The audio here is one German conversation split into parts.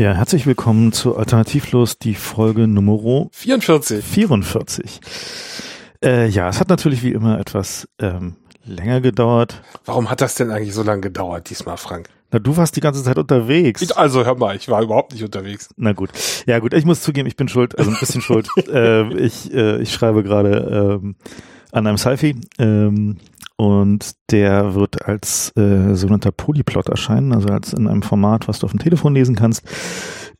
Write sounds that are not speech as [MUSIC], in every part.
Ja, herzlich willkommen zu Alternativlos, die Folge Nummer 44. 44. Äh, ja, es hat natürlich wie immer etwas ähm, länger gedauert. Warum hat das denn eigentlich so lange gedauert diesmal, Frank? Na, du warst die ganze Zeit unterwegs. Ich, also hör mal, ich war überhaupt nicht unterwegs. Na gut. Ja gut, ich muss zugeben, ich bin schuld, also ein bisschen schuld. [LAUGHS] Äh, ich, äh, ich schreibe gerade ähm, an einem Sci-Fi ähm, und der wird als äh, sogenannter Polyplot erscheinen, also als in einem Format, was du auf dem Telefon lesen kannst,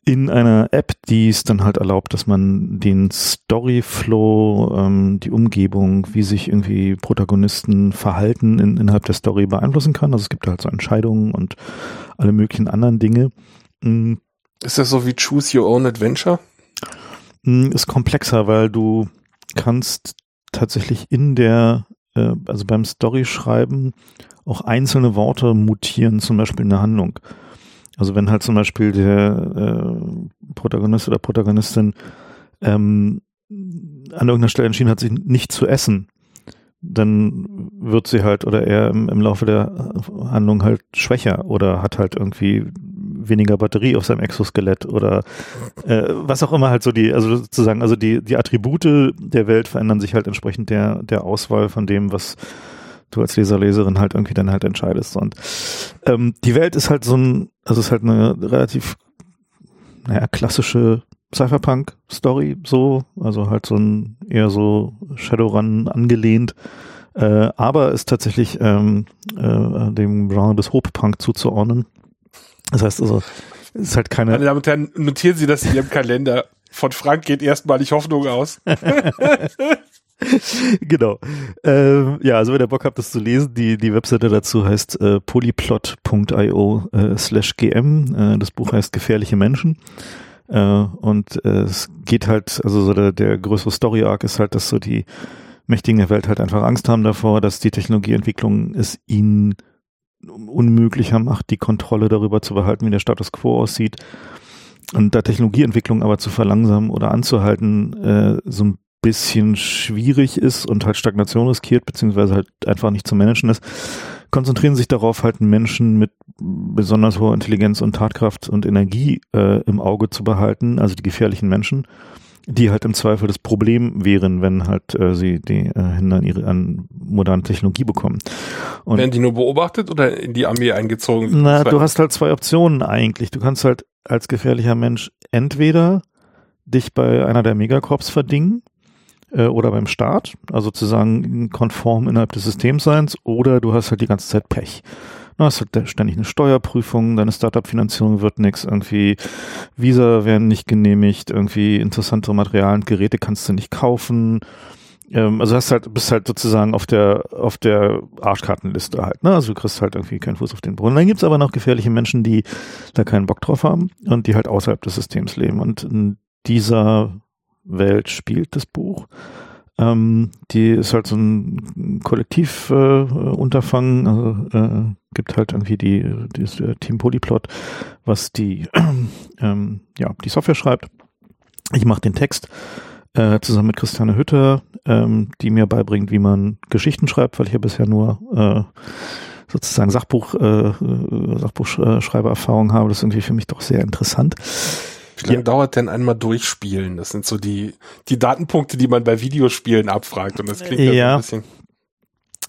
in einer App, die es dann halt erlaubt, dass man den Storyflow, ähm, die Umgebung, wie sich irgendwie Protagonisten verhalten in, innerhalb der Story beeinflussen kann. Also es gibt halt so Entscheidungen und alle möglichen anderen Dinge. Mhm. Ist das so wie Choose Your Own Adventure? Mm, ist komplexer, weil du kannst tatsächlich in der äh, also beim Story-Schreiben auch einzelne Worte mutieren, zum Beispiel in der Handlung. Also wenn halt zum Beispiel der äh, Protagonist oder Protagonistin ähm, an irgendeiner Stelle entschieden hat, sich nicht zu essen, dann wird sie halt oder er im, im Laufe der Handlung halt schwächer oder hat halt irgendwie weniger Batterie auf seinem Exoskelett oder äh, was auch immer halt so die, also sozusagen, also die, die Attribute der Welt verändern sich halt entsprechend der, der Auswahl von dem, was du als Leser, Leserin halt irgendwie dann halt entscheidest. Und ähm, die Welt ist halt so ein, also ist halt eine relativ, naja, klassische Cypherpunk-Story so, also halt so ein eher so Shadowrun angelehnt, äh, aber ist tatsächlich ähm, äh, dem Genre des Hope-Punk zuzuordnen. Das heißt also, es ist halt keine. Meine Damen und Herren, notieren Sie das in Ihrem Kalender. Von Frank geht erstmalig Hoffnung aus. [LAUGHS] [LAUGHS] genau. Ähm, ja, also wenn ihr Bock habt, das zu lesen, die, die Webseite dazu heißt äh, polyplot.io äh, slash gm. Äh, das Buch heißt Gefährliche Menschen. Äh, und äh, es geht halt, also so der, der größere Story-Arc ist halt, dass so die Mächtigen der Welt halt einfach Angst haben davor, dass die Technologieentwicklung es ihnen unmöglicher macht, die Kontrolle darüber zu behalten, wie der Status quo aussieht. Und da Technologieentwicklung aber zu verlangsamen oder anzuhalten, äh, so ein bisschen schwierig ist und halt Stagnation riskiert, beziehungsweise halt einfach nicht zu managen ist, konzentrieren sich darauf, halt Menschen mit besonders hoher Intelligenz und Tatkraft und Energie äh, im Auge zu behalten, also die gefährlichen Menschen die halt im Zweifel das Problem wären, wenn halt äh, sie die äh, Hände an ihre an moderne Technologie bekommen. Und Werden die nur beobachtet oder in die Armee eingezogen? Na, du hast halt zwei Optionen eigentlich. Du kannst halt als gefährlicher Mensch entweder dich bei einer der Megacorps verdingen äh, oder beim Staat, also sozusagen konform innerhalb des Systems sein, oder du hast halt die ganze Zeit Pech. Du hast halt ständig eine Steuerprüfung, deine Startup-Finanzierung wird nichts, irgendwie Visa werden nicht genehmigt, irgendwie interessante Materialien Geräte kannst du nicht kaufen. Ähm, also hast halt, bist halt sozusagen auf der, auf der Arschkartenliste halt, ne? Also du kriegst halt irgendwie keinen Fuß auf den Brunnen. Dann gibt's aber noch gefährliche Menschen, die da keinen Bock drauf haben und die halt außerhalb des Systems leben. Und in dieser Welt spielt das Buch. Ähm, die ist halt so ein Kollektivunterfangen, äh, also äh, gibt halt irgendwie die, dieses äh, Team Polyplot, was die, [CLEARS THROAT] ähm, ja, die Software schreibt. Ich mache den Text äh, zusammen mit Christiane Hütter, ähm, die mir beibringt, wie man Geschichten schreibt, weil ich ja bisher nur äh, sozusagen Sachbuch, äh, Sachbuchschreibererfahrung habe. Das ist irgendwie für mich doch sehr interessant. Wie lange ja. dauert denn einmal durchspielen? Das sind so die, die Datenpunkte, die man bei Videospielen abfragt. Und das klingt ja, ein bisschen.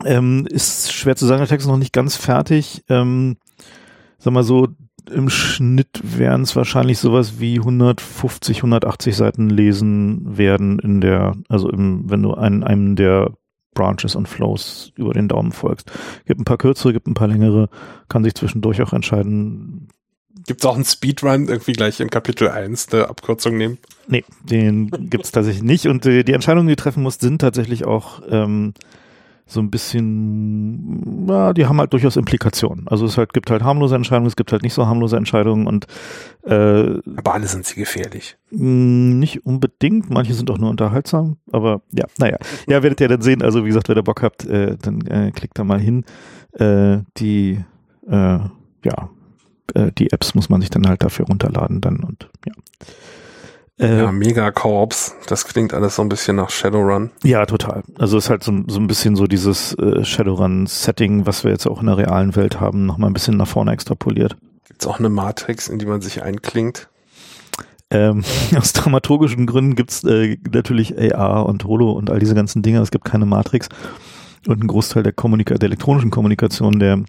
Ähm, ist schwer zu sagen, der Text ist noch nicht ganz fertig. Ähm, sag mal so, im Schnitt werden es wahrscheinlich sowas wie 150, 180 Seiten lesen werden in der, also im, wenn du einen, einem der Branches und Flows über den Daumen folgst. Gibt ein paar kürzere, gibt ein paar längere, kann sich zwischendurch auch entscheiden, Gibt es auch einen Speedrun irgendwie gleich in Kapitel 1 der Abkürzung nehmen? Nee, den gibt es tatsächlich nicht. Und äh, die Entscheidungen, die du treffen musst, sind tatsächlich auch ähm, so ein bisschen, ja, die haben halt durchaus Implikationen. Also es halt, gibt halt harmlose Entscheidungen, es gibt halt nicht so harmlose Entscheidungen und äh, Aber alle sind sie gefährlich. Nicht unbedingt, manche sind auch nur unterhaltsam, aber ja, naja. Ja, werdet ihr dann sehen, also wie gesagt, wenn ihr Bock habt, äh, dann äh, klickt da mal hin. Äh, die äh, ja, äh, die Apps muss man sich dann halt dafür runterladen dann und ja. Äh, ja, Megacorps, das klingt alles so ein bisschen nach Shadowrun. Ja, total. Also ist halt so, so ein bisschen so dieses äh, Shadowrun-Setting, was wir jetzt auch in der realen Welt haben, nochmal ein bisschen nach vorne extrapoliert. Gibt es auch eine Matrix, in die man sich einklingt? Ähm, [LAUGHS] aus dramaturgischen Gründen gibt's äh, natürlich AR und Holo und all diese ganzen Dinge. Es gibt keine Matrix. Und ein Großteil der, Kommunika der elektronischen Kommunikation der,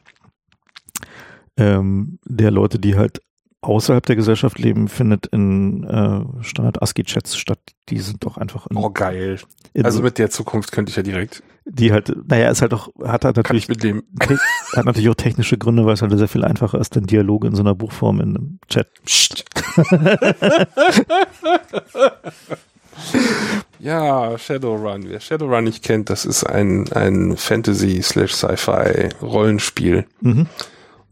ähm, der Leute, die halt außerhalb der Gesellschaft leben, findet in äh, Standard ASCII-Chats statt. Die sind doch einfach in, Oh, geil. Also mit der Zukunft könnte ich ja direkt, die halt, naja, ist halt auch, hat halt kann natürlich ich mitleben. [LAUGHS] te- hat natürlich auch technische Gründe, weil es halt sehr viel einfacher ist, denn Dialoge in so einer Buchform in einem Chat. Psst. [LAUGHS] ja, Shadowrun. Wer Shadowrun nicht kennt, das ist ein, ein Fantasy-Sci-Fi-Rollenspiel, Mhm.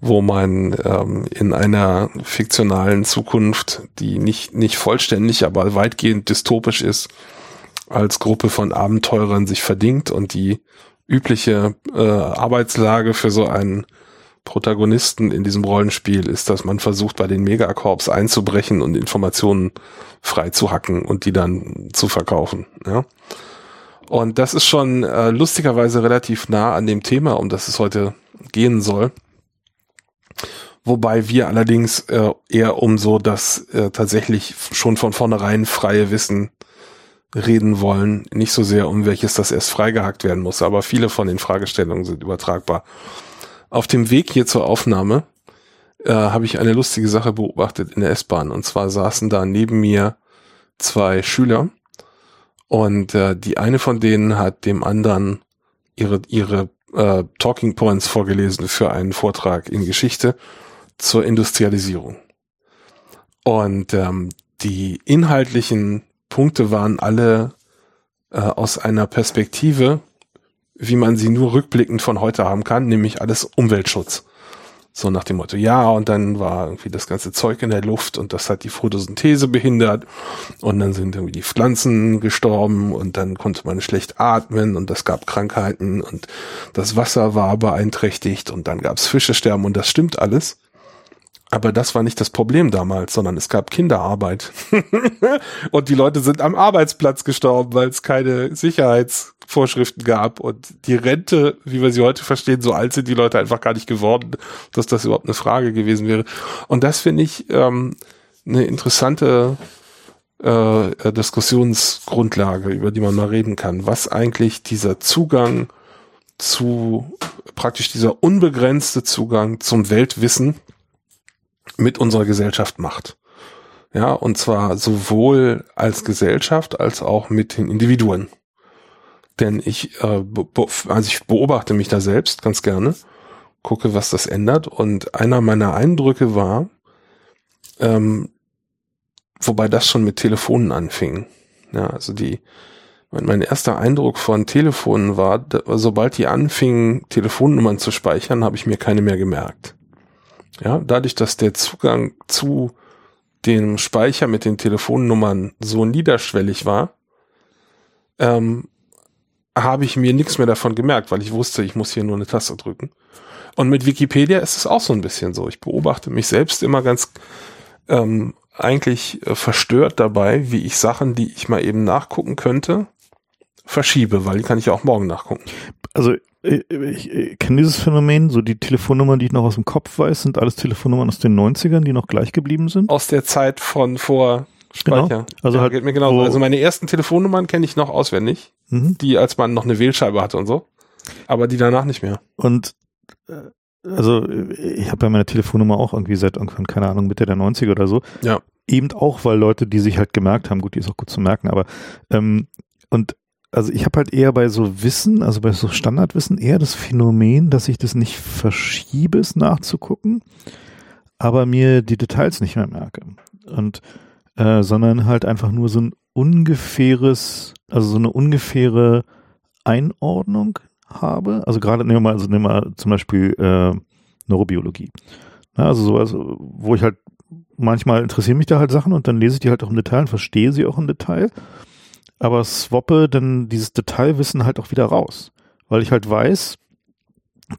Wo man ähm, in einer fiktionalen Zukunft, die nicht, nicht vollständig, aber weitgehend dystopisch ist, als Gruppe von Abenteurern sich verdingt und die übliche äh, Arbeitslage für so einen Protagonisten in diesem Rollenspiel ist, dass man versucht, bei den Megacorps einzubrechen und Informationen frei zu hacken und die dann zu verkaufen. Ja? Und das ist schon äh, lustigerweise relativ nah an dem Thema, um das es heute gehen soll. Wobei wir allerdings äh, eher um so das äh, tatsächlich schon von vornherein freie Wissen reden wollen, nicht so sehr um welches das erst freigehackt werden muss, aber viele von den Fragestellungen sind übertragbar. Auf dem Weg hier zur Aufnahme äh, habe ich eine lustige Sache beobachtet in der S-Bahn. Und zwar saßen da neben mir zwei Schüler und äh, die eine von denen hat dem anderen ihre, ihre äh, Talking Points vorgelesen für einen Vortrag in Geschichte zur Industrialisierung. Und ähm, die inhaltlichen Punkte waren alle äh, aus einer Perspektive, wie man sie nur rückblickend von heute haben kann, nämlich alles Umweltschutz. So nach dem Motto, ja, und dann war irgendwie das ganze Zeug in der Luft und das hat die Photosynthese behindert und dann sind irgendwie die Pflanzen gestorben und dann konnte man schlecht atmen und das gab Krankheiten und das Wasser war beeinträchtigt und dann gab es Fischesterben und das stimmt alles. Aber das war nicht das Problem damals, sondern es gab Kinderarbeit. [LAUGHS] und die Leute sind am Arbeitsplatz gestorben, weil es keine Sicherheitsvorschriften gab. Und die Rente, wie wir sie heute verstehen, so alt sind die Leute einfach gar nicht geworden, dass das überhaupt eine Frage gewesen wäre. Und das finde ich ähm, eine interessante äh, Diskussionsgrundlage, über die man mal reden kann. Was eigentlich dieser Zugang zu, praktisch dieser unbegrenzte Zugang zum Weltwissen mit unserer Gesellschaft macht. Ja, und zwar sowohl als Gesellschaft als auch mit den Individuen. Denn ich, äh, also ich beobachte mich da selbst ganz gerne, gucke, was das ändert. Und einer meiner Eindrücke war, ähm, wobei das schon mit Telefonen anfing. Ja, also die, mein, erster Eindruck von Telefonen war, sobald die anfingen, Telefonnummern zu speichern, habe ich mir keine mehr gemerkt. Ja, dadurch, dass der Zugang zu dem Speicher mit den Telefonnummern so niederschwellig war, ähm, habe ich mir nichts mehr davon gemerkt, weil ich wusste, ich muss hier nur eine Taste drücken. Und mit Wikipedia ist es auch so ein bisschen so. Ich beobachte mich selbst immer ganz ähm, eigentlich äh, verstört dabei, wie ich Sachen, die ich mal eben nachgucken könnte, verschiebe, weil die kann ich ja auch morgen nachgucken. Also ich, ich, ich kenne dieses Phänomen, so die Telefonnummern, die ich noch aus dem Kopf weiß, sind alles Telefonnummern aus den 90ern, die noch gleich geblieben sind. Aus der Zeit von vor Speicher. Genau. Also ja, halt, geht mir genauso. wo- Also meine ersten Telefonnummern kenne ich noch auswendig, Mhm. die als man noch eine Wählscheibe hatte und so. Aber die danach nicht mehr. Und äh, also äh, ich habe ja meine Telefonnummer auch irgendwie seit irgendwann, keine Ahnung, Mitte der 90er oder so. Ja. Eben auch, weil Leute, die sich halt gemerkt haben, gut, die ist auch gut zu merken, aber ähm, und also ich habe halt eher bei so Wissen, also bei so Standardwissen eher das Phänomen, dass ich das nicht verschiebe, es nachzugucken, aber mir die Details nicht mehr merke. Und äh, sondern halt einfach nur so ein ungefähres, also so eine ungefähre Einordnung habe. Also gerade nehmen wir mal, also nehmen wir zum Beispiel äh, Neurobiologie. Ja, also sowas, wo ich halt manchmal interessieren mich da halt Sachen und dann lese ich die halt auch im Detail und verstehe sie auch im Detail. Aber swappe dann dieses Detailwissen halt auch wieder raus. Weil ich halt weiß,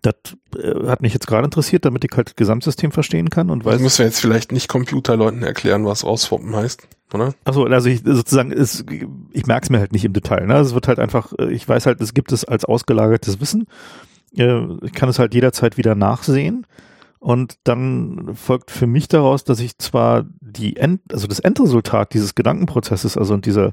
das äh, hat mich jetzt gerade interessiert, damit ich halt das Gesamtsystem verstehen kann und Das weiß, müssen wir jetzt vielleicht nicht Computerleuten erklären, was rausfoppen heißt, oder? Also, also ich sozusagen, ist, ich merke es mir halt nicht im Detail. Ne? Es wird halt einfach, äh, ich weiß halt, es gibt es als ausgelagertes Wissen. Äh, Ich kann es halt jederzeit wieder nachsehen. Und dann folgt für mich daraus, dass ich zwar die End, also das Endresultat dieses Gedankenprozesses, also und dieser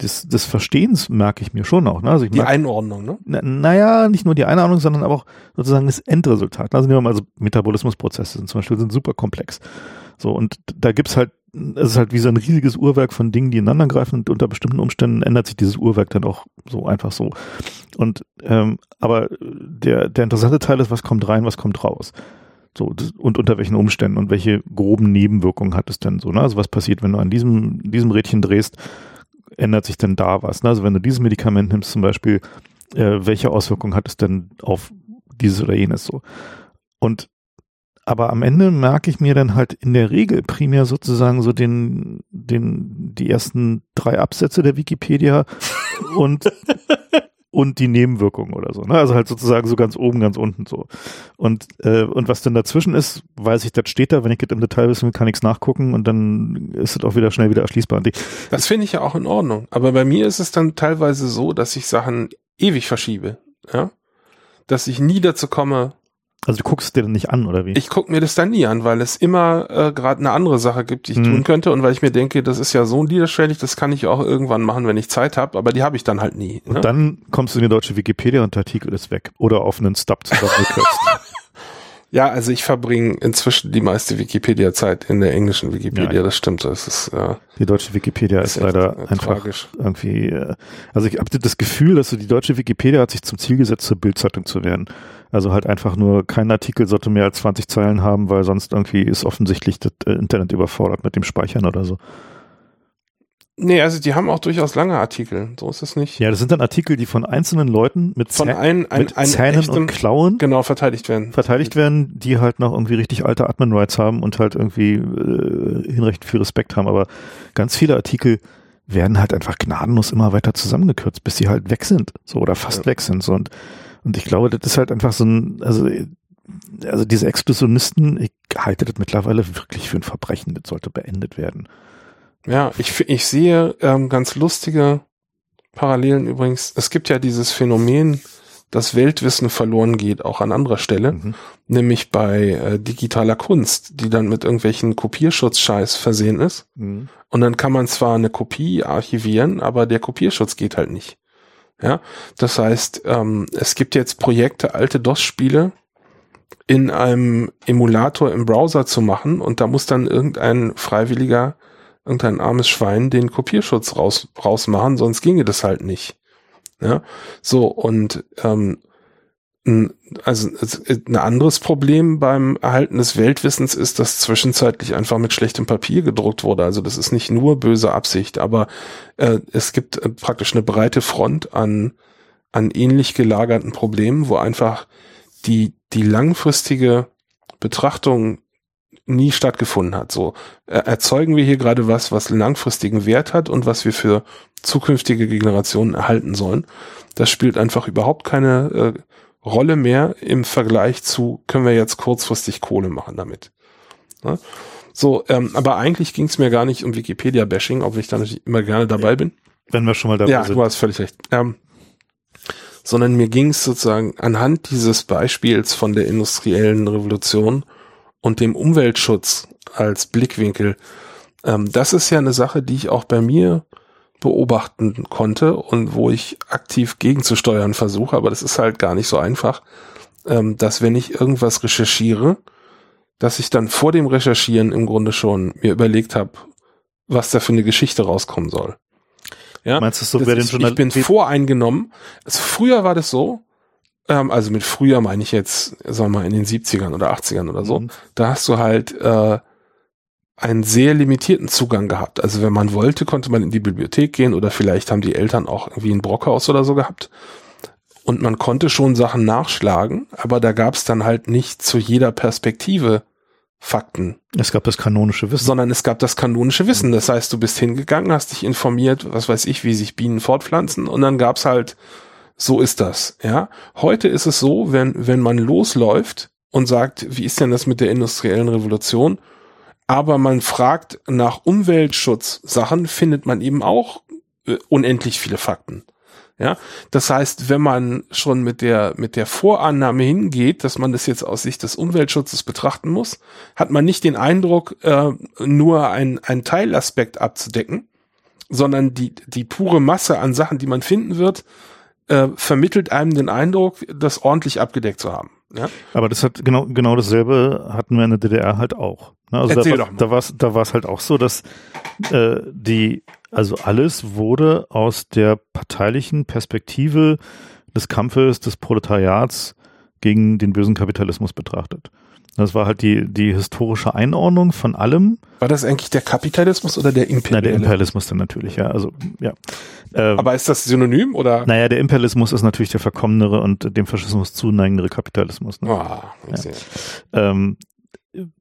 des, des Verstehens merke ich mir schon auch. Ne? Also ich Die merke, Einordnung, ne? na, naja, nicht nur die Einordnung, sondern aber auch sozusagen das Endresultat. Also nehmen wir mal, also Metabolismusprozesse sind zum Beispiel sind super komplex. So, und da gibt's halt, es ist halt wie so ein riesiges Uhrwerk von Dingen, die ineinander greifen und unter bestimmten Umständen ändert sich dieses Uhrwerk dann auch so einfach so. Und ähm, aber der, der interessante Teil ist, was kommt rein, was kommt raus. So, das, und unter welchen Umständen und welche groben Nebenwirkungen hat es denn so, ne? Also was passiert, wenn du an diesem, diesem Rädchen drehst, ändert sich denn da was? Ne? Also wenn du dieses Medikament nimmst zum Beispiel, äh, welche Auswirkungen hat es denn auf dieses oder jenes so? Und aber am Ende merke ich mir dann halt in der Regel primär sozusagen so den, den, die ersten drei Absätze der Wikipedia [LAUGHS] und, und die Nebenwirkungen oder so. Ne? Also halt sozusagen so ganz oben, ganz unten so. Und, äh, und was denn dazwischen ist, weiß ich, das steht da. Wenn ich jetzt im Detail wissen will, kann ich es nachgucken und dann ist es auch wieder schnell wieder erschließbar. Ich, Das finde ich ja auch in Ordnung. Aber bei mir ist es dann teilweise so, dass ich Sachen ewig verschiebe. Ja? Dass ich nie dazu komme, also du guckst es dir dann nicht an, oder wie? ich gucke mir das dann nie an, weil es immer äh, gerade eine andere Sache gibt, die ich Hm. tun könnte und weil ich mir denke, das ist ja so niederschwellig, das kann ich auch irgendwann machen, wenn ich Zeit habe, aber die habe ich dann halt nie. Ne? Und dann kommst du in die deutsche Wikipedia und der Artikel ist weg. Oder auf einen Stub zusammengekürzt. [LAUGHS] Ja, also ich verbringe inzwischen die meiste Wikipedia-Zeit in der englischen Wikipedia, Ja. das stimmt. Das ist, äh, Die deutsche Wikipedia ist, ist leider äh, einfach tragisch. irgendwie, äh, also ich habe das Gefühl, dass so die deutsche Wikipedia hat sich zum Ziel gesetzt, zur Bildzeitung zu werden. Also halt einfach nur, kein Artikel sollte mehr als 20 Zeilen haben, weil sonst irgendwie ist offensichtlich das äh, Internet überfordert mit dem Speichern oder so. Nee, also die haben auch durchaus lange Artikel, so ist es nicht. Ja, das sind dann Artikel, die von einzelnen Leuten mit, Von Zäh ein, ein, mit ein Zähnen echtem- und Klauen genau verteidigt werden. verteidigt werden, die halt noch irgendwie richtig alte Admin-Rights haben und halt irgendwie äh, hinreichend viel Respekt haben. Aber ganz viele Artikel werden halt einfach gnadenlos immer weiter zusammengekürzt, bis sie halt weg sind, so oder fast Ja. weg sind. So und, und ich glaube, das ist halt einfach so ein, also also diese Exklusionisten, ich halte das mittlerweile wirklich für ein Verbrechen, das sollte beendet werden. Ja, ich, ich sehe ähm, ganz lustige Parallelen übrigens. Es gibt ja dieses Phänomen, dass Weltwissen verloren geht, auch an anderer Stelle, Mhm. nämlich bei äh, digitaler Kunst, die dann mit irgendwelchen Kopierschutzscheiß versehen ist. Mhm. Und dann kann man zwar eine Kopie archivieren, aber der Kopierschutz geht halt nicht. Ja, das heißt, ähm, es gibt jetzt Projekte, alte DOS-Spiele in einem Emulator im Browser zu machen und da muss dann irgendein Freiwilliger, irgendein armes Schwein den Kopierschutz raus, rausmachen, sonst ginge das halt nicht. Ja, so und ähm, also es- ein anderes Problem beim Erhalten des Weltwissens ist, dass zwischenzeitlich einfach mit schlechtem Papier gedruckt wurde. Also das ist nicht nur böse Absicht, aber äh, es gibt äh, praktisch eine breite Front an, an ähnlich gelagerten Problemen, wo einfach die, die langfristige Betrachtung nie stattgefunden hat. So erzeugen wir hier gerade was, was langfristigen Wert hat und was wir für zukünftige Generationen erhalten sollen. Das spielt einfach überhaupt keine äh, Rolle mehr im Vergleich zu, können wir jetzt kurzfristig Kohle machen damit. Ne? So, ähm, aber eigentlich ging es mir gar nicht um Wikipedia-Bashing, obwohl ich da natürlich immer gerne dabei bin. Wenn wir schon mal dabei Ja, sind. du hast völlig recht. Ähm, sondern mir ging es sozusagen anhand dieses Beispiels von der industriellen Revolution und dem Umweltschutz als Blickwinkel. Ähm, das ist ja eine Sache, die ich auch bei mir beobachten konnte und wo ich aktiv gegenzusteuern versuche, aber das ist halt gar nicht so einfach, ähm, dass wenn ich irgendwas recherchiere, dass ich dann vor dem Recherchieren im Grunde schon mir überlegt habe, was da für eine Geschichte rauskommen soll. Ja, Meinst du, so das wer den ist, ich bin voreingenommen. Also früher war das so, ähm, also mit früher meine ich jetzt, sagen wir mal, in den 70ern oder 80ern oder so, Mhm. da hast du halt äh, einen sehr limitierten Zugang gehabt. Also wenn man wollte, konnte man in die Bibliothek gehen oder vielleicht haben die Eltern auch irgendwie ein Brockhaus oder so gehabt. Und man konnte schon Sachen nachschlagen, aber da gab es dann halt nicht zu jeder Perspektive Fakten Es gab das kanonische Wissen. sondern es gab das kanonische Wissen. Das heißt, du bist hingegangen, hast dich informiert, was weiß ich, wie sich Bienen fortpflanzen und dann gab's halt, so ist das, ja. Heute ist es so, wenn, wenn man losläuft und sagt, wie ist denn das mit der industriellen Revolution? Aber man fragt nach Umweltschutzsachen, findet man eben auch äh, unendlich viele Fakten. Ja, das heißt, wenn man schon mit der, mit der Vorannahme hingeht, dass man das jetzt aus Sicht des Umweltschutzes betrachten muss, hat man nicht den Eindruck, äh, nur ein, ein Teilaspekt abzudecken, sondern die, die pure Masse an Sachen, die man finden wird, äh, vermittelt einem den Eindruck, das ordentlich abgedeckt zu haben. Ja? Aber das hat genau, genau dasselbe hatten wir in der DDR halt auch. Ne? Also Erzähl da, doch mal. da war es da war's halt auch so, dass äh, die, also alles wurde aus der parteilichen Perspektive des Kampfes des Proletariats gegen den bösen Kapitalismus betrachtet. Das war halt die, die historische Einordnung von allem. War das eigentlich der Kapitalismus oder der Na, der Imperialismus? Imperialismus dann natürlich, ja. Also, ja. Ähm, Aber ist das synonym oder? naja, der Imperialismus ist natürlich der verkommnere und dem Faschismus zuneigendere Kapitalismus. Ne? Ich sehe. ähm,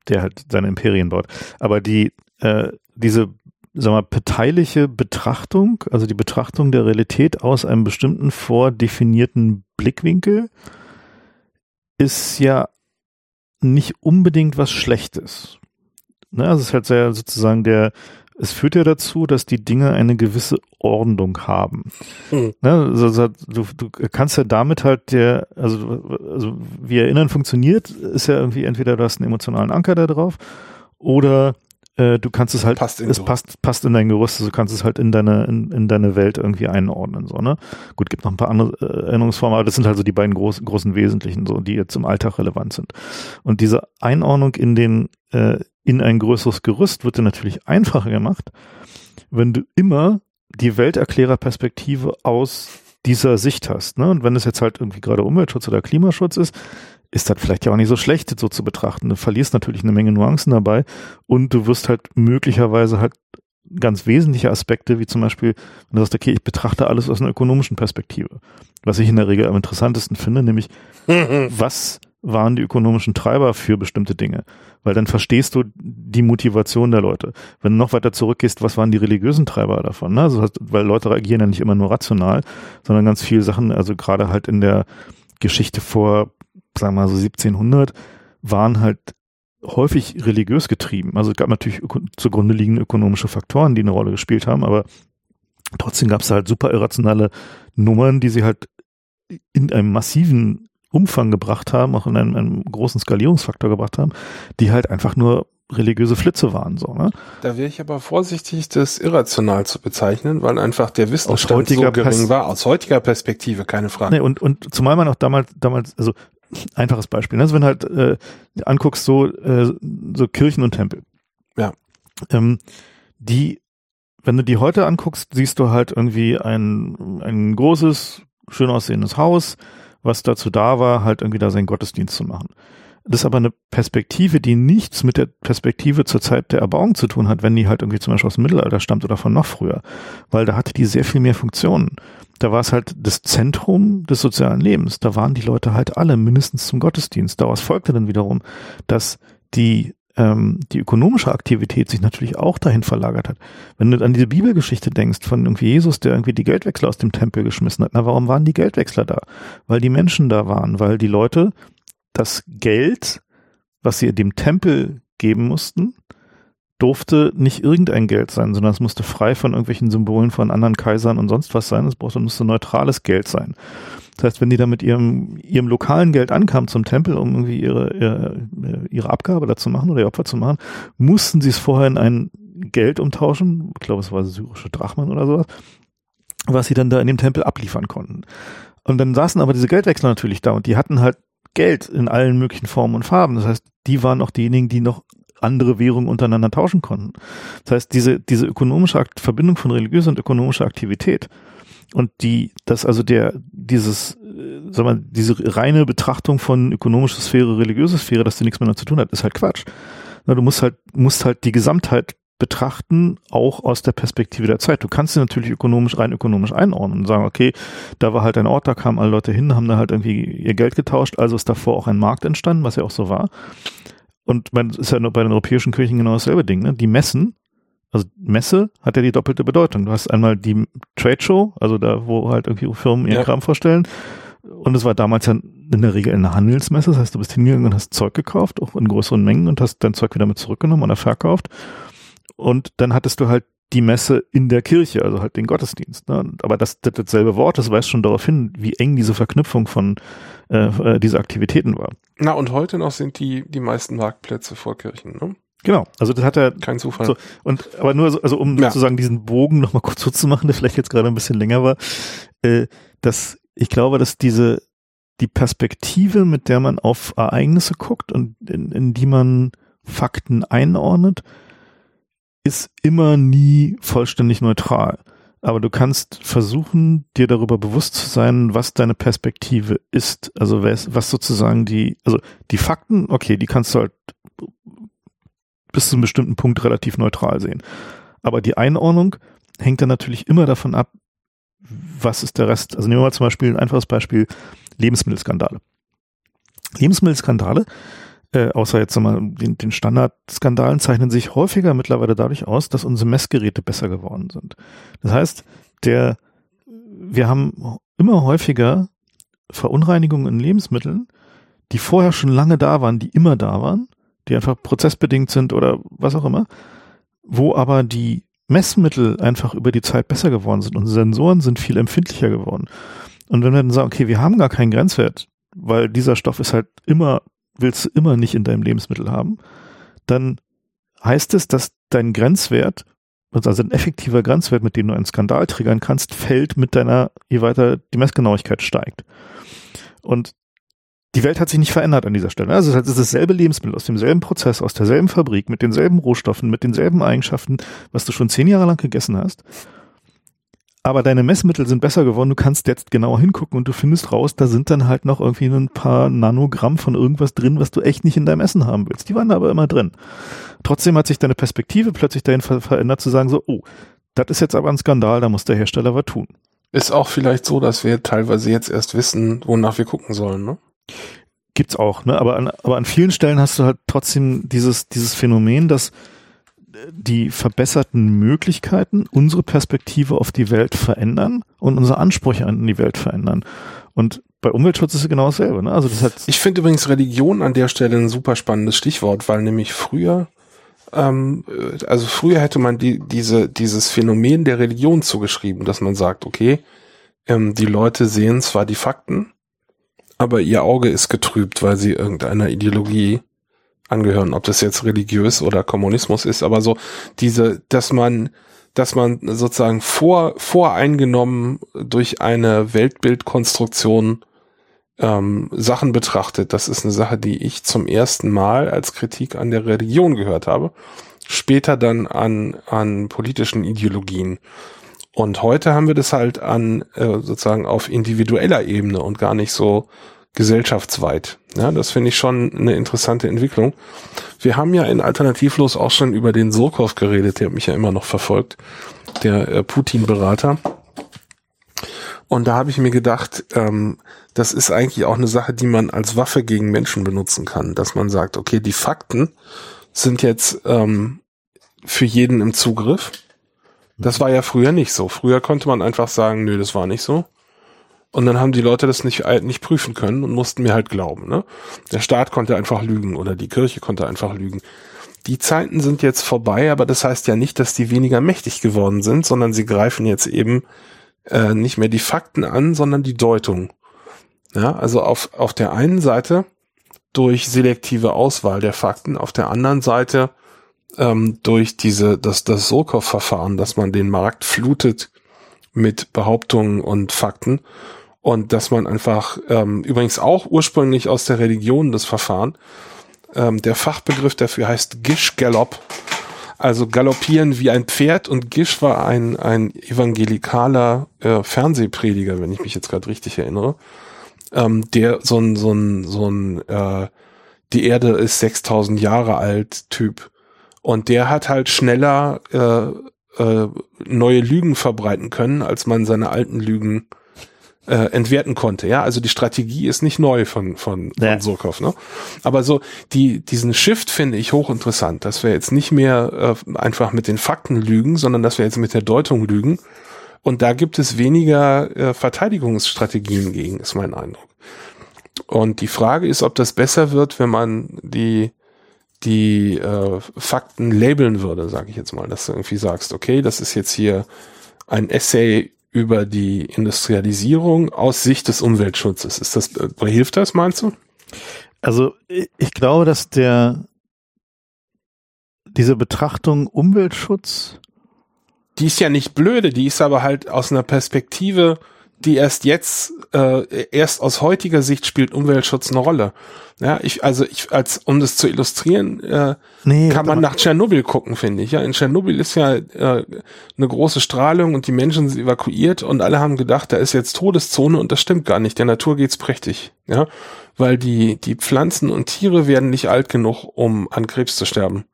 der halt seine Imperien baut. Aber die, äh, diese, sag mal, parteiliche Betrachtung, also die Betrachtung der Realität aus einem bestimmten vordefinierten Blickwinkel, ist ja nicht unbedingt was Schlechtes. Ne? Also es ist halt sehr sozusagen der, es führt ja dazu, dass die Dinge eine gewisse Ordnung haben. Hm. Ne? Also, also du, du kannst ja damit halt der, also, also wie Erinnern funktioniert, ist ja irgendwie entweder du hast einen emotionalen Anker da drauf oder äh, du kannst es halt, Passt in es Gerüst. passt, passt in dein Gerüst, also du kannst es halt in deine, in, in deine Welt irgendwie einordnen, so, ne? Gut, gibt noch ein paar andere äh, Erinnerungsformen, aber das sind halt so die beiden groß, großen Wesentlichen, so, die jetzt im Alltag relevant sind. Und diese Einordnung in den, äh, in ein größeres Gerüst wird dir natürlich [LAUGHS] einfacher gemacht, wenn du immer die Welterklärerperspektive aus dieser Sicht hast. Ne? Und wenn es jetzt halt irgendwie gerade Umweltschutz oder Klimaschutz ist, ist das vielleicht ja auch nicht so schlecht, das so zu betrachten. Du verlierst natürlich eine Menge Nuancen dabei und du wirst halt möglicherweise halt ganz wesentliche Aspekte, wie zum Beispiel, wenn du sagst, okay, ich betrachte alles aus einer ökonomischen Perspektive. Was ich in der Regel am interessantesten finde, nämlich, [LAUGHS] was waren die ökonomischen Treiber für bestimmte Dinge? Weil dann verstehst du die Motivation der Leute. Wenn du noch weiter zurückgehst, was waren die religiösen Treiber davon? Ne? Also, weil Leute reagieren ja nicht immer nur rational, sondern ganz viele Sachen, also gerade halt in der Geschichte vor, sagen wir mal so 1700, waren halt häufig religiös getrieben. Also es gab natürlich zugrunde liegende ökonomische Faktoren, die eine Rolle gespielt haben, aber trotzdem gab es halt super irrationale Nummern, die sie halt in einem massiven Umfang gebracht haben, auch in einem, einem großen Skalierungsfaktor gebracht haben, die halt einfach nur religiöse Flitze waren, so, ne? Da wäre ich aber vorsichtig, das irrational zu bezeichnen, weil einfach der Wissensstand so gering Pers- war. Aus heutiger Perspektive, keine Frage. Nee, und, und zumal man auch damals, damals, also einfaches Beispiel, ne? also wenn du halt äh, anguckst, so, äh, so Kirchen und Tempel. Ja. Ähm, die, wenn du die heute anguckst, siehst du halt irgendwie ein, ein großes, schön aussehendes Haus, was dazu da war, halt irgendwie da seinen Gottesdienst zu machen. Das ist aber eine Perspektive, die nichts mit der Perspektive zur Zeit der Erbauung zu tun hat, wenn die halt irgendwie zum Beispiel aus dem Mittelalter stammt oder von noch früher. Weil da hatte die sehr viel mehr Funktionen. Da war es halt das Zentrum des sozialen Lebens. Da waren die Leute halt alle mindestens zum Gottesdienst. Daraus folgte dann wiederum, dass die ähm, die ökonomische Aktivität sich natürlich auch dahin verlagert hat. Wenn du an diese Bibelgeschichte denkst von irgendwie Jesus, der irgendwie die Geldwechsler aus dem Tempel geschmissen hat, na warum waren die Geldwechsler da? Weil die Menschen da waren, weil die Leute das Geld, was sie dem Tempel geben mussten, durfte nicht irgendein Geld sein, sondern es musste frei von irgendwelchen Symbolen von anderen Kaisern und sonst was sein. Es brauchte, musste neutrales Geld sein. Das heißt, wenn die da mit ihrem, ihrem lokalen Geld ankamen zum Tempel, um irgendwie ihre, ihre, ihre Abgabe da zu machen oder ihr Opfer zu machen, mussten sie es vorher in ein Geld umtauschen. Ich glaube, es war syrische Drachmen oder sowas, was sie dann da in dem Tempel abliefern konnten. Und dann saßen aber diese Geldwechsler natürlich da und die hatten halt Geld in allen möglichen Formen und Farben. Das heißt, die waren auch diejenigen, die noch andere Währungen untereinander tauschen konnten. Das heißt, diese, diese ökonomische Akt Verbindung von religiöser und ökonomischer Aktivität und die, dass also der, dieses, äh, sag mal, diese reine Betrachtung von ökonomischer Sphäre, religiöser Sphäre, dass die nichts miteinander zu tun hat, ist halt Quatsch. Na, du musst halt, musst halt die Gesamtheit betrachten, auch aus der Perspektive der Zeit. Du kannst sie natürlich ökonomisch, rein ökonomisch einordnen und sagen, okay, da war halt ein Ort, da kamen alle Leute hin, haben da halt irgendwie ihr Geld getauscht, also ist davor auch ein Markt entstanden, was ja auch so war. Und man ist ja nur bei den europäischen Kirchen genau dasselbe Ding, ne? Die Messen, also Messe hat ja die doppelte Bedeutung. Du hast einmal die Trade Show, also da, wo halt irgendwie Firmen ihren Ja. Kram vorstellen. Und es war damals ja in der Regel eine Handelsmesse. Das heißt, du bist hingegangen und hast Zeug gekauft, auch in größeren Mengen und hast dein Zeug wieder mit zurückgenommen oder verkauft. Und dann hattest du halt die Messe in der Kirche, also halt den Gottesdienst. Ne? Aber das, das dasselbe Wort, das weist schon darauf hin, wie eng diese Verknüpfung von äh, äh, dieser Aktivitäten war. Na, und heute noch sind die, die meisten Marktplätze vor Kirchen, ne? Genau, also das hat er. Kein Zufall. So, und aber nur, so, also um Ja. sozusagen diesen Bogen nochmal kurz [LAUGHS] so zu machen, der vielleicht jetzt gerade ein bisschen länger war, äh, dass ich glaube, dass diese die Perspektive, mit der man auf Ereignisse guckt und in, in die man Fakten einordnet, ist immer nie vollständig neutral. Aber du kannst versuchen, dir darüber bewusst zu sein, was deine Perspektive ist. Also was, sozusagen die, also die Fakten, okay, die kannst du halt bis zu einem bestimmten Punkt relativ neutral sehen. Aber die Einordnung hängt dann natürlich immer davon ab, was ist der Rest. Also nehmen wir mal zum Beispiel ein einfaches Beispiel, Lebensmittelskandale. Lebensmittelskandale, äh, außer jetzt sagen wir mal den, den Standardskandalen, zeichnen sich häufiger mittlerweile dadurch aus, dass unsere Messgeräte besser geworden sind. Das heißt, der, wir haben immer häufiger Verunreinigungen in Lebensmitteln, die vorher schon lange da waren, die immer da waren, die einfach prozessbedingt sind oder was auch immer, wo aber die Messmittel einfach über die Zeit besser geworden sind und Sensoren sind viel empfindlicher geworden. Und wenn wir dann sagen, okay, wir haben gar keinen Grenzwert, weil dieser Stoff ist halt immer, willst du immer nicht in deinem Lebensmittel haben, dann heißt es, dass dein Grenzwert, also ein effektiver Grenzwert, mit dem du einen Skandal triggern kannst, fällt mit deiner, je weiter die Messgenauigkeit steigt. Und die Welt hat sich nicht verändert an dieser Stelle. Also es ist dasselbe Lebensmittel aus demselben Prozess, aus derselben Fabrik, mit denselben Rohstoffen, mit denselben Eigenschaften, was du schon zehn Jahre lang gegessen hast. Aber deine Messmittel sind besser geworden. Du kannst jetzt genauer hingucken und du findest raus, da sind dann halt noch irgendwie ein paar Nanogramm von irgendwas drin, was du echt nicht in deinem Essen haben willst. Die waren da aber immer drin. Trotzdem hat sich deine Perspektive plötzlich dahin ver verändert, zu sagen so, oh, das ist jetzt aber ein Skandal, da muss der Hersteller was tun. Ist auch vielleicht so, dass wir teilweise jetzt erst wissen, wonach wir gucken sollen, ne? Gibt's auch, ne? Aber an, aber an vielen Stellen hast du halt trotzdem dieses, dieses Phänomen, dass die verbesserten Möglichkeiten unsere Perspektive auf die Welt verändern und unsere Ansprüche an die Welt verändern. Und bei Umweltschutz ist es genau dasselbe, ne? Also das hat. Ich finde übrigens Religion an der Stelle ein super spannendes Stichwort, weil nämlich früher, ähm, äh, also früher hätte man die, diese, dieses Phänomen der Religion zugeschrieben, dass man sagt, okay, ähm, die Leute sehen zwar die Fakten, aber ihr Auge ist getrübt, weil sie irgendeiner Ideologie angehören, ob das jetzt religiös oder Kommunismus ist, aber so diese, dass man, dass man sozusagen vor, voreingenommen durch eine Weltbildkonstruktion ähm, Sachen betrachtet. Das ist eine Sache, die ich zum ersten Mal als Kritik an der Religion gehört habe. Später dann an, an politischen Ideologien. Und heute haben wir das halt an äh, sozusagen auf individueller Ebene und gar nicht so gesellschaftsweit. Ja, das finde ich schon eine interessante Entwicklung. Wir haben ja in Alternativlos auch schon über den Surkov geredet, der mich ja immer noch verfolgt, der äh, Putin-Berater. Und da habe ich mir gedacht, ähm, das ist eigentlich auch eine Sache, die man als Waffe gegen Menschen benutzen kann, dass man sagt, okay, die Fakten sind jetzt ähm, für jeden im Zugriff. Das war ja früher nicht so. Früher konnte man einfach sagen, nö, das war nicht so. Und dann haben die Leute das nicht, äh, nicht prüfen können und mussten mir halt glauben. Ne? Der Staat konnte einfach lügen oder die Kirche konnte einfach lügen. Die Zeiten sind jetzt vorbei, aber das heißt ja nicht, dass die weniger mächtig geworden sind, sondern sie greifen jetzt eben äh, nicht mehr die Fakten an, sondern die Deutung. Ja, also auf, auf der einen Seite durch selektive Auswahl der Fakten, auf der anderen Seite ähm, durch diese, das, das Sokow-Verfahren, dass man den Markt flutet mit Behauptungen und Fakten und dass man einfach, ähm, übrigens auch ursprünglich aus der Religion das Verfahren, ähm, der Fachbegriff dafür heißt Gish-Galopp, also galoppieren wie ein Pferd. Und Gish war ein, ein evangelikaler äh, Fernsehprediger, wenn ich mich jetzt gerade richtig erinnere, ähm, der so ein, so ein, so ein, äh, die Erde ist 6000 Jahre alt Typ. Und der hat halt schneller äh, äh, neue Lügen verbreiten können, als man seine alten Lügen äh, entwerten konnte. Ja, also die Strategie ist nicht neu von von, von Ja. Surkov, ne? Aber so die diesen Shift finde ich hochinteressant, dass wir jetzt nicht mehr äh, einfach mit den Fakten lügen, sondern dass wir jetzt mit der Deutung lügen. Und da gibt es weniger äh, Verteidigungsstrategien gegen, ist mein Eindruck. Und die Frage ist, ob das besser wird, wenn man die die äh, Fakten labeln würde, sage ich jetzt mal, dass du irgendwie sagst, okay, das ist jetzt hier ein Essay über die Industrialisierung aus Sicht des Umweltschutzes. Ist das, äh, hilft das, meinst du? Also ich glaube, dass der diese Betrachtung Umweltschutz die ist ja nicht blöde, die ist aber halt aus einer Perspektive, die erst jetzt, äh, erst aus heutiger Sicht spielt Umweltschutz eine Rolle. Ja, ich, also ich, als um das zu illustrieren, äh, nee, kann man nach Tschernobyl gucken, finde ich. Ja, in Tschernobyl ist ja äh, eine große Strahlung und die Menschen sind evakuiert und alle haben gedacht, da ist jetzt Todeszone und das stimmt gar nicht. Der Natur geht's prächtig. Ja, weil die die Pflanzen und Tiere werden nicht alt genug, um an Krebs zu sterben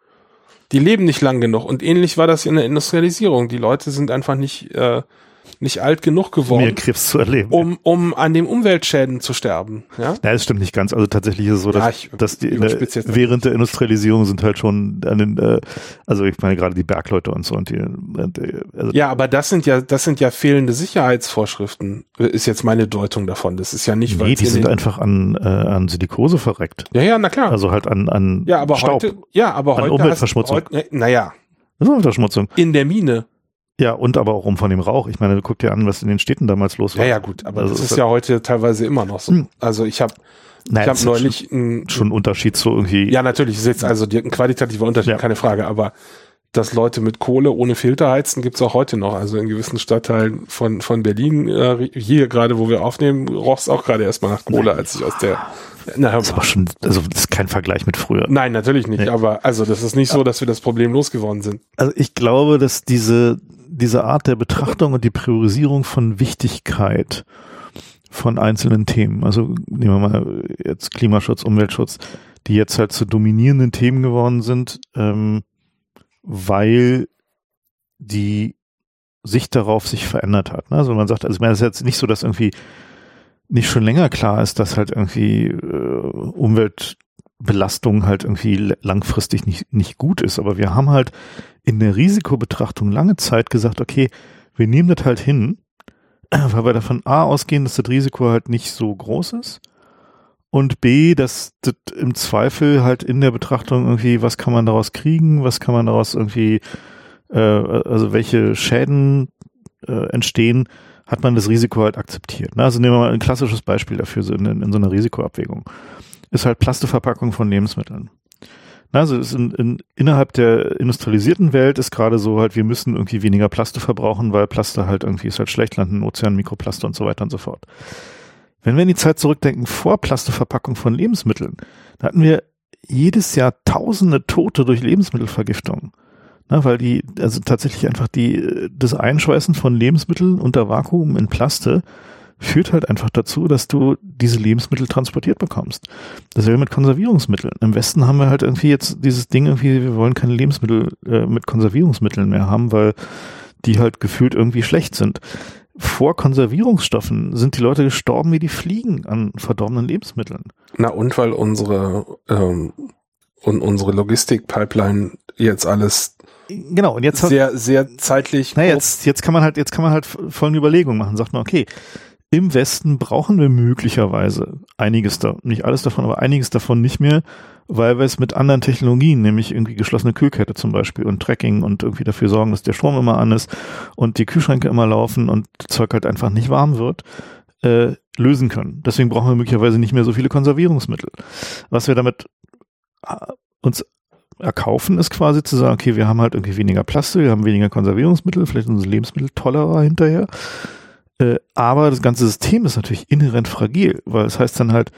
die leben nicht lang genug. Und ähnlich war das in der Industrialisierung. Die Leute sind einfach nicht, äh, nicht alt genug geworden, um Krebs zu erleben, um, um an den Umweltschäden zu sterben. Ja, ja das stimmt nicht ganz. Also tatsächlich ist es so, dass, ja, ich, dass die der, während der Industrialisierung sind halt schon an den, äh, also ich meine gerade die Bergleute und so und die. Äh, also ja, aber das sind ja, das sind ja fehlende Sicherheitsvorschriften. Ist jetzt meine Deutung davon. Das ist ja nicht. Nee, die sind einfach an äh, an Silikose verreckt. Ja, ja, na klar. Also halt an an ja, aber Staub, heute, ja, aber an heute Umweltverschmutzung. Hast, heute, naja. Umweltverschmutzung. In der Mine. Ja, und aber auch um von dem Rauch. Ich meine, guck dir an, was in den Städten damals los war. Ja, ja, gut, aber also das ist ja heute teilweise immer noch so. Hm. Also ich habe naja, ich habe neulich schon, ein, schon Unterschied so irgendwie. Ja, natürlich ist jetzt also ein qualitativer Unterschied, ja. keine Frage, aber dass Leute mit Kohle ohne Filter heizen, gibt's auch heute noch. Also in gewissen Stadtteilen von, von Berlin, äh, hier gerade, wo wir aufnehmen, roch's auch gerade erstmal nach Kohle, als ich aus der na, das ist auch schon, also das ist kein Vergleich mit früher. Nein, natürlich nicht. Nee. Aber also das ist nicht so, dass wir das Problem losgeworden sind. Also ich glaube, dass diese diese Art der Betrachtung und die Priorisierung von Wichtigkeit von einzelnen Themen, also nehmen wir mal jetzt Klimaschutz, Umweltschutz, die jetzt halt zu dominierenden Themen geworden sind, ähm, weil die Sicht darauf sich verändert hat. Ne? Also man sagt, also ich meine, es ist jetzt nicht so, dass irgendwie nicht schon länger klar ist, dass halt irgendwie äh, Umweltbelastung halt irgendwie langfristig nicht, nicht gut ist. Aber wir haben halt in der Risikobetrachtung lange Zeit gesagt, okay, wir nehmen das halt hin, [CLEARS THROAT] weil wir davon A ausgehen, dass das Risiko halt nicht so groß ist und B, dass das im Zweifel halt in der Betrachtung irgendwie, was kann man daraus kriegen, was kann man daraus irgendwie, äh, also welche Schäden äh, entstehen, hat man das Risiko halt akzeptiert. Ne? Also nehmen wir mal ein klassisches Beispiel dafür so in, in so einer Risikoabwägung. Ist halt Plasteverpackung von Lebensmitteln. Also ist in, in, innerhalb der industrialisierten Welt ist gerade so halt, wir müssen irgendwie weniger Plaste verbrauchen, weil Plaste halt irgendwie ist halt schlecht, landen Ozean, Mikroplaste und so weiter und so fort. Wenn wir in die Zeit zurückdenken, vor Plasteverpackung von Lebensmitteln, da hatten wir jedes Jahr tausende Tote durch Lebensmittelvergiftung. Na, weil die, also tatsächlich einfach die, das Einschweißen von Lebensmitteln unter Vakuum in Plaste führt halt einfach dazu, dass du diese Lebensmittel transportiert bekommst. Dasselbe mit Konservierungsmitteln. Im Westen haben wir halt irgendwie jetzt dieses Ding irgendwie, wir wollen keine Lebensmittel äh, mit Konservierungsmitteln mehr haben, weil die halt gefühlt irgendwie schlecht sind. Vor Konservierungsstoffen sind die Leute gestorben wie die Fliegen an verdorbenen Lebensmitteln. Na und weil unsere ähm, und unsere Logistik-Pipeline jetzt alles genau und jetzt sehr sehr zeitlich na jetzt jetzt kann man halt jetzt kann man halt folgende Überlegung machen sagt man okay im Westen brauchen wir möglicherweise einiges da, nicht alles davon, aber einiges davon nicht mehr, weil wir es mit anderen Technologien, nämlich irgendwie geschlossene Kühlkette zum Beispiel und Tracking und irgendwie dafür sorgen, dass der Strom immer an ist und die Kühlschränke immer laufen und Zeug halt einfach nicht warm wird, äh, lösen können. Deswegen brauchen wir möglicherweise nicht mehr so viele Konservierungsmittel. Was wir damit äh, uns erkaufen, ist quasi zu sagen, okay, wir haben halt irgendwie weniger Plastik, wir haben weniger Konservierungsmittel, vielleicht unsere Lebensmittel tollerer hinterher äh, aber das ganze System ist natürlich inhärent fragil, weil es das heißt dann halt,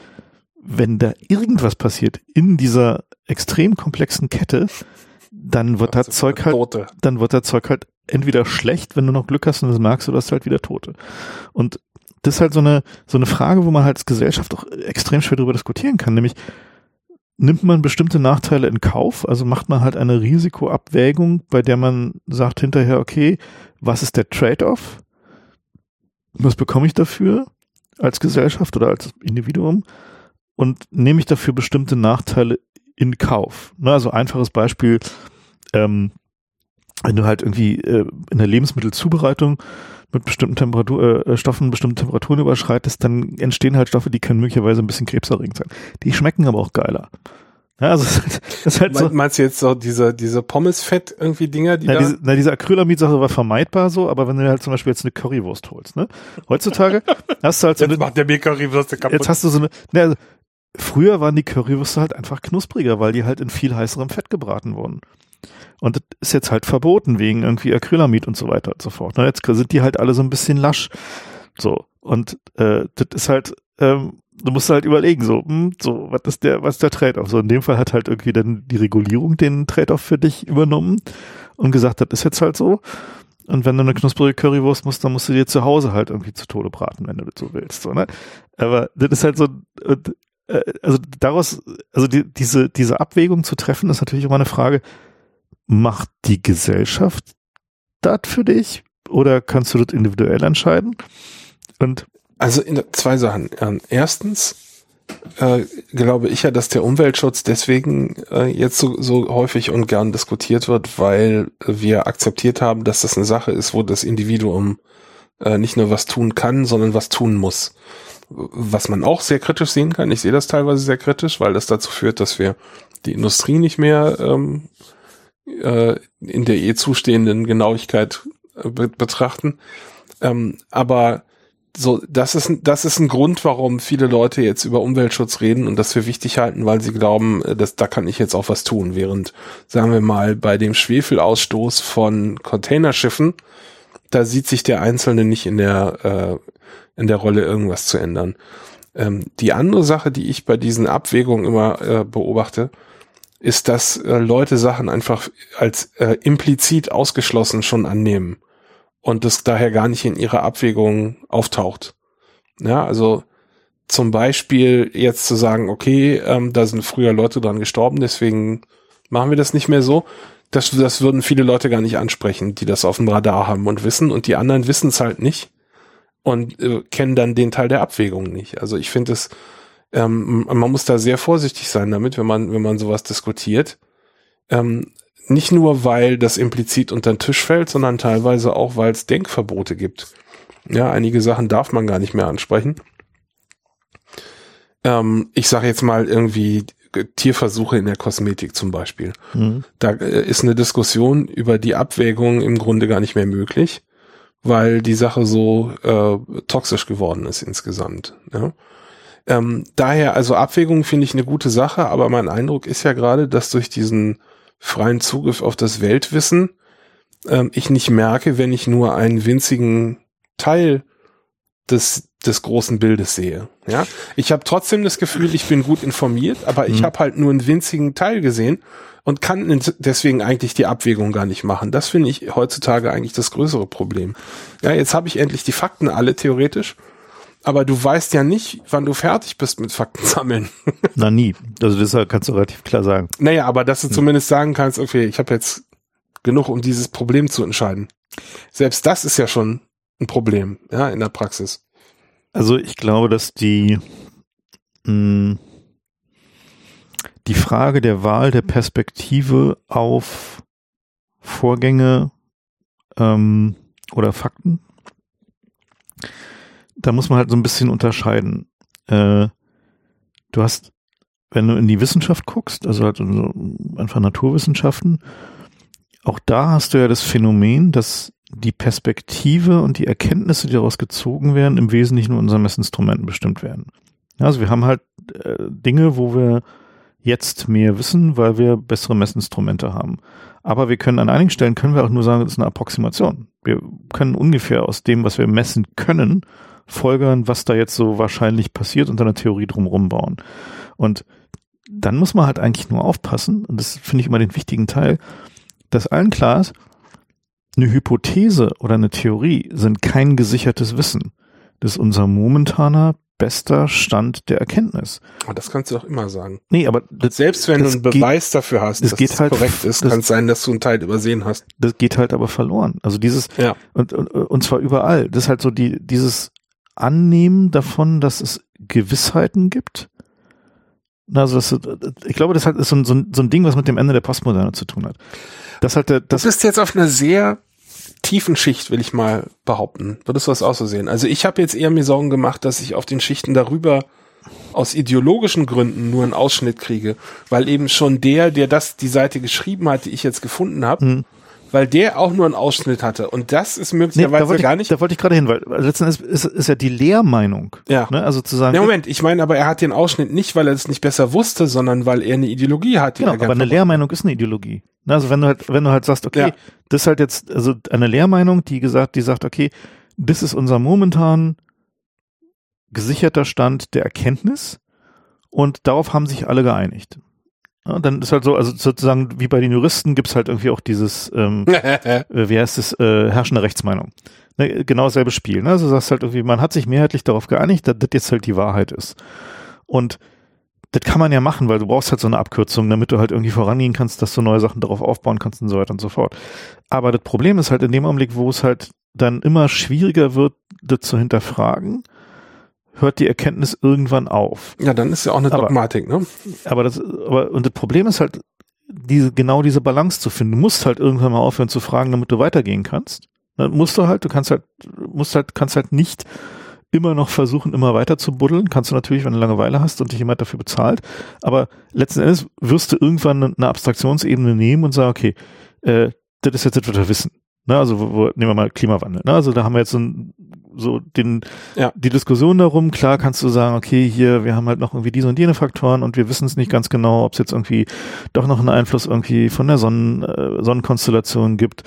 wenn da irgendwas passiert in dieser extrem komplexen Kette, dann wird das Zeug halt, Tote. dann wird das Zeug halt entweder schlecht, wenn du noch Glück hast und das merkst du, hast halt wieder Tote. Und das ist halt so eine, so eine Frage, wo man halt als Gesellschaft auch extrem schwer darüber diskutieren kann, nämlich, nimmt man bestimmte Nachteile in Kauf, also macht man halt eine Risikoabwägung, bei der man sagt hinterher, okay, was ist der Trade-off? Was bekomme ich dafür als Gesellschaft oder als Individuum und nehme ich dafür bestimmte Nachteile in Kauf. Ne, also einfaches Beispiel, ähm, wenn du halt irgendwie äh, in der Lebensmittelzubereitung mit bestimmten Temperatur, äh, Stoffen bestimmte Temperaturen überschreitest, dann entstehen halt Stoffe, die können möglicherweise ein bisschen krebserregend sein. Die schmecken aber auch geiler. Ja, also [LAUGHS] das ist halt so. Meinst du jetzt so diese, diese Pommesfett irgendwie Dinger, die na, diese, na, diese Acrylamid-Sache war vermeidbar so, aber wenn du halt zum Beispiel jetzt eine Currywurst holst, ne? Heutzutage [LAUGHS] hast du halt so jetzt eine, macht der mir Currywurst kaputt. Jetzt hast du so eine, ne, also, früher waren die Currywürste halt einfach knuspriger, weil die halt in viel heißerem Fett gebraten wurden. Und das ist jetzt halt verboten wegen irgendwie Acrylamid und so weiter und so fort. Ne? Jetzt sind die halt alle so ein bisschen lasch. So. Und äh, das ist halt, ähm, du musst halt überlegen, so, hm, so, was ist der, was ist der Trade-off? So, in dem Fall hat halt irgendwie dann die Regulierung den Trade-off für dich übernommen und gesagt, das ist jetzt halt so. Und wenn du eine knusprige Currywurst musst, dann musst du dir zu Hause halt irgendwie zu Tode braten, wenn du das so willst. So, ne? Aber das ist halt so, äh, also daraus, also die, diese, diese Abwägung zu treffen, ist natürlich immer eine Frage, macht die Gesellschaft das für dich? Oder kannst du das individuell entscheiden? Und also in, zwei Sachen. Ähm, erstens äh, glaube ich ja, dass der Umweltschutz deswegen äh, jetzt so, so häufig und gern diskutiert wird, weil wir akzeptiert haben, dass das eine Sache ist, wo das Individuum äh, nicht nur was tun kann, sondern was tun muss. Was man auch sehr kritisch sehen kann, ich sehe das teilweise sehr kritisch, weil das dazu führt, dass wir die Industrie nicht mehr ähm, äh, in der eh zustehenden Genauigkeit äh, be betrachten. Ähm, aber so, das ist, das ist ein Grund, warum viele Leute jetzt über Umweltschutz reden und das für wichtig halten, weil sie glauben, äh, dass da kann ich jetzt auch was tun. Während, sagen wir mal, bei dem Schwefelausstoß von Containerschiffen, da sieht sich der Einzelne nicht in der, äh, in der Rolle irgendwas zu ändern. Ähm, die andere Sache, die ich bei diesen Abwägungen immer äh, beobachte, ist, dass äh, Leute Sachen einfach als äh, implizit ausgeschlossen schon annehmen und das daher gar nicht in ihrer Abwägung auftaucht. Ja, also zum Beispiel jetzt zu sagen, okay, ähm, da sind früher Leute dran gestorben, deswegen machen wir das nicht mehr so. Das, das würden viele Leute gar nicht ansprechen, die das auf dem Radar haben und wissen und die anderen wissen es halt nicht und äh, kennen dann den Teil der Abwägung nicht. Also ich finde es, ähm, man muss da sehr vorsichtig sein damit, wenn man, wenn man sowas diskutiert. Ähm, nicht nur, weil das implizit unter den Tisch fällt, sondern teilweise auch, weil es Denkverbote gibt. Ja, einige Sachen darf man gar nicht mehr ansprechen. Ähm, ich sage jetzt mal irgendwie Tierversuche in der Kosmetik zum Beispiel. Mhm. Da äh, ist eine Diskussion über die Abwägung im Grunde gar nicht mehr möglich, weil die Sache so äh, toxisch geworden ist insgesamt. Ja? Ähm, daher, also Abwägung finde ich eine gute Sache, aber mein Eindruck ist ja gerade, dass durch diesen freien Zugriff auf das Weltwissen ähm, ich nicht merke, wenn ich nur einen winzigen Teil des, des großen Bildes sehe. Ja, ich habe trotzdem das Gefühl, ich bin gut informiert, aber ich mhm. habe halt nur einen winzigen Teil gesehen und kann deswegen eigentlich die Abwägung gar nicht machen. Das finde ich heutzutage eigentlich das größere Problem. Ja, jetzt habe ich endlich die Fakten alle theoretisch aber du weißt ja nicht, wann du fertig bist mit Fakten sammeln. [LAUGHS] Na nie. Also das kannst du relativ klar sagen. Naja, aber dass du hm. zumindest sagen kannst, okay, ich habe jetzt genug, um dieses Problem zu entscheiden. Selbst das ist ja schon ein Problem, ja, in der Praxis. Also ich glaube, dass die mh, hm, die Frage der Wahl der Perspektive auf Vorgänge ähm, oder Fakten da muss man halt so ein bisschen unterscheiden. Äh, du hast, wenn du in die Wissenschaft guckst, also halt so einfach Naturwissenschaften, auch da hast du ja das Phänomen, dass die Perspektive und die Erkenntnisse, die daraus gezogen werden, im Wesentlichen nur unseren Messinstrumenten bestimmt werden. Also wir haben halt äh, Dinge, wo wir jetzt mehr wissen, weil wir bessere Messinstrumente haben. Aber wir können an einigen Stellen können wir auch nur sagen, das ist eine Approximation. Wir können ungefähr aus dem, was wir messen können, folgern, was da jetzt so wahrscheinlich passiert und eine Theorie drumherum bauen. Und dann muss man halt eigentlich nur aufpassen, und das finde ich immer den wichtigen Teil, dass allen klar ist, eine Hypothese oder eine Theorie sind kein gesichertes Wissen. Das ist unser momentaner bester Stand der Erkenntnis. Aber das kannst du doch immer sagen. Nee, aber das, selbst wenn du einen Beweis geht, dafür hast, das dass es halt, korrekt ist, kann es sein, dass du einen Teil übersehen hast. Das geht halt aber verloren. Also dieses ja. und, und, und zwar überall. Das ist halt so die dieses Annehmen davon, dass es Gewissheiten gibt. Also das, ich glaube, das ist so ein, so, ein, Ding, was mit dem Ende der Postmoderne zu tun hat. Das halt der, das du bist jetzt auf einer sehr tiefen Schicht, will ich mal behaupten. Würdest du das auch so sehen? Also ich habe jetzt eher mir Sorgen gemacht, dass ich auf den Schichten darüber aus ideologischen Gründen nur einen Ausschnitt kriege, weil eben schon der, der das die Seite geschrieben hat, die ich jetzt gefunden habe, Mhm. Weil der auch nur einen Ausschnitt hatte und das ist möglicherweise da wollte gar ich, nicht. da wollte ich gerade hin, weil letzten Endes ist, ist ja die Lehrmeinung. Ja. Ne? Also zu sagen, Ne, Moment, ich meine aber, er hat den Ausschnitt nicht, weil er es nicht besser wusste, sondern weil er eine Ideologie hat. Genau, er aber eine. Lehrmeinung ist eine Ideologie. Ne, Also wenn du halt, wenn du halt sagst, okay, Ja. das ist halt jetzt, also eine Lehrmeinung, die gesagt, die sagt, okay, das ist unser momentan gesicherter Stand der Erkenntnis und darauf haben sich alle geeinigt. Ja, dann ist halt so, also sozusagen wie bei den Juristen gibt's halt irgendwie auch dieses, ähm, [LAUGHS] äh, wie heißt es, äh, herrschende Rechtsmeinung. Ne, genau dasselbe Spiel. Ne? Also du sagst halt irgendwie, man hat sich mehrheitlich darauf geeinigt, dass das jetzt halt die Wahrheit ist. Und das kann man ja machen, weil du brauchst halt so eine Abkürzung, damit du halt irgendwie vorangehen kannst, dass du neue Sachen darauf aufbauen kannst und so weiter und so fort. Aber das Problem ist halt in dem Augenblick, wo es halt dann immer schwieriger wird, das zu hinterfragen, hört die Erkenntnis irgendwann auf. ja, dann ist ja auch eine Aber- Dogmatik, ne? Aber das, aber, und das Problem ist halt, diese, genau diese Balance zu finden. Du musst halt irgendwann mal aufhören zu fragen, damit du weitergehen kannst. Dann musst du halt, du kannst halt, musst halt, kannst halt nicht immer noch versuchen, immer weiter zu buddeln. Kannst du natürlich, wenn du Langeweile hast und dich jemand dafür bezahlt. Aber letzten Endes wirst du irgendwann eine Abstraktionsebene nehmen und sagen, okay, äh, das ist jetzt das, was wir wissen. Ne, also wo, wo, nehmen wir mal Klimawandel. Ne? Also da haben wir jetzt so, ein, so den, Ja. die Diskussion darum. Klar kannst du sagen, okay, hier, wir haben halt noch irgendwie diese und jene Faktoren und wir wissen es nicht ganz genau, ob es jetzt irgendwie doch noch einen Einfluss irgendwie von der Sonnen, äh, Sonnenkonstellation gibt.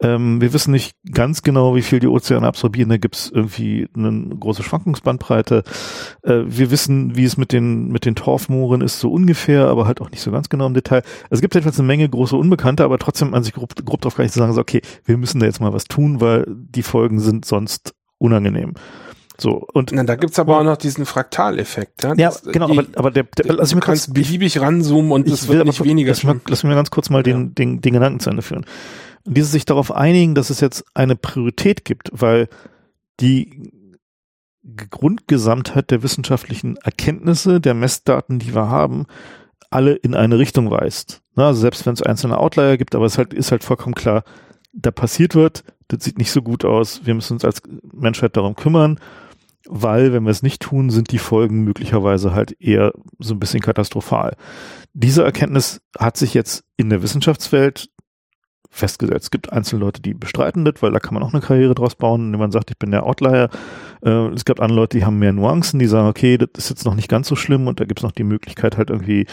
Ähm, wir wissen nicht ganz genau, wie viel die Ozeane absorbieren. Da gibt es irgendwie eine große Schwankungsbandbreite. Äh, wir wissen, wie es mit den, mit den Torfmooren ist, so ungefähr, aber halt auch nicht so ganz genau im Detail. Also es gibt etwas eine Menge große Unbekannte, aber trotzdem an sich grob, grob drauf gar nicht zu sagen, so, okay, wir müssen da jetzt mal was tun, weil die Folgen sind sonst unangenehm. So, und Na, da gibt's aber auch noch diesen Fraktaleffekt. Ja, ja, Das- genau, die, aber, aber der, der lass du mich kurz, kannst beliebig ranzoomen und es ich will wird nicht kurz- weniger lass, mal, lass mich mal ganz kurz mal den, Ja. den, den Gedanken zu Ende führen. Und dieses sich darauf einigen, dass es jetzt eine Priorität gibt, weil die Grundgesamtheit der wissenschaftlichen Erkenntnisse, der Messdaten, die wir haben, alle in eine Richtung weist. Also selbst wenn es einzelne Outlier gibt, aber es halt, ist halt vollkommen klar, da passiert wird, das sieht nicht so gut aus, wir müssen uns als Menschheit darum kümmern, weil wenn wir es nicht tun, sind die Folgen möglicherweise halt eher so ein bisschen katastrophal. Diese Erkenntnis hat sich jetzt in der Wissenschaftswelt festgesetzt. Es gibt einzelne Leute, die bestreiten das, weil da kann man auch eine Karriere draus bauen, indem man sagt, ich bin der Outlier. Äh, es gibt andere Leute, die haben mehr Nuancen, die sagen, okay, das ist jetzt noch nicht ganz so schlimm und da gibt es noch die Möglichkeit halt irgendwie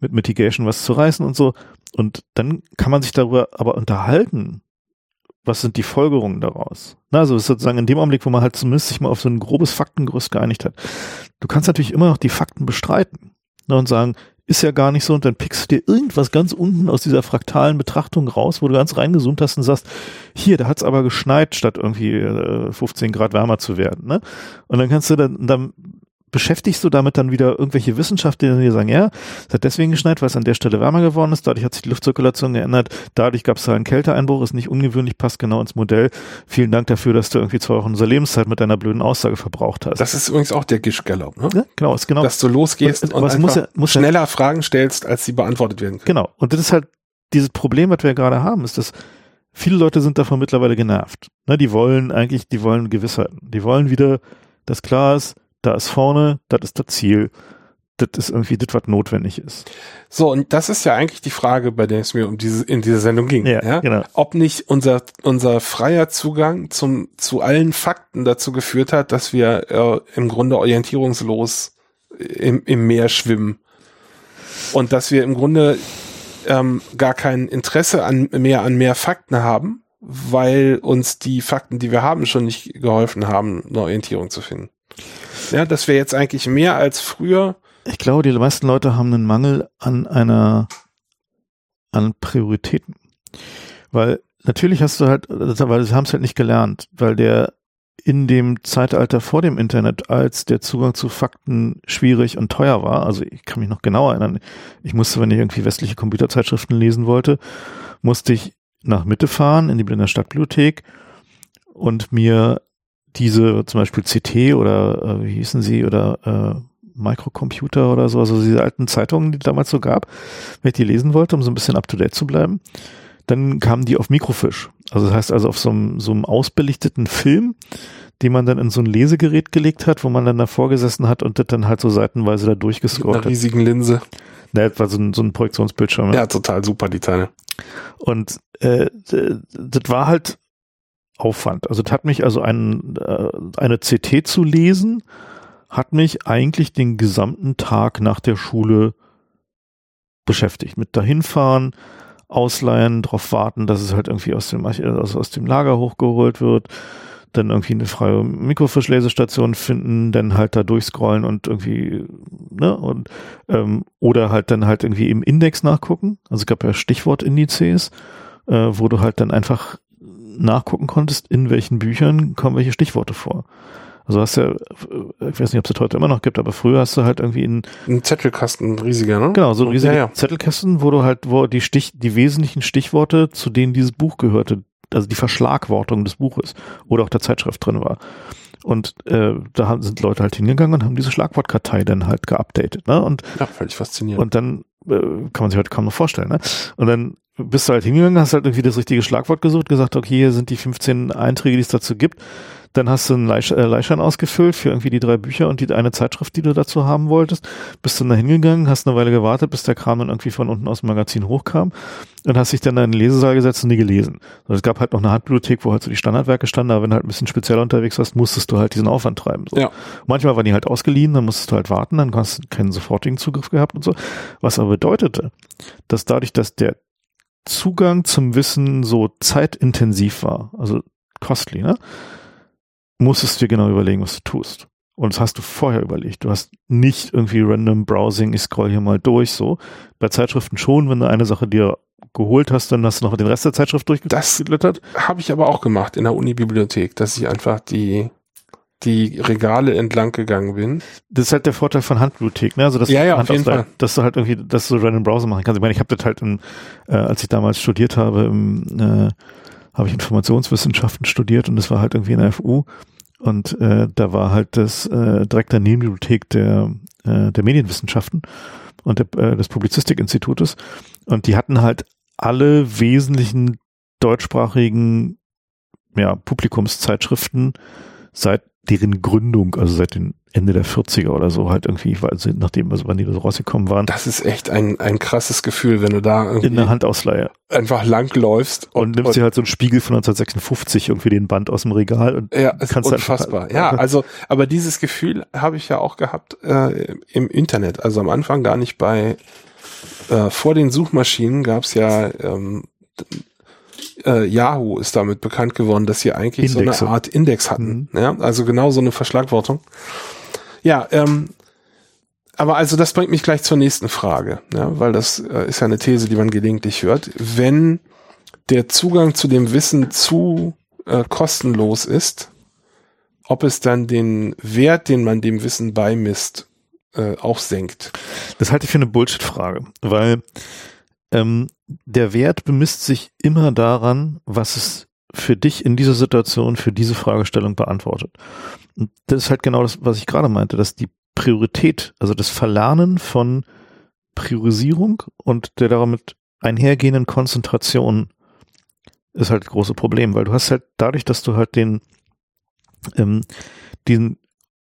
mit Mitigation was zu reißen und so. Und dann kann man sich darüber aber unterhalten, was sind die Folgerungen daraus? Also sozusagen in dem Augenblick, wo man halt zumindest sich mal auf so ein grobes Faktengerüst geeinigt hat. Du kannst natürlich immer noch die Fakten bestreiten ne, und sagen, ist ja gar nicht so und dann pickst du dir irgendwas ganz unten aus dieser fraktalen Betrachtung raus, wo du ganz reingezoomt hast und sagst, hier, da hat's aber geschneit, statt irgendwie äh, 15 Grad wärmer zu werden. Ne? Und dann kannst du dann, dann beschäftigst du damit dann wieder irgendwelche Wissenschaftler, die dir sagen, ja, es hat deswegen geschneit, weil es an der Stelle wärmer geworden ist, dadurch hat sich die Luftzirkulation geändert, dadurch gab es da einen Kälteeinbruch, ist nicht ungewöhnlich, passt genau ins Modell. Vielen Dank dafür, dass du irgendwie zwei Wochen unserer Lebenszeit mit deiner blöden Aussage verbraucht hast. Das ist übrigens auch der Gish-Gallop, ne? ja, genau, ist genau. Dass du losgehst Und- und, einfach muss ja- muss ja- schneller Fragen stellst, als sie beantwortet werden können. Genau. Und das ist halt dieses Problem, was wir gerade haben, ist, dass viele Leute sind davon mittlerweile genervt. Ne, die wollen eigentlich, die wollen Gewissheiten. Die wollen wieder, dass klar ist, da ist vorne, das ist das Ziel. Das ist irgendwie das, was notwendig ist. So, und das ist ja eigentlich die Frage, bei der es mir um diese, in dieser Sendung ging. Ja, Ja, genau. Ob nicht unser, unser freier Zugang zum, zu allen Fakten dazu geführt hat, dass wir äh, im Grunde orientierungslos im, im Meer schwimmen. Und dass wir im Grunde ähm, gar kein Interesse an mehr an mehr Fakten haben, weil uns die Fakten, die wir haben, schon nicht geholfen haben, eine Orientierung zu finden. Ja, dass wir jetzt eigentlich mehr als früher Ich glaube, die meisten Leute haben einen Mangel an einer, an Prioritäten. Weil natürlich hast du halt, weil sie haben es halt nicht gelernt, weil der in dem Zeitalter vor dem Internet, als der Zugang zu Fakten schwierig und teuer war, also ich kann mich noch genau erinnern, ich musste, wenn ich irgendwie westliche Computerzeitschriften lesen wollte, musste ich nach Mitte fahren in die Blinder Stadtbibliothek und mir diese zum Beispiel CT oder äh, wie hießen sie oder äh, Microcomputer oder so, also diese alten Zeitungen, die es damals so gab, wenn ich die lesen wollte, um so ein bisschen up to date zu bleiben, dann kamen die auf Mikrofisch. Also das heißt also auf so einem, so einem ausbelichteten Film, die man dann in so ein Lesegerät gelegt hat, wo man dann davor gesessen hat und das dann halt so seitenweise da durchgescrollt Mit hat. einer riesigen Linse. Ne, das war so ein, so ein Projektionsbildschirm. Ja, total super, die Teile. Und äh, das war halt Aufwand. Also das hat mich also ein, äh, eine CT zu lesen, hat mich eigentlich den gesamten Tag nach der Schule beschäftigt. Mit dahinfahren, ausleihen, drauf warten, dass es halt irgendwie aus dem, also aus dem Lager hochgeholt wird, dann irgendwie eine freie Mikrofischlesestation finden, dann halt da durchscrollen und irgendwie, ne, und ähm, oder halt dann halt irgendwie im Index nachgucken. Also es gab ja Stichwortindizes, äh, wo du halt dann einfach nachgucken konntest, in welchen Büchern kommen welche Stichworte vor. Also hast ja, ich weiß nicht, ob es das heute immer noch gibt, aber früher hast du halt irgendwie in, Ein Zettelkasten, ein riesiger, ne? genau, so riesige Ja, ja. Zettelkästen, wo du halt, wo die Stich, die wesentlichen Stichworte, zu denen dieses Buch gehörte, also die Verschlagwortung des Buches oder auch der Zeitschrift drin war. Und äh, da haben, sind Leute halt hingegangen und haben diese Schlagwortkartei dann halt geupdatet, ne? Und Ja, völlig faszinierend. und dann äh, kann man sich heute kaum noch vorstellen, ne? Und dann bist du halt hingegangen, hast halt irgendwie das richtige Schlagwort gesucht, gesagt, okay, hier sind die 15 Einträge, die es dazu gibt. Dann hast du einen Leih äh, Leihschein ausgefüllt für irgendwie die drei Bücher und die eine Zeitschrift, die du dazu haben wolltest. Bist dann da hingegangen, hast eine Weile gewartet, bis der Kram dann irgendwie von unten aus dem Magazin hochkam und hast dich dann in den Lesesaal gesetzt und die gelesen. Und es gab halt noch eine Handbibliothek, wo halt so die Standardwerke standen, aber wenn du halt ein bisschen spezieller unterwegs warst, musstest du halt diesen Aufwand treiben. So. Ja. Manchmal waren die halt ausgeliehen, dann musstest du halt warten, dann hast du keinen sofortigen Zugriff gehabt und so. Was aber bedeutete, dass dadurch, dass der Zugang zum Wissen so zeitintensiv war, also costly, ne, musstest du dir genau überlegen, was du tust. Und das hast du vorher überlegt. Du hast nicht irgendwie random Browsing, ich scroll hier mal durch, so. Bei Zeitschriften schon, wenn du eine Sache dir geholt hast, dann hast du noch den Rest der Zeitschrift Das- durchgeblättert. Habe ich aber auch gemacht in der Uni-Bibliothek, dass ich einfach die, die Regale entlang gegangen bin. Das ist halt der Vorteil von Handbibliothek, ne? Also dass Ja, ja, Handausleih- Fall. dass du halt irgendwie, dass du random Browser machen kannst. Ich meine, ich habe das halt, im, äh, als ich damals studiert habe, im, äh, habe ich Informationswissenschaften studiert und das war halt irgendwie in der FU und äh, da war halt das äh, direkt daneben die Bibliothek der äh, der Medienwissenschaften und der, äh, des Publizistikinstitutes und die hatten halt alle wesentlichen deutschsprachigen ja, Publikumszeitschriften seit deren Gründung, also seit den Ende der 40er oder so, halt irgendwie, weil sie, nachdem, also wann die so rausgekommen waren, Das ist echt ein, ein krasses Gefühl, wenn du da in der irgendwie Handausleihe. einfach lang läufst Und, nimmst dir halt so einen Spiegel von 1956, irgendwie den Band aus dem Regal und Ja, ist kannst halt- unfassbar. ja, also, aber dieses Gefühl habe ich ja auch gehabt äh, im Internet. Also am Anfang gar nicht bei, äh, vor den Suchmaschinen gab es ja, ähm, äh, Yahoo ist damit bekannt geworden, dass sie eigentlich so Indexe. eine Art Index hatten. Ja, also genau so eine Verschlagwortung. Ja, ähm, aber also das bringt mich gleich zur nächsten Frage, ja, weil das äh, ist ja eine These, die man gelegentlich hört. Wenn der Zugang zu dem Wissen zu äh, kostenlos ist, ob es dann den Wert, den man dem Wissen beimisst, äh, auch senkt. Das halte ich für eine Bullshit-Frage, weil ähm, der Wert bemisst sich immer daran, was es für dich in dieser Situation, für diese Fragestellung beantwortet. Und das ist halt genau das, was ich gerade meinte, dass die Priorität, also das Verlernen von Priorisierung und der damit einhergehenden Konzentration ist halt das große Problem, weil du hast halt dadurch, dass du halt den ähm, den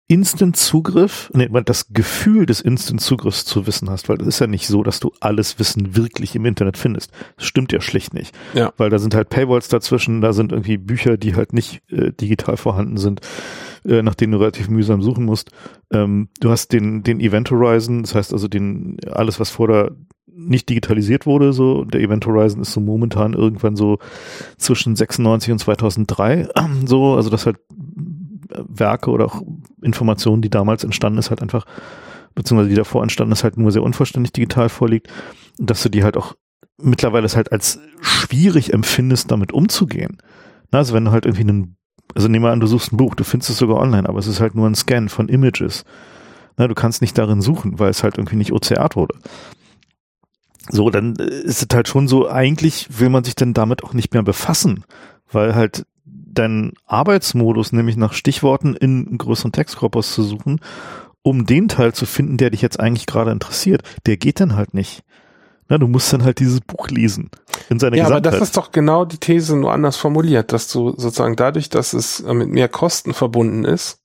Instant-Zugriff, nee, das Gefühl des Instant-Zugriffs zu Wissen hast, weil es ist ja nicht so, dass du alles Wissen wirklich im Internet findest. Das stimmt ja schlicht nicht. Ja. Weil da sind halt Paywalls dazwischen, da sind irgendwie Bücher, die halt nicht äh, digital vorhanden sind, äh, nach denen du relativ mühsam suchen musst. Ähm, du hast den, den Event Horizon, das heißt also den, alles, was vorher nicht digitalisiert wurde, so, der Event Horizon ist so momentan irgendwann so zwischen 96 und 2003, [CLEARS THROAT] so, also das halt Werke oder auch Informationen, die damals entstanden ist, halt einfach, beziehungsweise die davor entstanden ist, halt nur sehr unvollständig digital vorliegt, dass du die halt auch mittlerweile es halt als schwierig empfindest, damit umzugehen. Na, also wenn du halt irgendwie einen, also nehmen wir an, du suchst ein Buch, du findest es sogar online, aber es ist halt nur ein Scan von Images. Na, du kannst nicht darin suchen, weil es halt irgendwie nicht OCR wurde. So, dann äh, ist es halt schon so, eigentlich will man sich dann damit auch nicht mehr befassen, weil halt dein Arbeitsmodus, nämlich nach Stichworten in größeren Textkorpus zu suchen, um den Teil zu finden, der dich jetzt eigentlich gerade interessiert, der geht dann halt nicht. Na, du musst dann halt dieses Buch lesen. In seiner Ja, aber Gesamtheit. das ist doch genau die These nur anders formuliert, dass du sozusagen dadurch, dass es äh, mit mehr Kosten verbunden ist,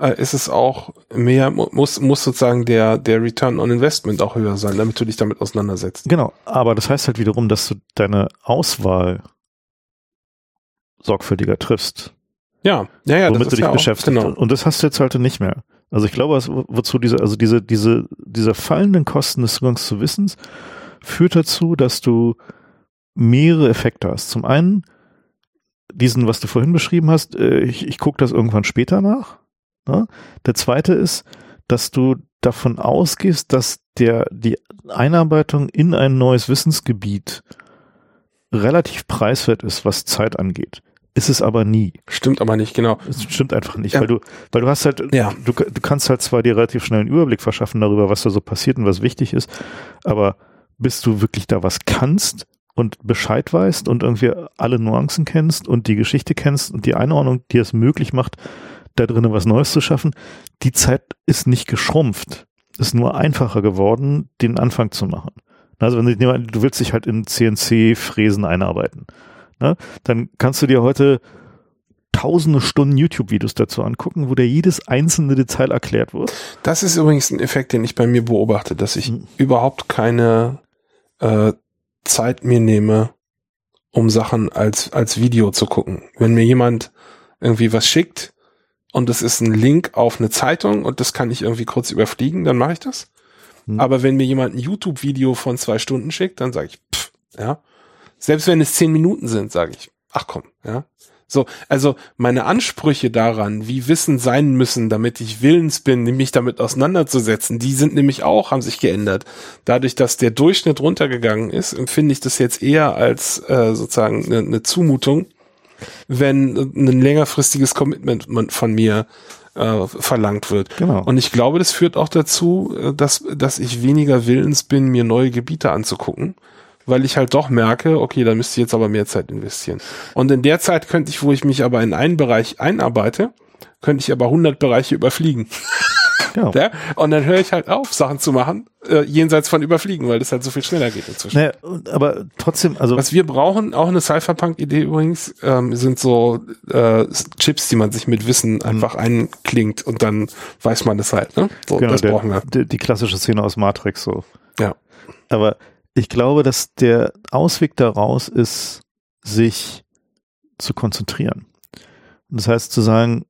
äh, ist es auch mehr, mu- muss, muss sozusagen der, der Return on Investment auch höher sein, damit du dich damit auseinandersetzt. Genau, aber das heißt halt wiederum, dass du deine Auswahl sorgfältiger triffst, Ja, ja, ja, womit du dich ja beschäftigst. genau. Und das hast du jetzt halt nicht mehr. Also ich glaube, was, wozu diese, also diese, diese, diese fallenden Kosten des Zugangs zu Wissens führt dazu, dass du mehrere Effekte hast. Zum einen diesen, was du vorhin beschrieben hast, äh, ich, ich gucke das irgendwann später nach. Ne? Der zweite ist, dass du davon ausgehst, dass der, die Einarbeitung in ein neues Wissensgebiet relativ preiswert ist, was Zeit angeht. Ist es aber nie. Stimmt aber nicht, genau. Es stimmt einfach nicht, Ja. weil du, weil du hast halt, Ja. du, du kannst halt zwar dir relativ schnell einen Überblick verschaffen darüber, was da so passiert und was wichtig ist, aber bis du wirklich da was kannst und Bescheid weißt und irgendwie alle Nuancen kennst und die Geschichte kennst und die Einordnung, die es möglich macht, da drinnen was Neues zu schaffen, die Zeit ist nicht geschrumpft. Ist nur einfacher geworden, den Anfang zu machen. Also wenn du, du willst dich halt in CNC-Fräsen einarbeiten. Ne? Dann kannst du dir heute tausende Stunden YouTube-Videos dazu angucken, wo dir jedes einzelne Detail erklärt wird. Das ist übrigens ein Effekt, den ich bei mir beobachte, dass ich Hm. überhaupt keine äh, Zeit mir nehme, um Sachen als, als Video zu gucken. Wenn mir jemand irgendwie was schickt und es ist ein Link auf eine Zeitung und das kann ich irgendwie kurz überfliegen, dann mache ich das. Hm. Aber wenn mir jemand ein YouTube-Video von zwei Stunden schickt, dann sage ich, pff, ja. Selbst wenn es zehn Minuten sind, sage ich, ach komm, ja. So, also meine Ansprüche daran, wie Wissen sein müssen, damit ich willens bin, mich damit auseinanderzusetzen, die sind nämlich auch, haben sich geändert. Dadurch, dass der Durchschnitt runtergegangen ist, empfinde ich das jetzt eher als äh, sozusagen eine, eine Zumutung, wenn ein längerfristiges Commitment von mir äh, verlangt wird. Genau. Und ich glaube, das führt auch dazu, äh, dass, dass ich weniger willens bin, mir neue Gebiete anzugucken, weil ich halt doch merke, okay, da müsste ich jetzt aber mehr Zeit investieren. Und in der Zeit könnte ich, wo ich mich aber in einen Bereich einarbeite, könnte ich aber 100 Bereiche überfliegen. [LAUGHS] Ja? Und dann höre ich halt auf, Sachen zu machen, äh, jenseits von überfliegen, weil das halt so viel schneller geht inzwischen. Naja, aber trotzdem, also Was wir brauchen, auch eine Cypherpunk-Idee übrigens, ähm, sind so äh, Chips, die man sich mit Wissen einfach einklingt und dann weiß man das halt. Ne? So, genau, das der, brauchen wir. Die, die klassische Szene aus Matrix so. Ja. Aber ich glaube, dass der Ausweg daraus ist, sich zu konzentrieren. Und das heißt zu sagen,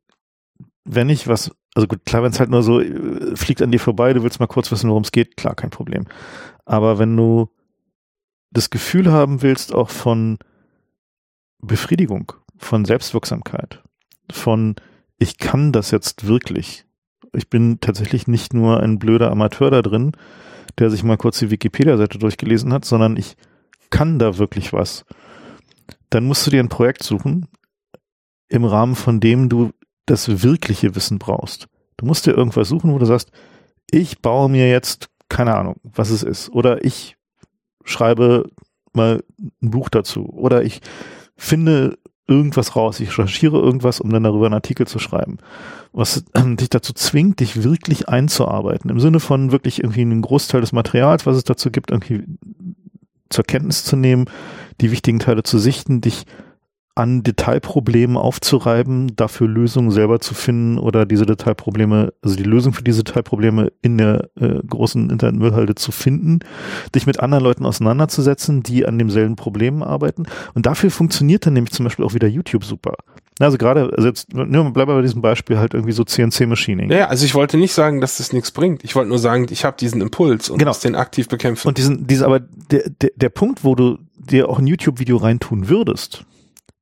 wenn ich was, also gut, klar, wenn es halt nur so äh, fliegt an dir vorbei, du willst mal kurz wissen, worum es geht, klar, kein Problem. Aber wenn du das Gefühl haben willst, auch von Befriedigung, von Selbstwirksamkeit, von ich kann das jetzt wirklich. Ich bin tatsächlich nicht nur ein blöder Amateur da drin, der sich mal kurz die Wikipedia-Seite durchgelesen hat, sondern ich kann da wirklich was. Dann musst du dir ein Projekt suchen, im Rahmen von dem du das wirkliche Wissen brauchst. Du musst dir irgendwas suchen, wo du sagst, ich baue mir jetzt, keine Ahnung, was es ist. Oder ich schreibe mal ein Buch dazu. Oder ich finde irgendwas raus. Ich recherchiere irgendwas, um dann darüber einen Artikel zu schreiben. Was [CLEARS THROAT] dich dazu zwingt, dich wirklich einzuarbeiten. Im Sinne von wirklich irgendwie einen Großteil des Materials, was es dazu gibt, irgendwie zur Kenntnis zu nehmen, die wichtigen Teile zu sichten, dich an Detailproblemen aufzureiben, dafür Lösungen selber zu finden oder diese Detailprobleme, also die Lösung für diese Detailprobleme in der äh, großen Internetmüllhalde zu finden, dich mit anderen Leuten auseinanderzusetzen, die an demselben Problem arbeiten. Und dafür funktioniert dann nämlich zum Beispiel auch wieder YouTube super. Also gerade, also jetzt, ne, bleib bei diesem Beispiel halt irgendwie so CNC-Machining. Ja, also ich wollte nicht sagen, dass das nichts bringt. Ich wollte nur sagen, ich habe diesen Impuls und Genau. muss den aktiv bekämpfen. Und diesen, diese, aber der, der, der Punkt, wo du dir auch ein YouTube-Video reintun würdest,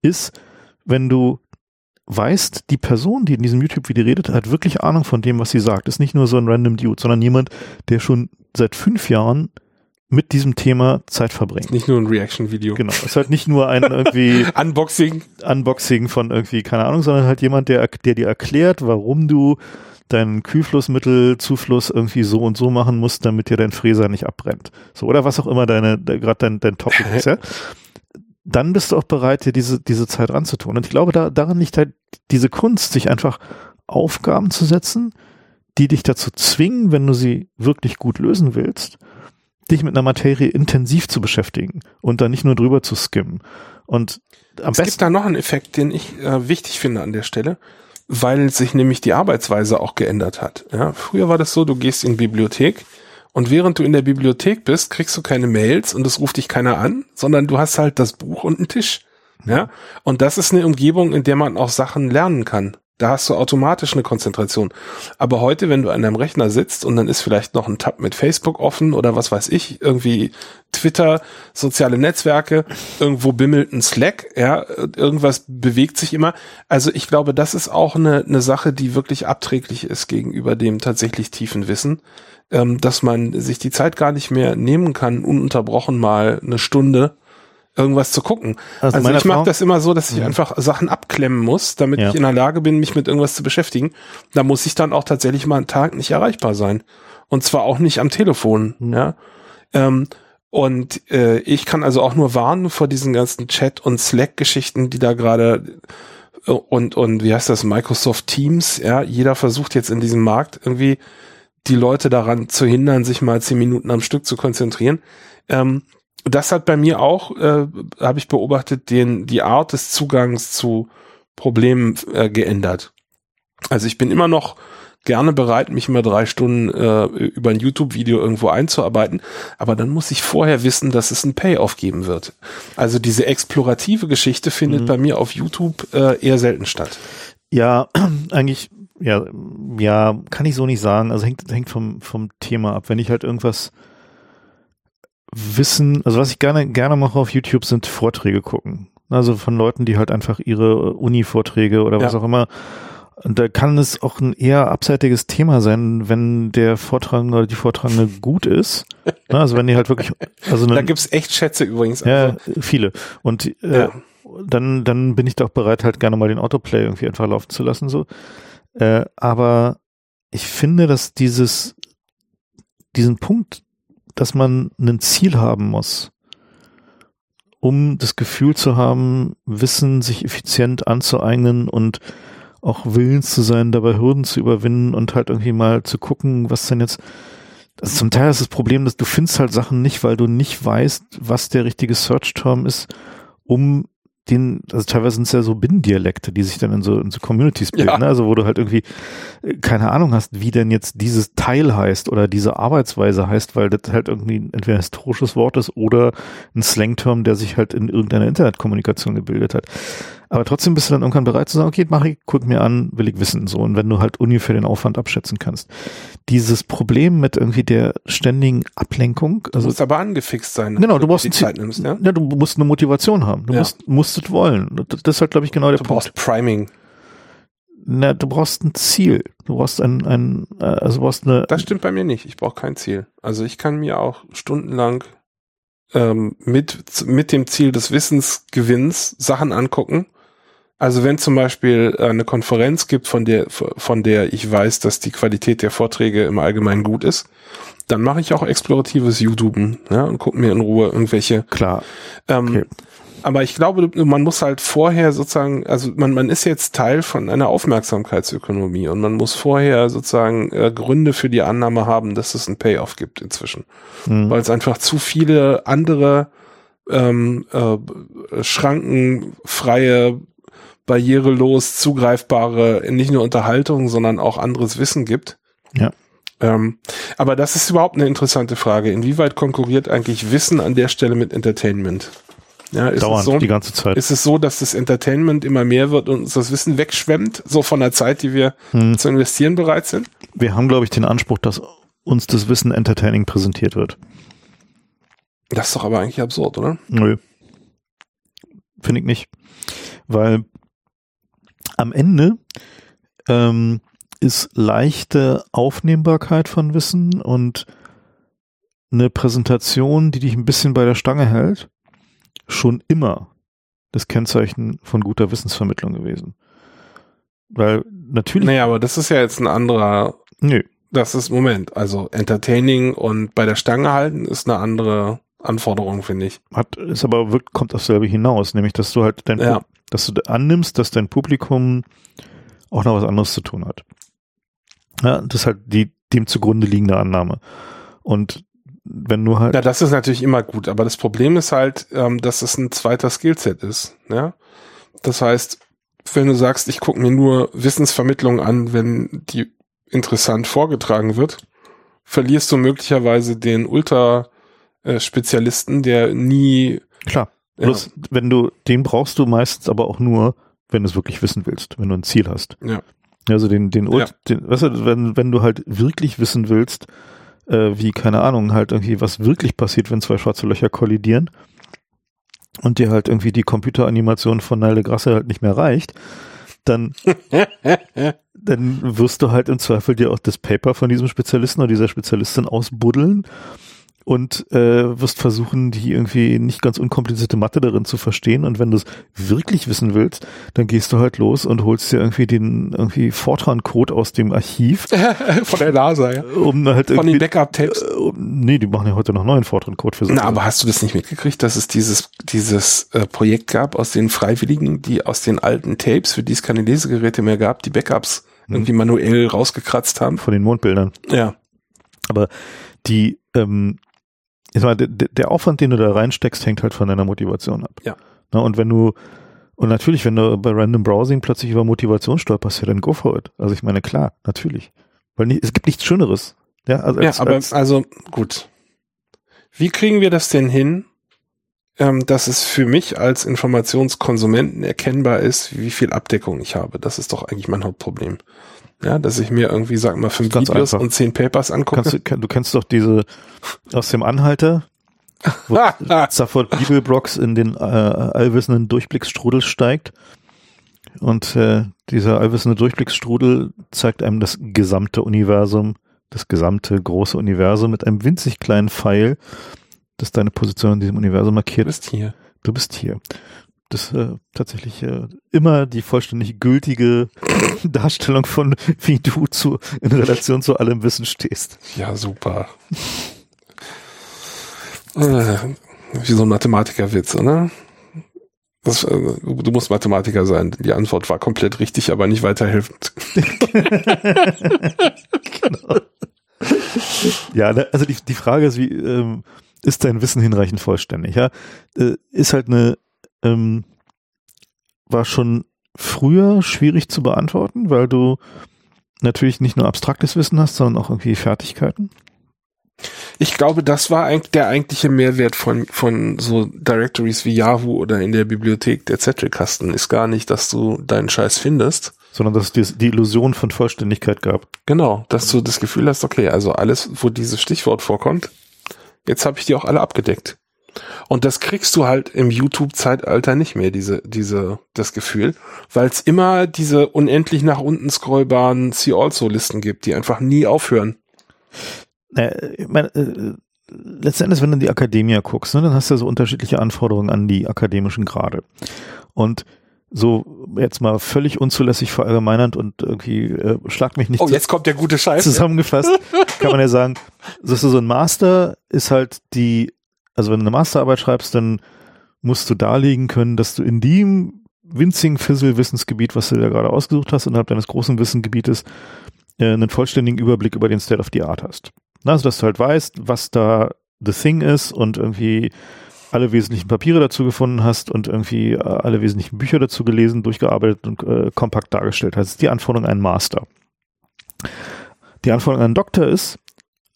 ist, wenn du weißt, die Person, die in diesem YouTube-Video redet, hat wirklich Ahnung von dem, was sie sagt. Ist nicht nur so ein random Dude, sondern jemand, der schon seit fünf Jahren mit diesem Thema Zeit verbringt. nicht nur ein Reaction-Video. Genau. Ist halt nicht nur ein [LAUGHS] irgendwie Unboxing. Unboxing von irgendwie, keine Ahnung, sondern halt jemand, der, der dir erklärt, warum du deinen Kühlflussmittelzufluss irgendwie so und so machen musst, damit dir dein Fräser nicht abbrennt. So, oder was auch immer deine, de, gerade dein, dein Topic [LAUGHS] ist, ja. Dann bist du auch bereit, dir diese, diese Zeit ranzutun. Und ich glaube, da, daran liegt halt diese Kunst, sich einfach Aufgaben zu setzen, die dich dazu zwingen, wenn du sie wirklich gut lösen willst, dich mit einer Materie intensiv zu beschäftigen und da nicht nur drüber zu skimmen. Und am es besten gibt da noch einen Effekt, den ich äh, wichtig finde an der Stelle, weil sich nämlich die Arbeitsweise auch geändert hat. Ja, früher war das so, du gehst in die Bibliothek und während du in der Bibliothek bist, kriegst du keine Mails und es ruft dich keiner an, sondern du hast halt das Buch und einen Tisch. Ja, und das ist eine Umgebung, in der man auch Sachen lernen kann. Da hast du automatisch eine Konzentration. Aber heute, wenn du an deinem Rechner sitzt und dann ist vielleicht noch ein Tab mit Facebook offen oder was weiß ich, irgendwie Twitter, soziale Netzwerke, irgendwo bimmelt ein Slack, ja, irgendwas bewegt sich immer. Also ich glaube, das ist auch eine, eine Sache, die wirklich abträglich ist gegenüber dem tatsächlich tiefen Wissen, ähm, dass man sich die Zeit gar nicht mehr nehmen kann, ununterbrochen mal eine Stunde irgendwas zu gucken. Also, also ich mache das immer so, dass ich mhm. einfach Sachen abklemmen muss, damit ja. ich in der Lage bin, mich mit irgendwas zu beschäftigen. Da muss ich dann auch tatsächlich mal einen Tag nicht erreichbar sein. Und zwar auch nicht am Telefon. Mhm. Ja. Ähm, und äh, ich kann also auch nur warnen vor diesen ganzen Chat- und Slack-Geschichten, die da gerade äh, und und wie heißt das Microsoft Teams, ja, jeder versucht jetzt in diesem Markt irgendwie die Leute daran zu hindern, sich mal zehn Minuten am Stück zu konzentrieren. Ähm, das hat bei mir auch, äh, habe ich beobachtet, den, die Art des Zugangs zu Problemen äh, geändert. Also ich bin immer noch gerne bereit, mich mal drei Stunden äh, über ein YouTube-Video irgendwo einzuarbeiten, aber dann muss ich vorher wissen, dass es ein Payoff geben wird. Also diese explorative Geschichte findet mhm. bei mir auf YouTube äh, eher selten statt. Ja, [CLEARS THROAT] eigentlich, ja, ja, kann ich so nicht sagen. Also hängt, hängt vom, vom Thema ab. Wenn ich halt irgendwas Wissen, also was ich gerne, gerne mache auf YouTube sind Vorträge gucken. Also von Leuten, die halt einfach ihre Uni-Vorträge oder was ja. auch immer. Und da kann es auch ein eher abseitiges Thema sein, wenn der Vortragende oder die Vortragende [LAUGHS] gut ist. also wenn die halt wirklich, also eine, da gibt's echt Schätze übrigens. Ja, also. viele. Und äh, ja. dann, dann bin ich doch bereit, halt gerne mal den Autoplay irgendwie einfach laufen zu lassen. So. Äh, aber ich finde, dass dieses, diesen Punkt dass man ein Ziel haben muss, um das Gefühl zu haben, Wissen sich effizient anzueignen und auch willens zu sein, dabei Hürden zu überwinden und halt irgendwie mal zu gucken, was denn jetzt also zum Teil ist das Problem, dass du findest halt Sachen nicht, weil du nicht weißt, was der richtige Search-Term ist, um den, also teilweise sind es ja so Binnendialekte, die sich dann in so, in so Communities bilden, ja. ne? also wo du halt irgendwie äh, keine Ahnung hast, wie denn jetzt dieses Teil heißt oder diese Arbeitsweise heißt, weil das halt irgendwie entweder ein historisches Wort ist oder ein Slangterm, der sich halt in irgendeiner Internetkommunikation gebildet hat. Aber trotzdem bist du dann irgendwann bereit zu sagen, okay, mach ich, guck mir an, will ich wissen, so. Und wenn du halt ungefähr den Aufwand abschätzen kannst. Dieses Problem mit irgendwie der ständigen Ablenkung. Also, du musst aber angefixt sein. Genau, du brauchst die Zeit nimmst, ja? ja? du musst eine Motivation haben. Du ja. musst, musst es wollen. Das ist halt, glaube ich, genau der du Punkt. Du brauchst Priming. Na, du brauchst ein Ziel. Du brauchst ein, ein, äh, also du brauchst eine. Das stimmt bei mir nicht. Ich brauche kein Ziel. Also ich kann mir auch stundenlang ähm, mit, mit dem Ziel des Wissensgewinns Sachen angucken also wenn zum Beispiel äh, eine Konferenz gibt, von der, von der ich weiß, dass die Qualität der Vorträge im Allgemeinen gut ist, dann mache ich auch exploratives YouTuben ja, und gucke mir in Ruhe irgendwelche. Klar. Ähm, okay. Aber ich glaube, man muss halt vorher sozusagen, also man, man ist jetzt Teil von einer Aufmerksamkeitsökonomie und man muss vorher sozusagen äh, Gründe für die Annahme haben, dass es einen Payoff gibt inzwischen. Mhm. Weil es einfach zu viele andere ähm, äh, schrankenfreie barrierelos zugreifbare, nicht nur Unterhaltung, sondern auch anderes Wissen gibt. Ja. Ähm, aber das ist überhaupt eine interessante Frage. Inwieweit konkurriert eigentlich Wissen an der Stelle mit Entertainment? Ja, ist Dauernd, es so, die ganze Zeit. Ist es so, dass das Entertainment immer mehr wird und uns das Wissen wegschwemmt, so von der Zeit, die wir hm. zu investieren bereit sind? Wir haben, glaube ich, den Anspruch, dass uns das Wissen entertaining präsentiert wird. Das ist doch aber eigentlich absurd, oder? Nö. Finde ich nicht. Weil am Ende ähm, ist leichte Aufnehmbarkeit von Wissen und eine Präsentation, die dich ein bisschen bei der Stange hält, schon immer das Kennzeichen von guter Wissensvermittlung gewesen. Weil natürlich. Naja, aber das ist ja jetzt ein anderer. Nö. Das ist Moment. Also entertaining und bei der Stange halten ist eine andere Anforderung, finde ich. Hat, ist aber wirklich, kommt auf selbe hinaus, nämlich dass du halt dein, ja dass du annimmst, dass dein Publikum auch noch was anderes zu tun hat. Ja, das ist halt die dem zugrunde liegende Annahme. Und wenn du halt. Ja, das ist natürlich immer gut, aber das Problem ist halt, ähm, dass es ein zweiter Skillset ist. Ja? Das heißt, wenn du sagst, ich gucke mir nur Wissensvermittlung an, wenn die interessant vorgetragen wird, verlierst du möglicherweise den Ultra-Spezialisten, der nie. Klar. Bloß, ja. wenn du, den brauchst du meistens aber auch nur, wenn du es wirklich wissen willst, wenn du ein Ziel hast. Ja. Also den, den, ja. den weißt du, wenn, wenn du halt wirklich wissen willst, äh, wie, keine Ahnung, halt irgendwie, was wirklich passiert, wenn zwei schwarze Löcher kollidieren und dir halt irgendwie die Computeranimation von Nile Grasse halt nicht mehr reicht, dann, [LAUGHS] dann wirst du halt im Zweifel dir auch das Paper von diesem Spezialisten oder dieser Spezialistin ausbuddeln und äh, wirst versuchen, die irgendwie nicht ganz unkomplizierte Mathe darin zu verstehen. Und wenn du es wirklich wissen willst, dann gehst du halt los und holst dir irgendwie den irgendwie Fortran-Code aus dem Archiv. [LAUGHS] Von der NASA, ja. Um halt Von den Backup-Tapes. Äh, um, nee, die machen ja heute noch neuen Fortran-Code für so. Na, aber hast du das nicht mitgekriegt, dass es dieses, dieses äh, Projekt gab aus den Freiwilligen, die aus den alten Tapes, für die es keine Lesegeräte mehr gab, die Backups hm. irgendwie manuell rausgekratzt haben? Von den Mondbildern. Ja. Aber die, ähm, ich meine, der, der Aufwand, den du da reinsteckst, hängt halt von deiner Motivation ab. Ja. Na, und wenn du, und natürlich, wenn du bei Random Browsing plötzlich über Motivation stolperst, ja, dann go for it. Also ich meine, klar, natürlich. Weil nicht, es gibt nichts Schöneres. Ja, also, ja aber als, also gut. Wie kriegen wir das denn hin, ähm, dass es für mich als Informationskonsumenten erkennbar ist, wie viel Abdeckung ich habe? Das ist doch eigentlich mein Hauptproblem. Ja, dass ich mir irgendwie, sag mal, fünf Videos einfach. und zehn Papers angucke. Kannst du, du kennst doch diese aus dem Anhalter, wo [LAUGHS] Zafford Bibelbrocks in den äh, allwissenden Durchblicksstrudel steigt. Und äh, dieser allwissende Durchblicksstrudel zeigt einem das gesamte Universum, das gesamte große Universum mit einem winzig kleinen Pfeil, das deine Position in diesem Universum markiert. Du bist hier. Du bist hier das äh, tatsächlich äh, immer die vollständig gültige [LAUGHS] Darstellung von, wie du zu, in Relation zu allem Wissen stehst. Ja, super. äh, wie so ein Mathematikerwitz, oder? Das, äh, du musst Mathematiker sein. Die Antwort war komplett richtig, aber nicht weiterhelfend. genau. [LAUGHS] Ja, ne, also die, die Frage ist, wie ähm, ist dein Wissen hinreichend vollständig? Ja, äh, ist halt eine ähm, war schon früher schwierig zu beantworten, weil du natürlich nicht nur abstraktes Wissen hast, sondern auch irgendwie Fertigkeiten. Ich glaube, das war eigentlich der eigentliche Mehrwert von, von so Directories wie Yahoo oder in der Bibliothek der Zettelkasten ist gar nicht, dass du deinen Scheiß findest. Sondern dass es die Illusion von Vollständigkeit gab. Genau, dass du das Gefühl hast, okay, also alles, wo dieses Stichwort vorkommt, jetzt habe ich die auch alle abgedeckt. Und das kriegst du halt im YouTube-Zeitalter nicht mehr, diese, diese, das Gefühl, weil es immer diese unendlich nach unten scrollbaren See-Also-Listen gibt, die einfach nie aufhören. Äh, ich meine, äh, letzten Endes, wenn du in die Akademie guckst, ne, dann hast du ja so unterschiedliche Anforderungen an die akademischen Grade. Und so jetzt mal völlig unzulässig verallgemeinernd und irgendwie äh, schlag mich nicht. Oh, jetzt kommt der gute Scheiß. Zusammengefasst kann man ja sagen, [LAUGHS] so ein Master ist halt die also wenn du eine Masterarbeit schreibst, dann musst du darlegen können, dass du in dem winzigen Fizzle-Wissensgebiet, was du da gerade ausgesucht hast, innerhalb deines großen Wissensgebietes, äh, einen vollständigen Überblick über den State of the Art hast. Also, dass du halt weißt, was da the thing ist und irgendwie alle wesentlichen Papiere dazu gefunden hast und irgendwie äh, alle wesentlichen Bücher dazu gelesen, durchgearbeitet und äh, kompakt dargestellt hast. Das ist die Anforderung an einen Master. Die Anforderung an einen Doktor ist,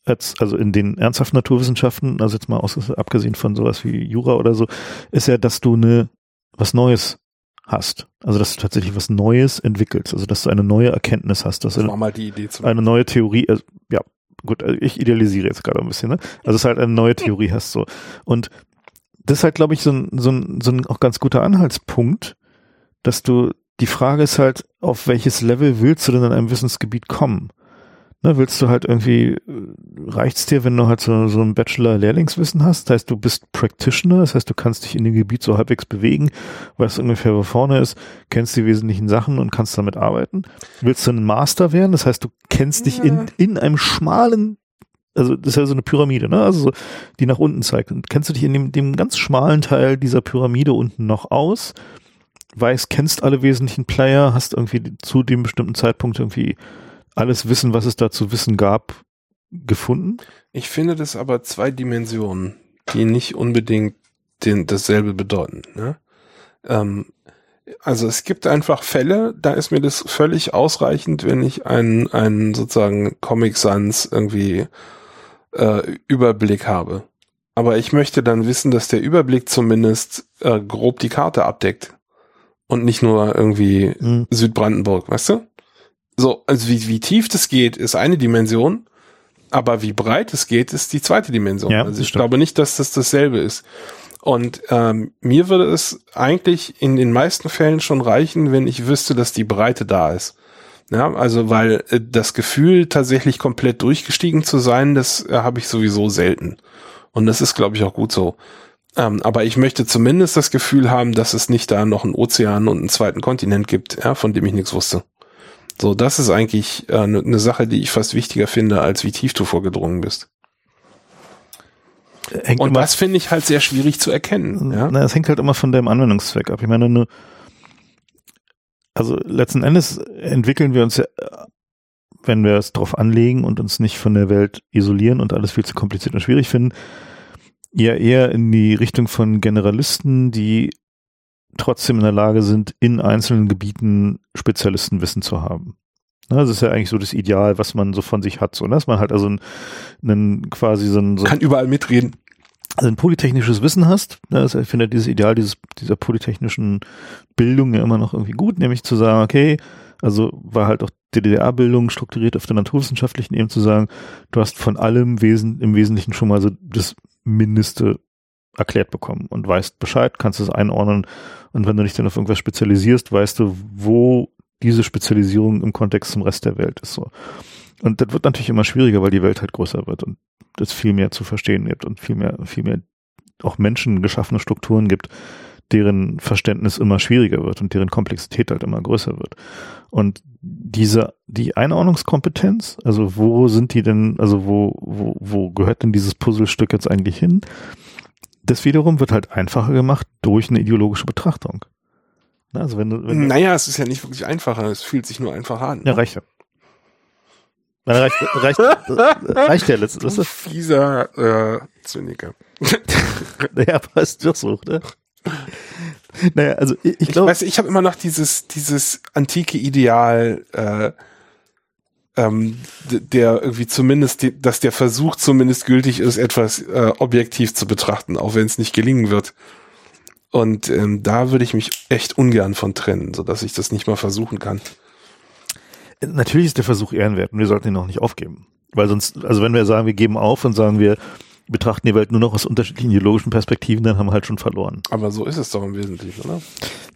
als, also in den ernsthaften Naturwissenschaften, also jetzt mal aus, abgesehen von sowas wie Jura oder so, ist ja, dass du eine, was Neues hast. Also, dass du tatsächlich was Neues entwickelst. Also, dass du eine neue Erkenntnis hast. Dass das war mal die Idee zu Eine neue Theorie, also, ja, gut, also ich idealisiere jetzt gerade ein bisschen, ne? Also, es halt eine neue Theorie hast, so. Und das ist halt, glaube ich, so ein, so ein, so ein auch ganz guter Anhaltspunkt, dass du, die Frage ist halt, auf welches Level willst du denn in einem Wissensgebiet kommen? Ne, willst du halt irgendwie, reicht's dir, wenn du halt so, so ein Bachelor-Lehrlingswissen hast? Das heißt, du bist Practitioner, das heißt, du kannst dich in dem Gebiet so halbwegs bewegen, weißt ungefähr, wo vorne ist, kennst die wesentlichen Sachen und kannst damit arbeiten. Willst du ein Master werden? Das heißt, du kennst dich in, in einem schmalen also das ist ja so eine Pyramide, ne? Also so, die nach unten zeigt. Und kennst du dich in dem, dem ganz schmalen Teil dieser Pyramide unten noch aus? Weißt, kennst alle wesentlichen Player, hast irgendwie zu dem bestimmten Zeitpunkt irgendwie alles Wissen, was es da zu wissen gab, gefunden. Ich finde das aber zwei Dimensionen, die nicht unbedingt den, dasselbe bedeuten. Ne? Ähm, also es gibt einfach Fälle, da ist mir das völlig ausreichend, wenn ich einen, einen sozusagen Comic Sans irgendwie äh, Überblick habe. Aber ich möchte dann wissen, dass der Überblick zumindest äh, grob die Karte abdeckt. Und nicht nur irgendwie mhm. Südbrandenburg, weißt du? So, also wie, wie tief das geht, ist eine Dimension, aber wie breit es geht, ist die zweite Dimension. Ja, also ich stimmt. glaube nicht, dass das dasselbe ist. Und ähm, mir würde es eigentlich in den meisten Fällen schon reichen, wenn ich wüsste, dass die Breite da ist. Ja, also weil äh, das Gefühl, tatsächlich komplett durchgestiegen zu sein, das äh, habe ich sowieso selten. Und das ist, glaube ich, auch gut so. Ähm, aber ich möchte zumindest das Gefühl haben, dass es nicht da noch einen Ozean und einen zweiten Kontinent gibt, ja, von dem ich nichts wusste. So, das ist eigentlich eine äh, ne Sache, die ich fast wichtiger finde, als wie tief du vorgedrungen bist. Hängt und das finde ich halt sehr schwierig zu erkennen. Ja? Na, es hängt halt immer von deinem Anwendungszweck ab. Ich meine, ne, also letzten Endes entwickeln wir uns ja, wenn wir es drauf anlegen und uns nicht von der Welt isolieren und alles viel zu kompliziert und schwierig finden, ja eher in die Richtung von Generalisten, die trotzdem in der Lage sind, in einzelnen Gebieten Spezialistenwissen zu haben. Das ist ja eigentlich so das Ideal, was man so von sich hat, so, ne? dass man halt also einen, einen quasi so ein, so kann überall mitreden. Also ein polytechnisches Wissen hast. Ne? ich finde dieses Ideal dieses, dieser polytechnischen Bildung ja immer noch irgendwie gut, nämlich zu sagen, okay, also war halt auch DDR-Bildung strukturiert auf der naturwissenschaftlichen Ebene zu sagen, du hast von allem Wesen, im Wesentlichen schon mal so das Mindeste erklärt bekommen und weißt Bescheid, kannst es einordnen und wenn du dich dann auf irgendwas spezialisierst, weißt du, wo diese Spezialisierung im Kontext zum Rest der Welt ist so. Und das wird natürlich immer schwieriger, weil die Welt halt größer wird und es viel mehr zu verstehen gibt und viel mehr, viel mehr auch Menschen geschaffene Strukturen gibt, deren Verständnis immer schwieriger wird und deren Komplexität halt immer größer wird. Und diese, die Einordnungskompetenz, also wo sind die denn, also wo, wo, wo gehört denn dieses Puzzlestück jetzt eigentlich hin? Das wiederum wird halt einfacher gemacht durch eine ideologische Betrachtung. Also wenn du, wenn du naja, es ist ja nicht wirklich einfacher, es fühlt sich nur einfacher an. Ja, ne? reicht ja. Reicht, reicht, [LAUGHS] reicht ja letztens. Du fieser äh, Zyniker. [LAUGHS] naja, aber ist doch so, ne? Naja, also ich, ich glaube. Ich ich habe immer noch dieses, dieses antike Ideal, äh, ähm, der irgendwie zumindest, die, dass der Versuch zumindest gültig ist, etwas äh, objektiv zu betrachten, auch wenn es nicht gelingen wird. Und ähm, da würde ich mich echt ungern von trennen, so dass ich das nicht mal versuchen kann. Natürlich ist der Versuch ehrenwert und wir sollten ihn auch nicht aufgeben. Weil sonst, also wenn wir sagen, wir geben auf und sagen, wir betrachten die Welt nur noch aus unterschiedlichen ideologischen Perspektiven, dann haben wir halt schon verloren. Aber so ist es doch im Wesentlichen, oder?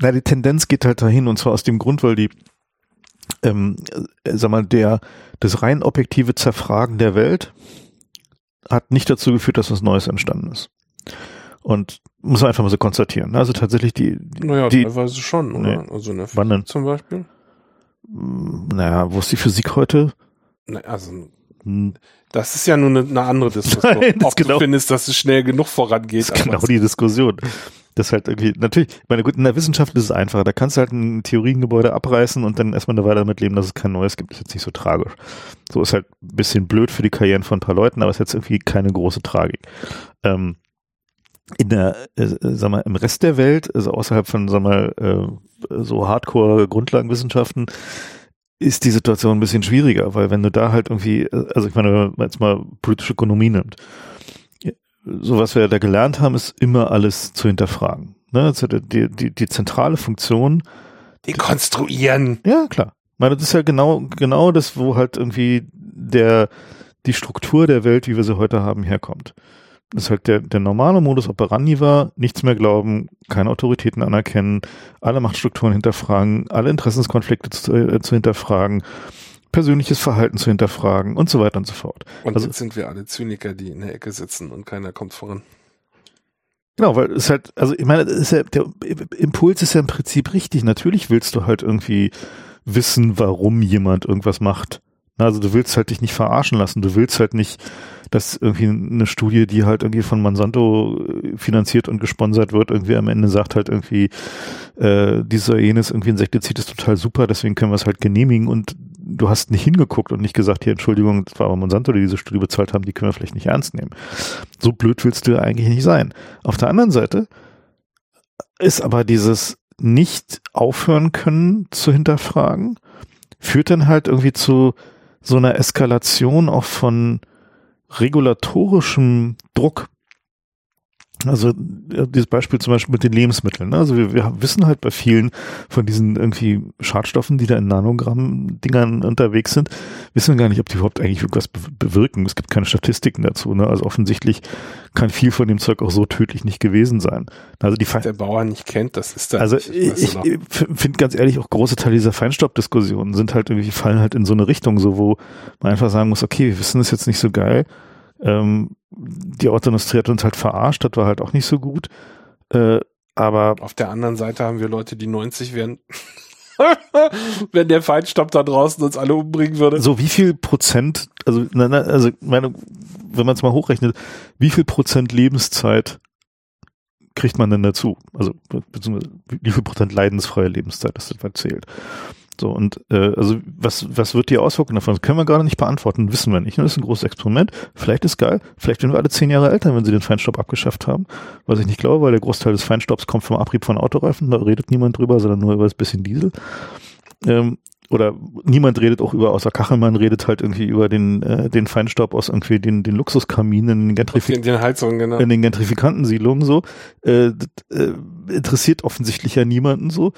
Na, die Tendenz geht halt dahin und zwar aus dem Grund, weil die ähm, äh, sag mal, der, das rein objektive Zerfragen der Welt hat nicht dazu geführt, dass was Neues entstanden ist. Und muss man einfach mal so konstatieren. Also tatsächlich die. Naja, die, teilweise schon, oder? Nee. Also in der Wann denn? zum Beispiel. Hm, naja, wo ist die Physik heute? Na, also. Das ist ja nur eine, eine andere Diskussion. [LAUGHS] Nein, Ob genau, du findest, dass es schnell genug vorangeht. Das ist genau die Diskussion. Das ist halt irgendwie, natürlich, ich meine, gut, in der Wissenschaft ist es einfacher. Da kannst du halt ein Theoriengebäude abreißen und dann erstmal eine Weile damit leben, dass es kein neues gibt. Das ist jetzt nicht so tragisch. So ist halt ein bisschen blöd für die Karrieren von ein paar Leuten, aber es ist jetzt irgendwie keine große Tragik. Ähm, in der, äh, sag mal, im Rest der Welt, also außerhalb von, sag mal, äh, so Hardcore-Grundlagenwissenschaften, ist die Situation ein bisschen schwieriger, weil wenn du da halt irgendwie, also ich meine, wenn man jetzt mal politische Ökonomie nimmt, so was wir da gelernt haben, ist immer alles zu hinterfragen. Ne? Also die, die, die zentrale Funktion. Dekonstruieren. Ja, klar. Ich meine, das ist ja genau, genau das, wo halt irgendwie der, die Struktur der Welt, wie wir sie heute haben, herkommt. Das ist halt der, der normale Modus operandi war, nichts mehr glauben, keine Autoritäten anerkennen, alle Machtstrukturen hinterfragen, alle Interessenskonflikte zu, äh, zu hinterfragen persönliches Verhalten zu hinterfragen und so weiter und so fort. Und also, jetzt sind wir alle Zyniker, die in der Ecke sitzen und keiner kommt voran. Genau, weil es halt, also ich meine, ja, der Impuls ist ja im Prinzip richtig. Natürlich willst du halt irgendwie wissen, warum jemand irgendwas macht. Also du willst halt dich nicht verarschen lassen. Du willst halt nicht, dass irgendwie eine Studie, die halt irgendwie von Monsanto äh, finanziert und gesponsert wird, irgendwie am Ende sagt halt irgendwie, äh, dieser jenes irgendwie Insektizid ist total super, deswegen können wir es halt genehmigen und du hast nicht hingeguckt und nicht gesagt, hier, Entschuldigung, das war aber Monsanto, die diese Studie bezahlt haben, die können wir vielleicht nicht ernst nehmen. So blöd willst du eigentlich nicht sein. Auf der anderen Seite ist aber dieses nicht aufhören können zu hinterfragen, führt dann halt irgendwie zu so einer Eskalation auch von regulatorischem Druck also dieses Beispiel zum Beispiel mit den Lebensmitteln. Ne? Also wir, wir wissen halt bei vielen von diesen irgendwie Schadstoffen, die da in Nanogramm-Dingern unterwegs sind, wissen wir gar nicht, ob die überhaupt eigentlich irgendwas bewirken. Es gibt keine Statistiken dazu. Ne? Also offensichtlich kann viel von dem Zeug auch so tödlich nicht gewesen sein. Also die der Bauer nicht kennt, das ist da. Also ich, ich finde ganz ehrlich auch große Teile dieser Feinstaubdiskussionen sind halt irgendwie fallen halt in so eine Richtung, so wo man einfach sagen muss, okay, wir wissen das jetzt nicht so geil ähm, die Autoindustrie hat uns halt verarscht, das war halt auch nicht so gut. Äh, aber auf der anderen Seite haben wir Leute, die 90 werden. [LAUGHS] wenn der Feinstaub da draußen uns alle umbringen würde. So wie viel Prozent, also, also meine, wenn man es mal hochrechnet, wie viel Prozent Lebenszeit kriegt man denn dazu? Also beziehungsweise wie viel Prozent leidensfreie Lebenszeit das zählt. So, und äh, also was, was wird die Auswirkung davon? Das können wir gerade nicht beantworten, wissen wir nicht. Das ist ein großes Experiment. Vielleicht ist geil, vielleicht werden wir alle zehn Jahre älter, wenn sie den Feinstaub abgeschafft haben. Was ich nicht glaube, weil der Großteil des Feinstaubs kommt vom Abrieb von Autoreifen, da redet niemand drüber, sondern nur über das bisschen Diesel. Ähm, oder niemand redet auch über, außer Kachelmann redet halt irgendwie über den, äh, den Feinstaub aus irgendwie den, den Luxuskaminen in den, Gentrifik in den, Heizungen, genau. in den Gentrifikantensiedlungen so. Äh, das, äh, interessiert offensichtlich ja niemanden so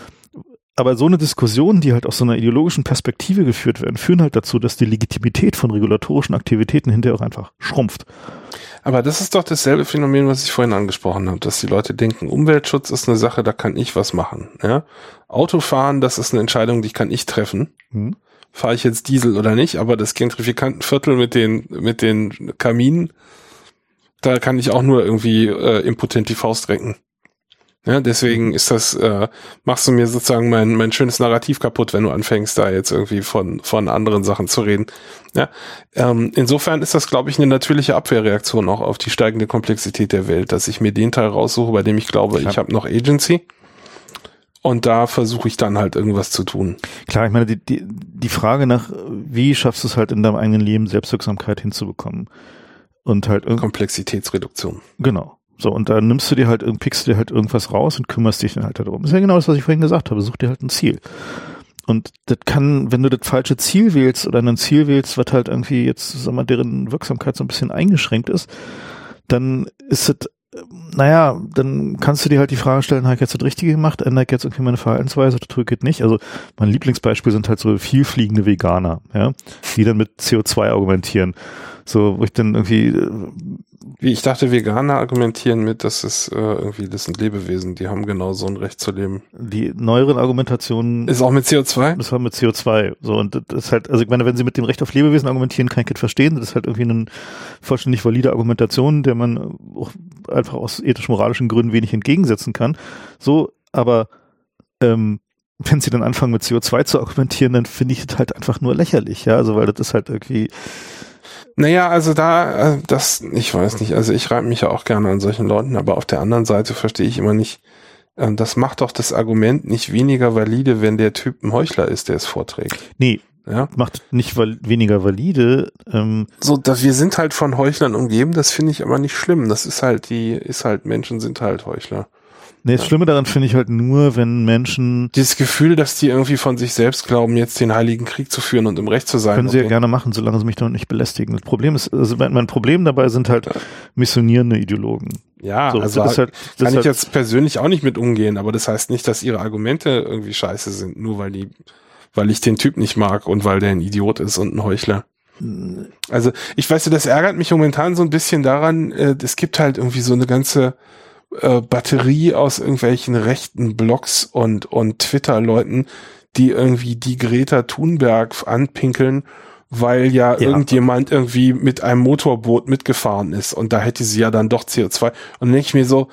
aber so eine Diskussion, die halt aus so einer ideologischen Perspektive geführt werden, führen halt dazu, dass die Legitimität von regulatorischen Aktivitäten hinterher auch einfach schrumpft. Aber das ist doch dasselbe Phänomen, was ich vorhin angesprochen habe, dass die Leute denken, Umweltschutz ist eine Sache, da kann ich was machen. Ja? Autofahren, das ist eine Entscheidung, die kann ich treffen. Hm. Fahre ich jetzt Diesel oder nicht, aber das Gentrifikantenviertel mit den, mit den Kaminen, da kann ich auch nur irgendwie äh, impotent die Faust recken. Ja, deswegen mhm. ist das, äh, machst du mir sozusagen mein, mein schönes Narrativ kaputt, wenn du anfängst, da jetzt irgendwie von, von anderen Sachen zu reden. Ja, ähm, insofern ist das, glaube ich, eine natürliche Abwehrreaktion auch auf die steigende Komplexität der Welt, dass ich mir den Teil raussuche, bei dem ich glaube, Klar. ich habe noch Agency. Und da versuche ich dann halt irgendwas zu tun. Klar, ich meine, die, die, die Frage nach, wie schaffst du es halt in deinem eigenen Leben, Selbstwirksamkeit hinzubekommen? Und halt Komplexitätsreduktion. Genau. So, und da nimmst du dir halt, pickst du dir halt irgendwas raus und kümmerst dich dann halt darum. Ist ja genau das, was ich vorhin gesagt habe. Such dir halt ein Ziel. Und das kann, wenn du das falsche Ziel wählst oder ein Ziel wählst, was halt irgendwie jetzt, sag mal, deren Wirksamkeit so ein bisschen eingeschränkt ist, dann ist es, naja, dann kannst du dir halt die Frage stellen, habe ich jetzt das Richtige gemacht, ändere ich jetzt irgendwie meine Verhaltensweise, das geht nicht. Also mein Lieblingsbeispiel sind halt so vielfliegende Veganer, ja, die dann mit CO2 argumentieren. So, wo ich dann irgendwie wie ich dachte, Veganer argumentieren mit, dass es äh, irgendwie, das sind Lebewesen, die haben genau so ein Recht zu leben. Die neueren Argumentationen. Ist auch mit CO2? Das war mit CO2. So, und das ist halt, also ich meine, wenn sie mit dem Recht auf Lebewesen argumentieren, kann ich das verstehen. Das ist halt irgendwie eine vollständig valide Argumentation, der man auch einfach aus ethisch-moralischen Gründen wenig entgegensetzen kann. So, aber ähm, wenn sie dann anfangen mit CO2 zu argumentieren, dann finde ich das halt einfach nur lächerlich, ja. Also weil das ist halt irgendwie naja, also da, äh, das, ich weiß nicht, also ich reibe mich ja auch gerne an solchen Leuten, aber auf der anderen Seite verstehe ich immer nicht, äh, das macht doch das Argument nicht weniger valide, wenn der Typ ein Heuchler ist, der es vorträgt. Nee, ja? macht nicht val weniger valide. Ähm. So, dass wir sind halt von Heuchlern umgeben, das finde ich aber nicht schlimm. Das ist halt die, ist halt, Menschen sind halt Heuchler. Nee, das Schlimme daran finde ich halt nur, wenn Menschen. Dieses Gefühl, dass die irgendwie von sich selbst glauben, jetzt den Heiligen Krieg zu führen und im Recht zu sein. Können sie ja gerne machen, solange sie mich doch nicht belästigen. Das Problem ist, also mein Problem dabei sind halt missionierende Ideologen. Ja, so, also das halt, das kann ich halt jetzt persönlich auch nicht mit umgehen, aber das heißt nicht, dass ihre Argumente irgendwie scheiße sind, nur weil die, weil ich den Typ nicht mag und weil der ein Idiot ist und ein Heuchler. Also ich weiß, das ärgert mich momentan so ein bisschen daran, äh, es gibt halt irgendwie so eine ganze äh, Batterie aus irgendwelchen rechten Blogs und, und Twitter-Leuten, die irgendwie die Greta Thunberg anpinkeln, weil ja, ja, irgendjemand irgendwie mit einem Motorboot mitgefahren ist und da hätte sie ja dann doch CO2. Und dann denke ich mir so,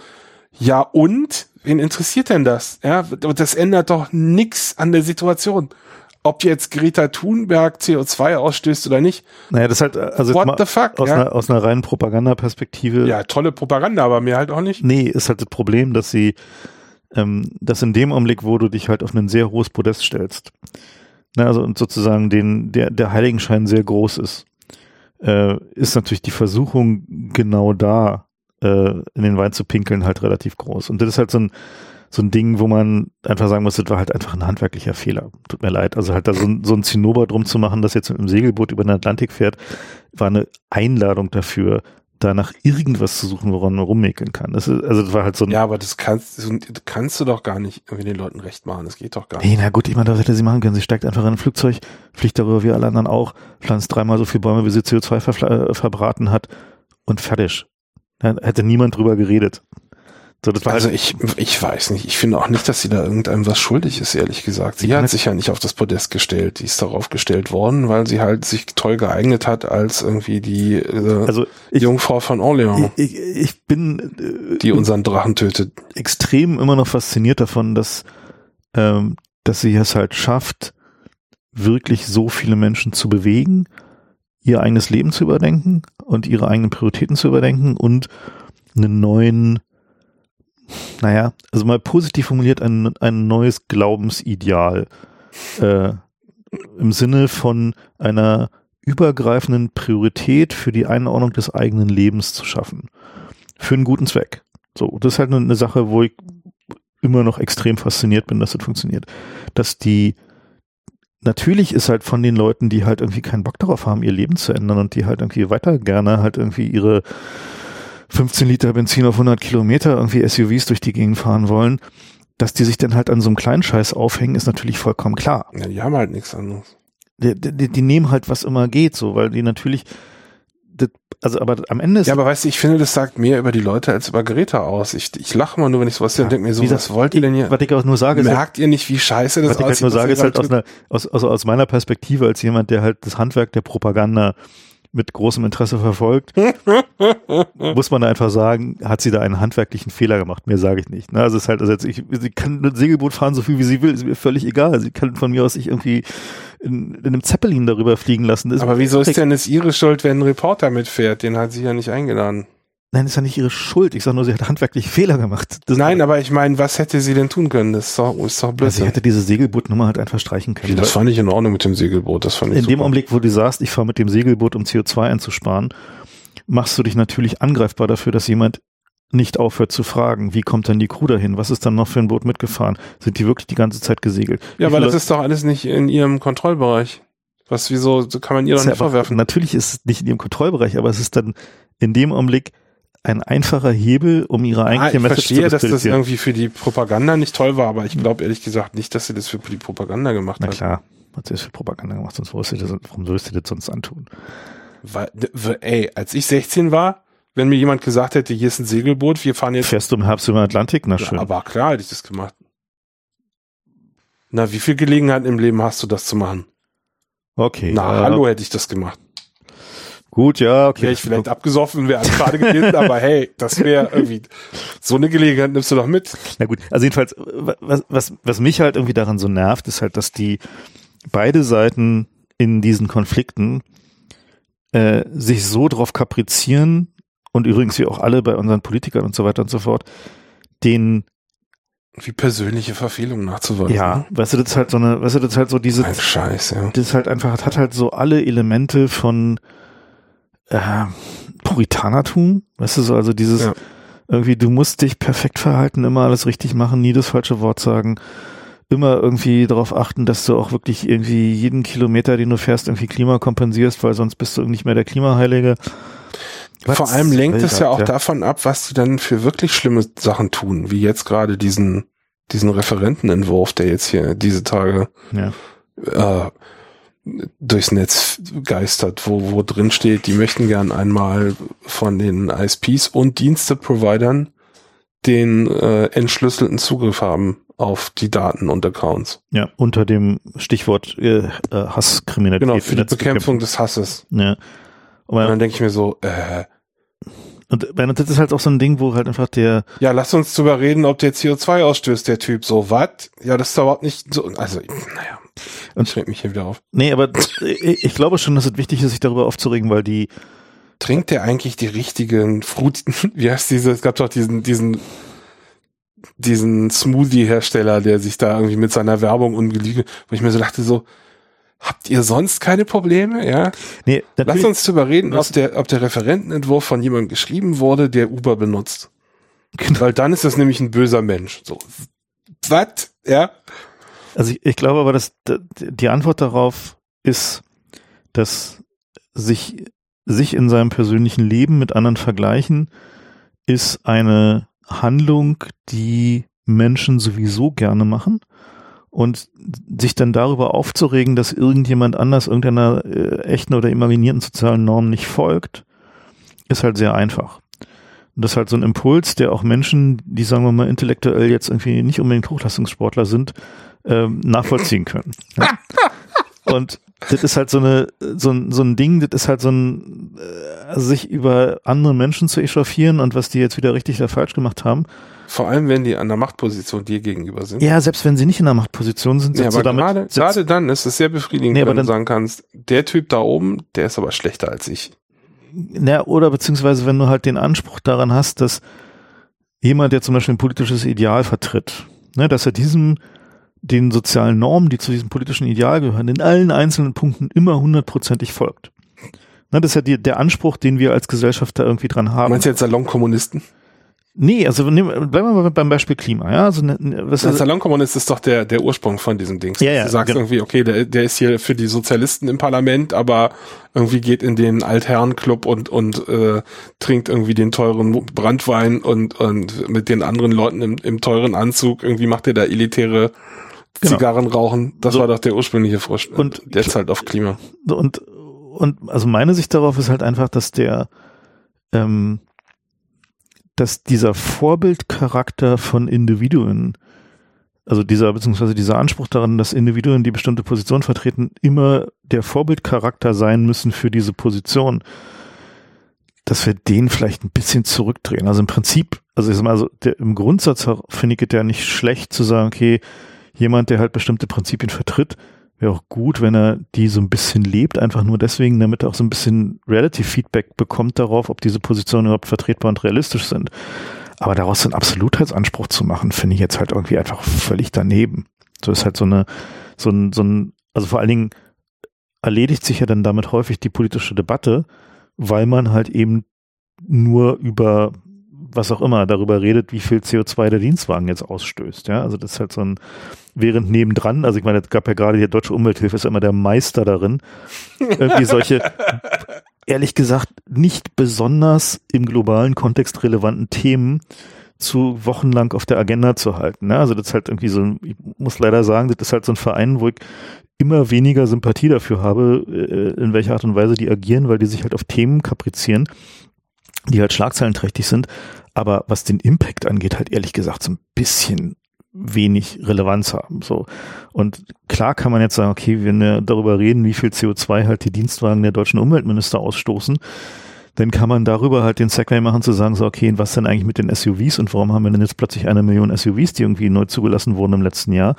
ja und? Wen interessiert denn das? Ja, das ändert doch nix an der Situation ob jetzt Greta Thunberg CO2 ausstößt oder nicht. Naja, das ist halt, äh, also What the fuck? Aus, ja? einer, aus einer reinen Propagandaperspektive. Ja, tolle Propaganda, aber mir halt auch nicht. Nee, ist halt das Problem, dass sie, ähm, dass in dem Augenblick, wo du dich halt auf ein sehr hohes Podest stellst, ne, also und sozusagen den, der, der Heiligenschein sehr groß ist, äh, ist natürlich die Versuchung genau da, äh, in den Wein zu pinkeln, halt relativ groß. Und das ist halt so ein, so ein Ding, wo man einfach sagen muss, das war halt einfach ein handwerklicher Fehler. Tut mir leid. Also halt da so ein, so ein Zinnober drum zu machen, das jetzt mit einem Segelboot über den Atlantik fährt, war eine Einladung dafür, da nach irgendwas zu suchen, woran man rummäkeln kann. Das ist, also das war halt so ein Ja, aber das kannst, das kannst du doch gar nicht irgendwie den Leuten recht machen. Das geht doch gar Nee, nicht. na gut, ich meine, das hätte sie machen können. Sie steigt einfach in ein Flugzeug, fliegt darüber wie alle anderen auch, pflanzt dreimal so viel Bäume, wie sie CO2 verfla- äh, verbraten hat und fertig. Da hätte niemand drüber geredet. So, das war Also halt, ich, ich weiß nicht. Ich finde auch nicht, dass sie da irgendeinem was schuldig ist, ehrlich gesagt. Sie kann hat sich ja nicht auf das Podest gestellt. Die ist darauf gestellt worden, weil sie halt sich toll geeignet hat als irgendwie die äh, also ich, Jungfrau von Orleans, ich, ich, ich bin äh, die unseren Drachen tötet. extrem immer noch fasziniert davon, dass, ähm, dass sie es halt schafft, wirklich so viele Menschen zu bewegen, ihr eigenes Leben zu überdenken und ihre eigenen Prioritäten zu überdenken und einen neuen, naja, also mal positiv formuliert, ein, ein neues Glaubensideal äh, im Sinne von einer übergreifenden Priorität für die Einordnung des eigenen Lebens zu schaffen. Für einen guten Zweck. So, das ist halt eine, Sache, wo ich immer noch extrem fasziniert bin, dass das funktioniert. Dass die, natürlich ist halt von den Leuten, die halt irgendwie keinen Bock darauf haben, ihr Leben zu ändern und die halt irgendwie weiter gerne halt irgendwie ihre 15 Liter Benzin auf 100 Kilometer irgendwie SUVs durch die Gegend fahren wollen, dass die sich dann halt an so einem kleinen Scheiß aufhängen, ist natürlich vollkommen klar. Ja, die haben halt nichts anderes. Die, die, die nehmen halt, was immer geht, so, weil die natürlich, das, also aber am Ende ist Ja, aber weißt du, ich finde, das sagt mehr über die Leute als über Greta aus. Ich, ich lache mal nur, wenn ich sowas sehe und denke mir so, Wie was gesagt, wollt ihr denn hier? was ich auch nur sage, ist Merkt ihr nicht, wie scheiße das was ich halt nur sage, ist halt aus, einer, aus, also aus meiner Perspektive als jemand, der halt das Handwerk der Propaganda mit großem Interesse verfolgt, [LAUGHS] muss man da einfach sagen, hat sie da einen handwerklichen Fehler gemacht. Mehr sage ich nicht. Ne? Also es ist halt, also jetzt ich, sie kann ein Segelboot fahren, so viel wie sie will, ist mir völlig egal. Sie kann von mir aus sich irgendwie in, in einem Zeppelin darüber fliegen lassen. Aber wieso ist denn es ihre Schuld, wenn ein Reporter mitfährt? Den hat sie ja nicht eingeladen. Nein, ist ja nicht ihre Schuld. Ich sage nur, sie hat handwerklich [LAUGHS] Fehler gemacht. Das Nein, aber ich meine, was hätte sie denn tun können? Das ist doch, ist doch also sie hätte diese Segelbootnummer halt einfach streichen können. das fand ich in Ordnung mit dem Segelboot. Das fand ich in dem super. Augenblick, wo du sagst, ich fahre mit dem Segelboot, um CO2 einzusparen, machst du dich natürlich angreifbar dafür, dass jemand nicht aufhört zu fragen, wie kommt denn die Crew dahin? Was ist dann noch für ein Boot mitgefahren? Sind die wirklich die ganze Zeit gesegelt? Ja, aber das ist doch alles nicht in ihrem Kontrollbereich. Was, wieso so kann man ihr doch ja nicht aber- vorwerfen? Natürlich ist es nicht in ihrem Kontrollbereich, aber es ist dann in dem Augenblick ein einfacher Hebel, um ihre Ah, eigentliche ich Message verstehe, zu dass das irgendwie für die Propaganda nicht toll war, aber ich glaube ehrlich gesagt nicht, dass sie das für die Propaganda gemacht Na hat. klar, hat sie das für Propaganda gemacht, sonst würdest du das, warum würdest du das sonst antun? Weil, ey, als ich 16 war, wenn mir jemand gesagt hätte, hier ist ein Segelboot, wir fahren jetzt Fährst du im Herbst über den Atlantik? Na schön. Ja, aber klar hätte ich das gemacht. Na, wie viel Gelegenheiten im Leben hast du, das zu machen? okay. Na, äh, hallo hätte ich das gemacht. Gut, ja, okay. Wäre ich vielleicht abgesoffen, wäre gerade gewesen, aber hey, das wäre irgendwie, so eine Gelegenheit nimmst du doch mit. Na gut, also jedenfalls, was, was, was mich halt irgendwie daran so nervt, ist halt, dass die beide Seiten in diesen Konflikten äh, sich so drauf kaprizieren und übrigens wie auch alle bei unseren Politikern und so weiter und so fort, den, Wie persönliche Verfehlungen nachzuweisen. ja, weißt du, das ist halt so eine, weißt du, das ist halt so diese, Scheiß, ja. das ist halt einfach, hat halt so alle Elemente von äh, Puritanertum, weißt du, so, also dieses Ja. irgendwie, du musst dich perfekt verhalten, immer alles richtig machen, nie das falsche Wort sagen, immer irgendwie darauf achten, dass du auch wirklich irgendwie jeden Kilometer, den du fährst, irgendwie Klima kompensierst, weil sonst bist du nicht mehr der Klimaheilige. Vor Was allem lenkt es ja auch davon ab, was die dann für wirklich schlimme Sachen tun, wie jetzt gerade diesen, diesen Referentenentwurf, der jetzt hier diese Tage Ja. äh, durchs Netz geistert, wo, wo drin steht, die möchten gern einmal von den ISPs und Diensteprovidern den äh, entschlüsselten Zugriff haben auf die Daten und Accounts. ja, unter dem Stichwort äh, äh, Hasskriminalität. Genau, für die Bekämpfung des Hasses. Ja. Und Aber, dann denke ich mir so, äh, und das ist halt auch so ein Ding, wo halt einfach der, ja, lass uns drüber reden, ob der CO2 ausstößt, der Typ. So, was? Ja, das ist überhaupt nicht so, also, naja. Und- ich reg mich hier wieder auf. nee, aber ich, ich glaube schon, dass es wichtig ist, sich darüber aufzuregen, weil die, Trinkt der eigentlich die richtigen Frut, [LAUGHS] wie heißt diese, es gab doch diesen, diesen, diesen Smoothie-Hersteller, der sich da irgendwie mit seiner Werbung ungeliege, wo ich mir so dachte so, Habt ihr sonst keine Probleme? Ja. Nee, Lass uns darüber reden, ob der, ob der Referentenentwurf von jemandem geschrieben wurde, der Uber benutzt. Genau. Weil dann ist das nämlich ein böser Mensch. So. Was? Ja. Also ich, ich glaube aber, dass die Antwort darauf ist, dass sich, sich in seinem persönlichen Leben mit anderen vergleichen, ist eine Handlung, die Menschen sowieso gerne machen und sich dann darüber aufzuregen, dass irgendjemand anders irgendeiner äh, echten oder imaginierten sozialen Norm nicht folgt, ist halt sehr einfach. Und das ist halt so ein Impuls, der auch Menschen, die sagen wir mal intellektuell jetzt irgendwie nicht unbedingt Hochleistungssportler sind, ähm, nachvollziehen können. Ja? Und das ist halt so eine, so ein, so ein Ding, das ist halt so ein, äh, sich über andere Menschen zu echauffieren und was die jetzt wieder richtig oder falsch gemacht haben. Vor allem, wenn die an der Machtposition dir gegenüber sind. Ja, selbst wenn sie nicht in der Machtposition sind, sind ja, aber damit, gerade, gerade dann ist es sehr befriedigend, nee, wenn du sagen kannst, der Typ da oben, der ist aber schlechter als ich. Ja, oder beziehungsweise wenn du halt den Anspruch daran hast, dass jemand, der zum Beispiel ein politisches Ideal vertritt, ne, dass er diesem den sozialen Normen, die zu diesem politischen Ideal gehören, in allen einzelnen Punkten immer hundertprozentig folgt. Na, das ist ja die, der Anspruch, den wir als Gesellschaft da irgendwie dran haben. Meinst du jetzt Salonkommunisten? Nee, also nehm, bleiben wir mal beim Beispiel Klima, ja. Also, ne, ne was der Salonkommunist ist doch der, der Ursprung von diesem Ding. Ja, ja, du sagst genau. irgendwie, okay, der, der ist hier für die Sozialisten im Parlament, aber irgendwie geht in den Altherrenclub und, und äh, trinkt irgendwie den teuren Brandwein und, und mit den anderen Leuten im, im teuren Anzug, irgendwie macht er da elitäre genau. Zigarren rauchen. Das so. war doch der ursprüngliche Frosch. Und der ist halt auf Klima. Und, und also meine Sicht darauf ist halt einfach, dass der, ähm, dass dieser Vorbildcharakter von Individuen, also dieser, beziehungsweise dieser Anspruch daran, dass Individuen, die bestimmte Position vertreten, immer der Vorbildcharakter sein müssen für diese Position, dass wir den vielleicht ein bisschen zurückdrehen. Also im Prinzip, also ich sag mal, also der, im Grundsatz finde ich es ja nicht schlecht zu sagen, okay, jemand, der halt bestimmte Prinzipien vertritt, wäre auch gut, wenn er die so ein bisschen lebt, einfach nur deswegen, damit er auch so ein bisschen Relative Feedback bekommt darauf, ob diese Positionen überhaupt vertretbar und realistisch sind. Aber daraus einen Absolutheitsanspruch zu machen, finde ich jetzt halt irgendwie einfach völlig daneben. So ist halt so eine, so ein, so ein, also vor allen Dingen erledigt sich ja dann damit häufig die politische Debatte, weil man halt eben nur über was auch immer darüber redet, wie viel CO2 der Dienstwagen jetzt ausstößt. Ja, also das ist halt so ein, während nebendran, also ich meine, es gab ja gerade die Deutsche Umwelthilfe ist immer der Meister darin, [LAUGHS] irgendwie solche, ehrlich gesagt, nicht besonders im globalen Kontext relevanten Themen zu wochenlang auf der Agenda zu halten. Ne? Also das ist halt irgendwie so, ich muss leider sagen, das ist halt so ein Verein, wo ich immer weniger Sympathie dafür habe, äh, in welcher Art und Weise die agieren, weil die sich halt auf Themen kaprizieren, die halt schlagzeilenträchtig sind, aber was den Impact angeht, halt ehrlich gesagt so ein bisschen wenig Relevanz haben. So. Und klar kann man jetzt sagen, okay, wenn wir darüber reden, wie viel CO2 halt die Dienstwagen der deutschen Umweltminister ausstoßen, dann kann man darüber halt den Segway machen zu sagen, so, okay, was denn eigentlich mit den SUVs und warum haben wir denn jetzt plötzlich eine Million SUVs, die irgendwie neu zugelassen wurden im letzten Jahr?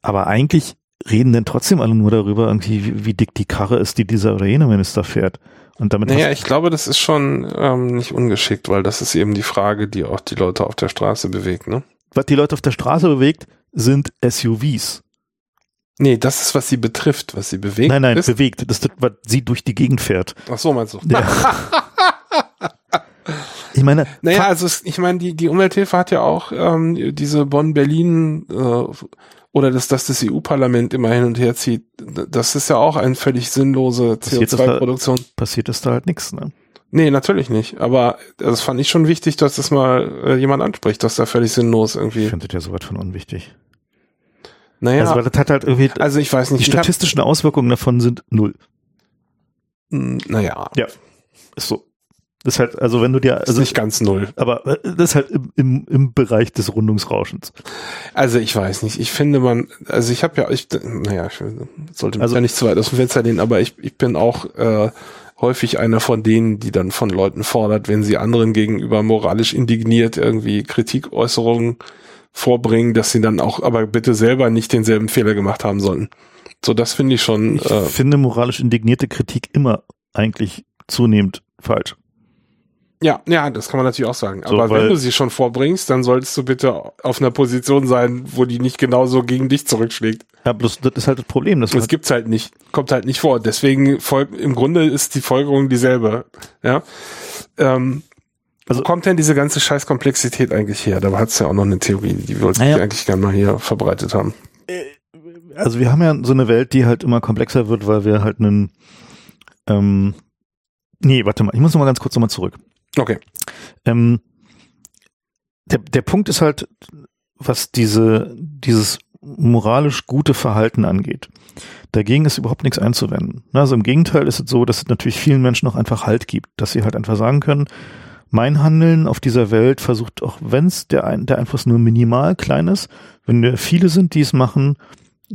Aber eigentlich reden denn trotzdem alle nur darüber, irgendwie, wie, wie dick die Karre ist, die dieser oder jener Minister fährt. Und damit naja, ich glaube, das ist schon ähm, nicht ungeschickt, weil das ist eben die Frage, die auch die Leute auf der Straße bewegt, ne? Was die Leute auf der Straße bewegt, sind SUVs. Nee, das ist, was sie betrifft, was sie bewegt. Nein, nein, ist. bewegt. Das ist, was sie durch die Gegend fährt. Ach so, meinst du? Ja. [LAUGHS] ich meine. Naja, also ich meine, die, die Umwelthilfe hat ja auch ähm, diese Bonn-Berlin äh, oder dass, dass das EU-Parlament immer hin und her zieht, das ist ja auch eine völlig sinnlose CO2-Produktion. Passiert ist da halt nichts, ne? Nee, natürlich nicht. Aber das fand ich schon wichtig, dass das mal äh, jemand anspricht, dass da völlig sinnlos irgendwie. Ich finde das ja so weit von unwichtig. Naja. Also, weil das hat halt irgendwie. Also, ich weiß nicht. Die statistischen Auswirkungen davon sind null. Naja. Ja. Ist so. Das ist halt, also wenn du dir, also ist nicht ganz null. Aber äh, das ist halt im, im, im Bereich des Rundungsrauschens. Also ich weiß nicht. Ich finde man, also ich habe ja, ich, naja, ich sollte mich also, ja nicht zu weit aus dem Fenster lehnen, aber ich, ich bin auch äh, häufig einer von denen, die dann von Leuten fordert, wenn sie anderen gegenüber moralisch indigniert irgendwie Kritikäußerungen vorbringen, dass sie dann auch aber bitte selber nicht denselben Fehler gemacht haben sollten. So, das finde ich schon. Ich äh, finde moralisch indignierte Kritik immer eigentlich zunehmend falsch. Ja, ja, das kann man natürlich auch sagen. So, Aber wenn du sie schon vorbringst, dann solltest du bitte auf einer Position sein, wo die nicht genauso gegen dich zurückschlägt. Ja, bloß das ist halt das Problem. Das, Das gibt's halt nicht, kommt halt nicht vor. Deswegen folgt, im Grunde ist die Folgerung dieselbe. Ja. Ähm, also wo kommt denn diese ganze Scheißkomplexität eigentlich her? Da hat's ja auch noch eine Theorie, die wir uns Naja. eigentlich gerne mal hier verbreitet haben. also wir haben ja so eine Welt, die halt immer komplexer wird, weil wir halt einen ähm, Nee, warte mal, ich muss noch mal ganz kurz nochmal zurück. Okay. Ähm, der, der Punkt ist halt, was diese, dieses moralisch gute Verhalten angeht. Dagegen ist überhaupt nichts einzuwenden. Also im Gegenteil ist es so, dass es natürlich vielen Menschen auch einfach Halt gibt, dass sie halt einfach sagen können, mein Handeln auf dieser Welt versucht, auch wenn es der, Ein- der Einfluss nur minimal klein ist, wenn wir viele sind, die es machen,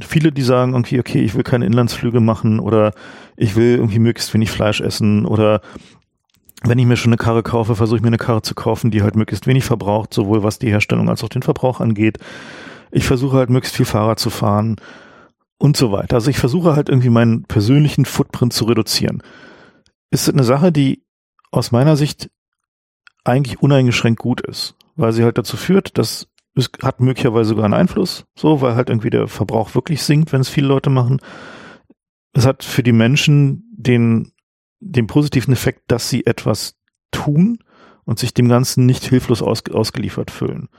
viele, die sagen, okay, okay, ich will keine Inlandsflüge machen oder ich will irgendwie möglichst wenig Fleisch essen oder wenn ich mir schon eine Karre kaufe, versuche ich mir eine Karre zu kaufen, die halt möglichst wenig verbraucht, sowohl was die Herstellung als auch den Verbrauch angeht. Ich versuche halt möglichst viel Fahrrad zu fahren und so weiter. Also ich versuche halt irgendwie meinen persönlichen Footprint zu reduzieren. Ist eine Sache, die aus meiner Sicht eigentlich uneingeschränkt gut ist, weil sie halt dazu führt, dass es hat möglicherweise sogar einen Einfluss, so, weil halt irgendwie der Verbrauch wirklich sinkt, wenn es viele Leute machen. Es hat für die Menschen den, den positiven Effekt, dass sie etwas tun und sich dem Ganzen nicht hilflos aus, ausgeliefert fühlen.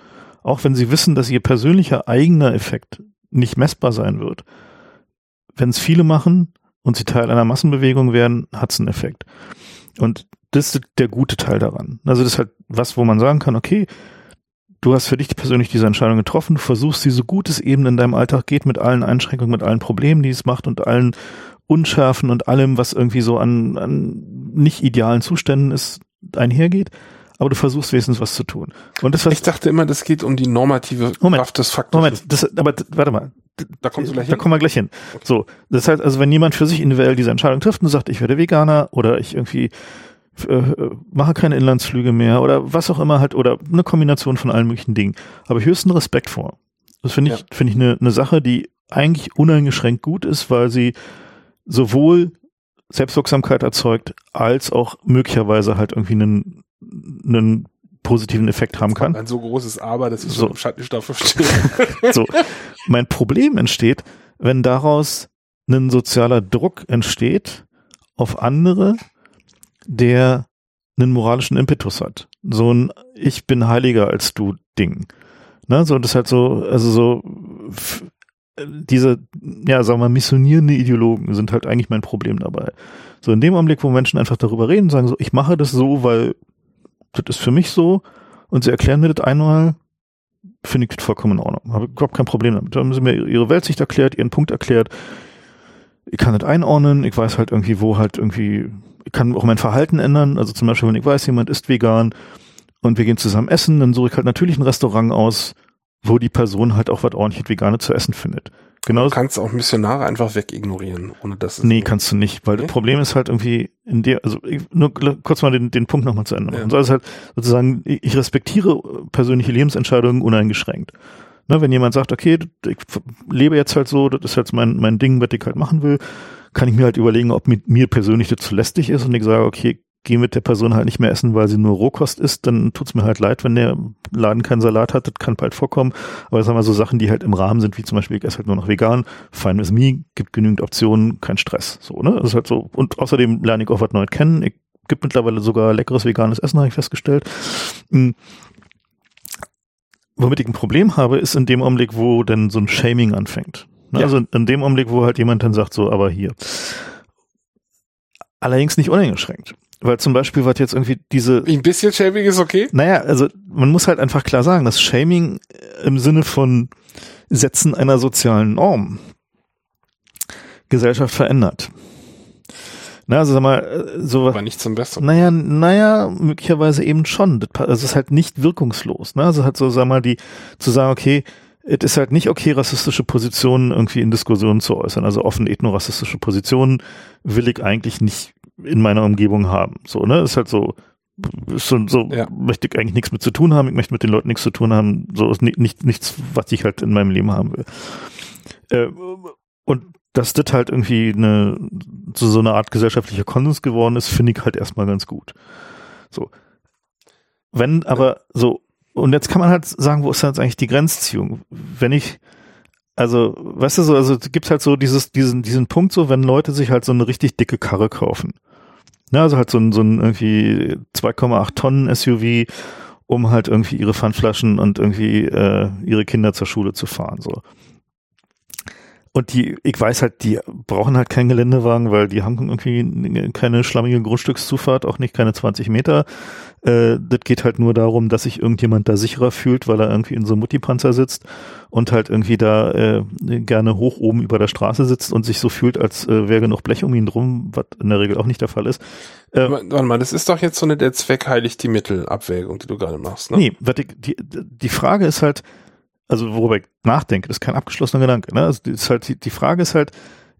Auch wenn sie wissen, dass ihr persönlicher eigener Effekt nicht messbar sein wird. Wenn es viele machen und sie Teil einer Massenbewegung werden, hat es einen Effekt. Und das ist der gute Teil daran. Also das ist halt was, wo man sagen kann, okay, du hast für dich persönlich diese Entscheidung getroffen, du versuchst sie so gut es eben in deinem Alltag geht, mit allen Einschränkungen, mit allen Problemen, die es macht und allen Unschärfen und allem, was irgendwie so an, an nicht idealen Zuständen ist, einhergeht. Aber du versuchst wenigstens was zu tun. Und das, was Ich dachte immer, das geht um die normative Moment, Kraft des Faktors. Moment, das, aber warte mal, Da kommst du gleich da hin. kommen wir gleich hin. So, das heißt also, wenn jemand für sich individuell diese Entscheidung trifft und sagt, ich werde Veganer oder ich irgendwie äh, mache keine Inlandsflüge mehr oder was auch immer halt oder eine Kombination von allen möglichen Dingen, habe ich höchsten Respekt vor. Das finde ich Ja. finde ich eine eine Sache, die eigentlich uneingeschränkt gut ist, weil sie sowohl Selbstwirksamkeit erzeugt als auch möglicherweise halt irgendwie einen einen positiven Effekt haben kann. Ein so großes Aber, das ist So. im Schattenstoff verstehen. [LAUGHS] So. Mein Problem entsteht, wenn daraus ein sozialer Druck entsteht auf andere, der einen moralischen Impetus hat. So ein Ich bin heiliger als du Ding. Ne, so, das ist halt so, also so, diese, ja, sagen wir mal, missionierende Ideologen sind halt eigentlich mein Problem dabei. So in dem Augenblick, wo Menschen einfach darüber reden, sagen so, ich mache das so, weil das ist für mich so und sie erklären mir das einmal, finde ich das vollkommen in Ordnung. Habe überhaupt kein Problem damit. Da haben sie mir ihre Weltsicht erklärt, ihren Punkt erklärt. Ich kann das einordnen. Ich weiß halt irgendwie, wo halt irgendwie, ich kann auch mein Verhalten ändern. Also zum Beispiel, wenn ich weiß, jemand ist vegan und wir gehen zusammen essen, dann suche ich halt natürlich ein Restaurant aus, wo die Person halt auch was ordentlich Veganes zu essen findet. Genau Du kannst auch Missionare einfach wegignorieren, ohne dass es. Nee, kannst du nicht, weil Nee? das Problem ist halt irgendwie in der, also ich, nur kurz mal den, den Punkt nochmal zu Ende. Ja. machen. So ist halt sozusagen, ich respektiere persönliche Lebensentscheidungen uneingeschränkt. Ne, wenn jemand sagt, okay, ich lebe jetzt halt so, das ist jetzt mein, mein Ding, was ich halt machen will, kann ich mir halt überlegen, ob mit mir persönlich das zu lästig ist und ich sage, okay, geh mit der Person halt nicht mehr essen, weil sie nur Rohkost isst, dann tut's mir halt leid, wenn der Laden keinen Salat hat, das kann bald vorkommen. Aber sagen wir so Sachen, die halt im Rahmen sind, wie zum Beispiel, ich esse halt nur noch vegan, fein with me, gibt genügend Optionen, kein Stress. So, ne? Das ist halt so. Und außerdem lerne ich auch was Neues kennen. Ich gibt mittlerweile sogar leckeres veganes Essen, habe ich festgestellt. Hm. Womit ich ein Problem habe, ist in dem Augenblick, wo dann so ein Shaming anfängt. Ne? Ja. Also in dem Augenblick, wo halt jemand dann sagt, so, aber hier. Allerdings nicht uneingeschränkt. Weil zum Beispiel, was jetzt irgendwie diese, Ein bisschen Shaming ist okay. naja, also man muss halt einfach klar sagen, dass Shaming im Sinne von Setzen einer sozialen Norm Gesellschaft verändert. Na, also sag mal, äh, so Aber nicht zum Besseren. naja, naja, möglicherweise eben schon. Das Also es ist halt nicht wirkungslos. Ne? Also halt so, sag mal, die zu sagen, okay, es ist halt nicht okay, rassistische Positionen irgendwie in Diskussionen zu äußern. Also offen ethnorassistische Positionen will ich eigentlich nicht in meiner Umgebung haben. So, ne? Ist halt so, ist so, so Ja. möchte ich eigentlich nichts mit zu tun haben. Ich möchte mit den Leuten nichts zu tun haben. So ist ni nicht, nichts, was ich halt in meinem Leben haben will. Äh, und dass das halt irgendwie eine, zu so einer Art gesellschaftlicher Konsens geworden ist, finde ich halt erstmal ganz gut. So. Wenn aber so, und jetzt kann man halt sagen, wo ist jetzt eigentlich die Grenzziehung? Wenn ich Also, weißt du so, also gibt halt so dieses, diesen, diesen Punkt so, wenn Leute sich halt so eine richtig dicke Karre kaufen. Ja, also halt so ein, so ein irgendwie 2,8 Tonnen SUV, um halt irgendwie ihre Pfandflaschen und irgendwie äh, ihre Kinder zur Schule zu fahren, so. Und die, ich weiß halt, die brauchen halt keinen Geländewagen, weil die haben irgendwie keine schlammige Grundstückszufahrt, auch nicht keine 20 Meter. Äh, das geht halt nur darum, dass sich irgendjemand da sicherer fühlt, weil er irgendwie in so einem Muttipanzer sitzt und halt irgendwie da äh, gerne hoch oben über der Straße sitzt und sich so fühlt, als äh, wäre genug Blech um ihn drum, was in der Regel auch nicht der Fall ist. Äh, Warte mal, das ist doch jetzt so eine der Zweck heiligt die Mittel-Abwägung, die du gerade machst, ne? Nee, die, die Frage ist halt, also worüber ich nachdenke, das ist kein abgeschlossener Gedanke. Ne? Also ist halt, die, die Frage ist halt,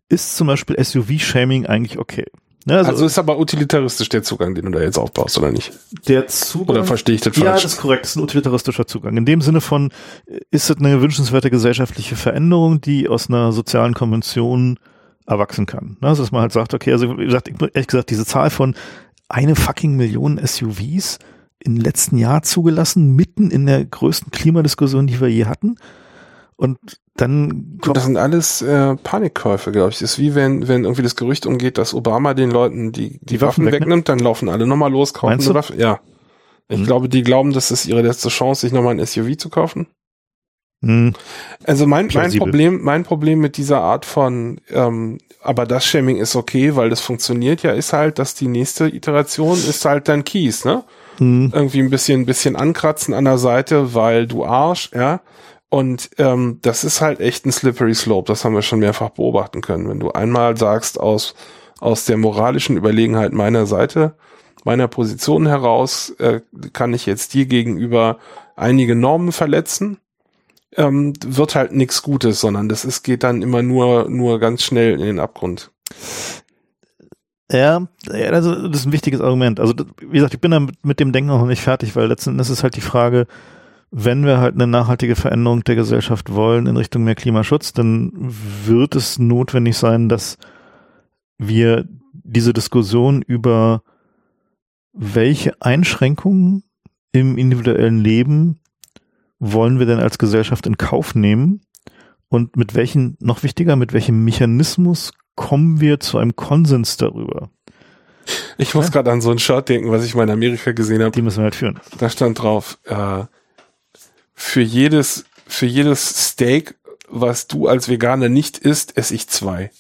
ist zum Beispiel SUV-Shaming eigentlich okay? Ne? Also, also, ist aber utilitaristisch der Zugang, den du da jetzt aufbaust, oder nicht? Der Zugang. Oder verstehe ich das falsch? Ja, das ist korrekt. Das ist ein utilitaristischer Zugang. In dem Sinne von, ist es eine wünschenswerte gesellschaftliche Veränderung, die aus einer sozialen Konvention erwachsen kann. Ne? Also, dass man halt sagt, okay, also wie gesagt, ehrlich gesagt, diese Zahl von eine fucking Million SUVs, im letzten Jahr zugelassen, mitten in der größten Klimadiskussion, die wir je hatten. Und dann kommt das sind alles äh, Panikkäufe, glaube ich. Das ist wie wenn, wenn irgendwie das Gerücht umgeht, dass Obama den Leuten die, die, die Waffen, Waffen wegnimmt, dann laufen alle nochmal los, kaufen Meinst eine Waffe. Ja. Ich hm. glaube, die glauben, das ist ihre letzte Chance, sich nochmal ein SUV zu kaufen. Hm. Also mein, mein Problem, mein Problem mit dieser Art von, ähm, aber das Shaming ist okay, weil das funktioniert ja, ist halt, dass die nächste Iteration ist halt dann Keys, ne? Hm. Irgendwie ein bisschen, ein bisschen ankratzen an der Seite, weil du Arsch, ja. Und ähm, das ist halt echt ein slippery slope. Das haben wir schon mehrfach beobachten können. Wenn du einmal sagst, aus, aus der moralischen Überlegenheit meiner Seite, meiner Position heraus, äh, kann ich jetzt dir gegenüber einige Normen verletzen, ähm, wird halt nichts Gutes, sondern das ist, geht dann immer nur, nur ganz schnell in den Abgrund. Ja, also das ist ein wichtiges Argument. Also wie gesagt, ich bin da mit, dem Denken noch nicht fertig, weil letzten Endes ist halt die Frage, wenn wir halt eine nachhaltige Veränderung der Gesellschaft wollen in Richtung mehr Klimaschutz, dann wird es notwendig sein, dass wir diese Diskussion über welche Einschränkungen im individuellen Leben wollen wir denn als Gesellschaft in Kauf nehmen und mit welchen, noch wichtiger, mit welchem Mechanismus kommen wir zu einem Konsens darüber. Ich muss ja? gerade an so ein Shirt denken, was ich mal in Amerika gesehen habe. Die müssen wir halt führen. Da stand drauf, äh, für jedes, für jedes Steak, was du als Veganer nicht isst, esse ich zwei.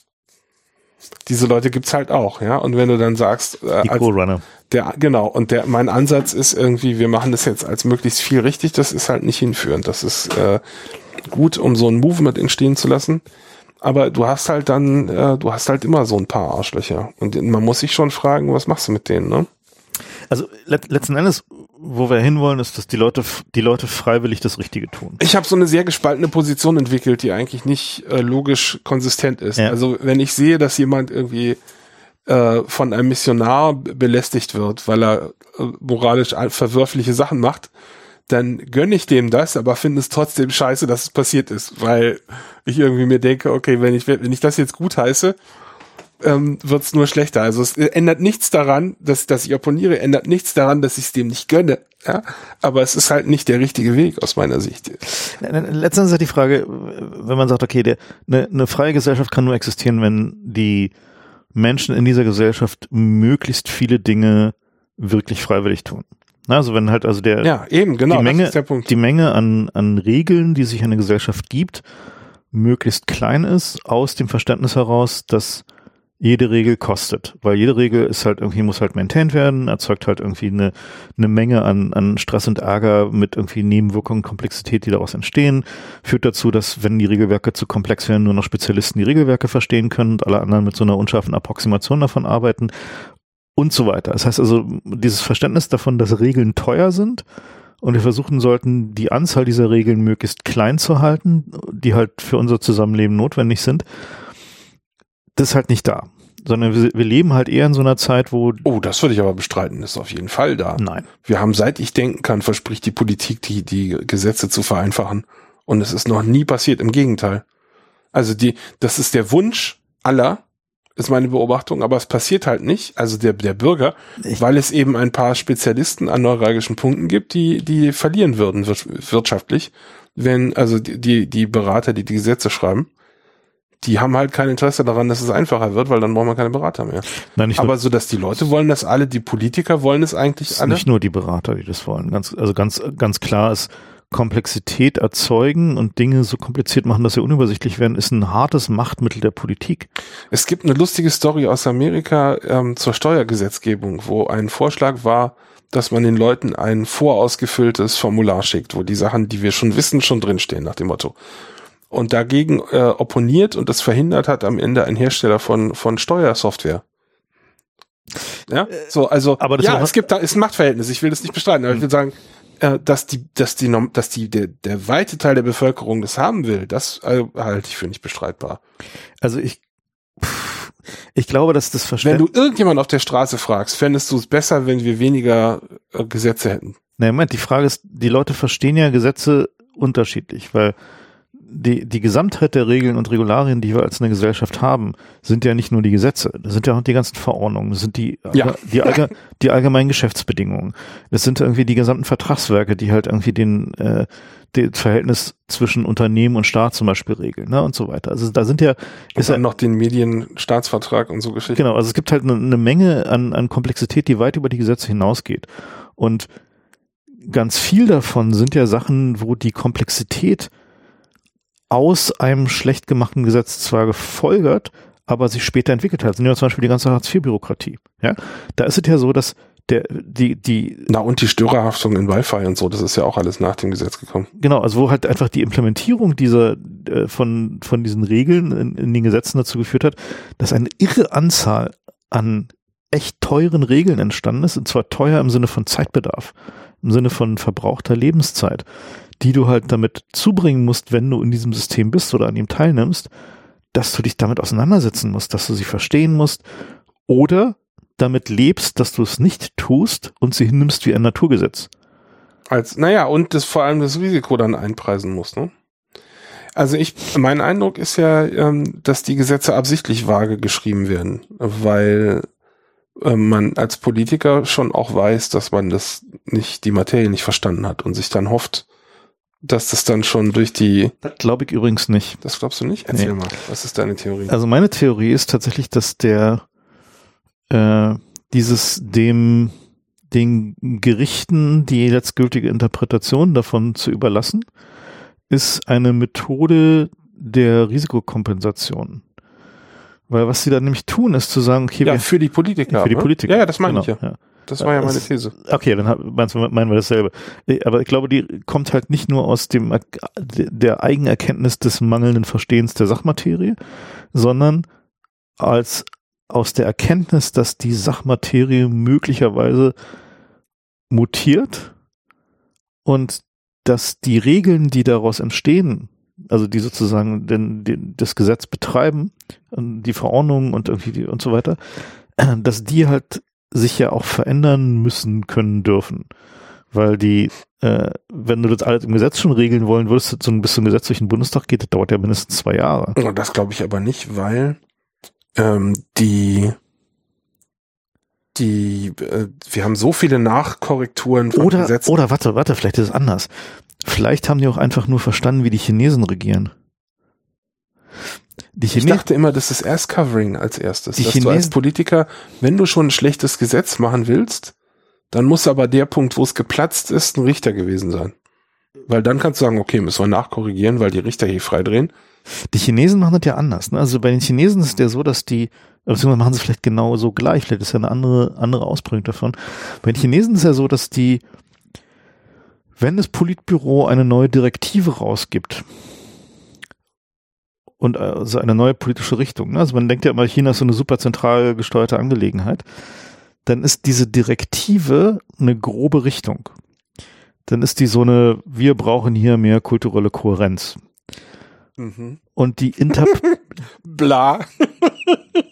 Diese Leute gibt's halt auch, ja. Und wenn du dann sagst, äh, Die als, Runner. der genau und der mein Ansatz ist irgendwie, wir machen das jetzt als möglichst viel richtig, das ist halt nicht hinführend. Das ist äh, gut, um so ein Movement entstehen zu lassen aber du hast halt dann, äh, du hast halt immer so ein paar Arschlöcher. Und man muss sich schon fragen, was machst du mit denen, ne? Also let letzten Endes, wo wir hinwollen, ist, dass die Leute, die Leute freiwillig das Richtige tun. Ich habe so eine sehr gespaltene Position entwickelt, die eigentlich nicht äh, logisch konsistent ist. Ja. Also wenn ich sehe, dass jemand irgendwie äh, von einem Missionar belästigt wird, weil er äh, moralisch verwürfliche Sachen macht, dann gönne ich dem das, aber finde es trotzdem scheiße, dass es passiert ist, weil ich irgendwie mir denke, okay, wenn ich, wenn ich das jetzt gut heiße, ähm, wird es nur schlechter. Also es ändert nichts daran, dass, dass ich opponiere, ändert nichts daran, dass ich es dem nicht gönne. Ja? Aber es ist halt nicht der richtige Weg aus meiner Sicht. Letztendlich ist halt die Frage, wenn man sagt, okay, der, eine, eine freie Gesellschaft kann nur existieren, wenn die Menschen in dieser Gesellschaft möglichst viele Dinge wirklich freiwillig tun. Also wenn halt also der ja eben genau die Menge die Menge an an Regeln, die sich eine Gesellschaft gibt, möglichst klein ist aus dem Verständnis heraus, dass jede Regel kostet, weil jede Regel ist halt irgendwie muss halt maintained werden, erzeugt halt irgendwie eine eine Menge an an Stress und Ärger mit irgendwie Nebenwirkungen, Komplexität, die daraus entstehen, führt dazu, dass wenn die Regelwerke zu komplex werden, nur noch Spezialisten die Regelwerke verstehen können und alle anderen mit so einer unscharfen Approximation davon arbeiten und so weiter. Das heißt also, dieses Verständnis davon, dass Regeln teuer sind und wir versuchen sollten, die Anzahl dieser Regeln möglichst klein zu halten, die halt für unser Zusammenleben notwendig sind, das ist halt nicht da. Sondern wir, wir leben halt eher in so einer Zeit, wo. Oh, das würde ich aber bestreiten, das ist auf jeden Fall da. Nein. Wir haben, seit ich denken kann, verspricht die Politik, die, die Gesetze zu vereinfachen. Und es ist noch nie passiert, im Gegenteil. Also die, das ist der Wunsch aller, ist meine Beobachtung, aber es passiert halt nicht, also der, der Bürger, ich weil es eben ein paar Spezialisten an neuralgischen Punkten gibt, die, die verlieren würden wirtschaftlich, wenn, also die, die Berater, die die Gesetze schreiben, die haben halt kein Interesse daran, dass es einfacher wird, weil dann braucht man keine Berater mehr. Nein, Aber nur, so, dass die Leute wollen das alle, die Politiker wollen es eigentlich alle. nicht nur die Berater, die das wollen. Ganz, also ganz, ganz klar ist, Komplexität erzeugen und Dinge so kompliziert machen, dass sie unübersichtlich werden, ist ein hartes Machtmittel der Politik. Es gibt eine lustige Story aus Amerika ähm, zur Steuergesetzgebung, wo ein Vorschlag war, dass man den Leuten ein vorausgefülltes Formular schickt, wo die Sachen, die wir schon wissen, schon drinstehen, nach dem Motto. Und dagegen äh, opponiert und das verhindert hat am Ende ein Hersteller von, von Steuersoftware. Ja, so, also, aber das ja, es gibt da, ist ein Machtverhältnis, ich will das nicht bestreiten, aber ich will sagen, äh, dass die, dass die, dass die, der, der weite Teil der Bevölkerung das haben will, das äh, halte ich für nicht bestreitbar. Also ich, pff, ich glaube, dass das Wenn Verständnis, du irgendjemand auf der Straße fragst, fändest du es besser, wenn wir weniger äh, Gesetze hätten? na Moment, die Frage ist, die Leute verstehen ja Gesetze unterschiedlich, weil die, die Gesamtheit der Regeln und Regularien, die wir als eine Gesellschaft haben, sind ja nicht nur die Gesetze, das sind ja auch die ganzen Verordnungen, das sind die, Ja. die, [LAUGHS] allge, die allgemeinen Geschäftsbedingungen, das sind irgendwie die gesamten Vertragswerke, die halt irgendwie den, äh, das Verhältnis zwischen Unternehmen und Staat zum Beispiel regeln, ne, und so weiter. Also da sind ja, Und ist ja, dann noch den Medienstaatsvertrag und so Geschichten. Genau, also es gibt halt eine, eine Menge an, an Komplexität, die weit über die Gesetze hinausgeht. Und ganz viel davon sind ja Sachen, wo die Komplexität aus einem schlecht gemachten Gesetz zwar gefolgert, aber sich später entwickelt hat. Sind ja zum Beispiel die ganze Hartz-IV-Bürokratie. Ja, da ist es ja so, dass der, die, die, Na, und die Störerhaftung in Wi-Fi und so, das ist ja auch alles nach dem Gesetz gekommen. genau, also wo halt einfach die Implementierung dieser, äh, von, von diesen Regeln in, in den Gesetzen dazu geführt hat, dass eine irre Anzahl an echt teuren Regeln entstanden ist, und zwar teuer im Sinne von Zeitbedarf, im Sinne von verbrauchter Lebenszeit, die du halt damit zubringen musst, wenn du in diesem System bist oder an ihm teilnimmst, dass du dich damit auseinandersetzen musst, dass du sie verstehen musst oder damit lebst, dass du es nicht tust und sie hinnimmst wie ein Naturgesetz. Als, naja, und das vor allem das Risiko dann einpreisen muss, ne? Also ich, mein Eindruck ist ja, ähm, dass die Gesetze absichtlich vage geschrieben werden, weil äh, man als Politiker schon auch weiß, dass man das nicht, die Materie nicht verstanden hat und sich dann hofft, dass das dann schon durch die, Das glaube ich übrigens nicht. das glaubst du nicht? Erzähl Nee. mal, was ist deine Theorie? Also meine Theorie ist tatsächlich, dass der äh, dieses dem den Gerichten die letztgültige Interpretation davon zu überlassen, ist eine Methode der Risikokompensation. Weil was sie da nämlich tun, ist zu sagen, okay, ja, wir, für die Politiker. für die ne? Politiker. Ja, ja, das meine Genau, ich ja. Das war ja meine These. Okay, dann meinst meinen wir dasselbe. Aber ich glaube, die kommt halt nicht nur aus dem der Eigenerkenntnis des mangelnden Verstehens der Sachmaterie, sondern als aus der Erkenntnis, dass die Sachmaterie möglicherweise mutiert und dass die Regeln, die daraus entstehen, also die sozusagen den, den, das Gesetz betreiben, die Verordnungen und irgendwie die, und so weiter, [CLEARS THROAT] dass die halt sich ja auch verändern müssen können dürfen. Weil die, äh, wenn du das alles im Gesetz schon regeln wollen würdest, so ein bisschen Gesetz durch den Bundestag geht, das dauert ja mindestens zwei Jahre. Das glaube ich aber nicht, weil ähm, die die äh, wir haben so viele Nachkorrekturen von Oder, Gesetzen. oder warte, warte, vielleicht ist es anders. Vielleicht haben die auch einfach nur verstanden, wie die Chinesen regieren. Die ich Chinesen, dachte immer, das ist Ass Covering als erstes. Die dass du als Chinesen- Politiker, wenn du schon ein schlechtes Gesetz machen willst, dann muss aber der Punkt, wo es geplatzt ist, ein Richter gewesen sein. Weil dann kannst du sagen, okay, müssen wir nachkorrigieren, weil die Richter hier freidrehen. die Chinesen machen das ja anders. Ne? Also bei den Chinesen ist es ja so, dass die, beziehungsweise machen sie vielleicht genau so gleich, vielleicht ist ja eine andere, andere Ausprägung davon. Bei den Chinesen ist es ja so, dass die, wenn das Politbüro eine neue Direktive rausgibt und also eine neue politische Richtung, ne? also man denkt ja immer, China ist so eine super zentral gesteuerte Angelegenheit, dann ist diese Direktive eine grobe Richtung. Dann ist die so eine, wir brauchen hier mehr kulturelle Kohärenz. Und die Inter [LAUGHS] Bla.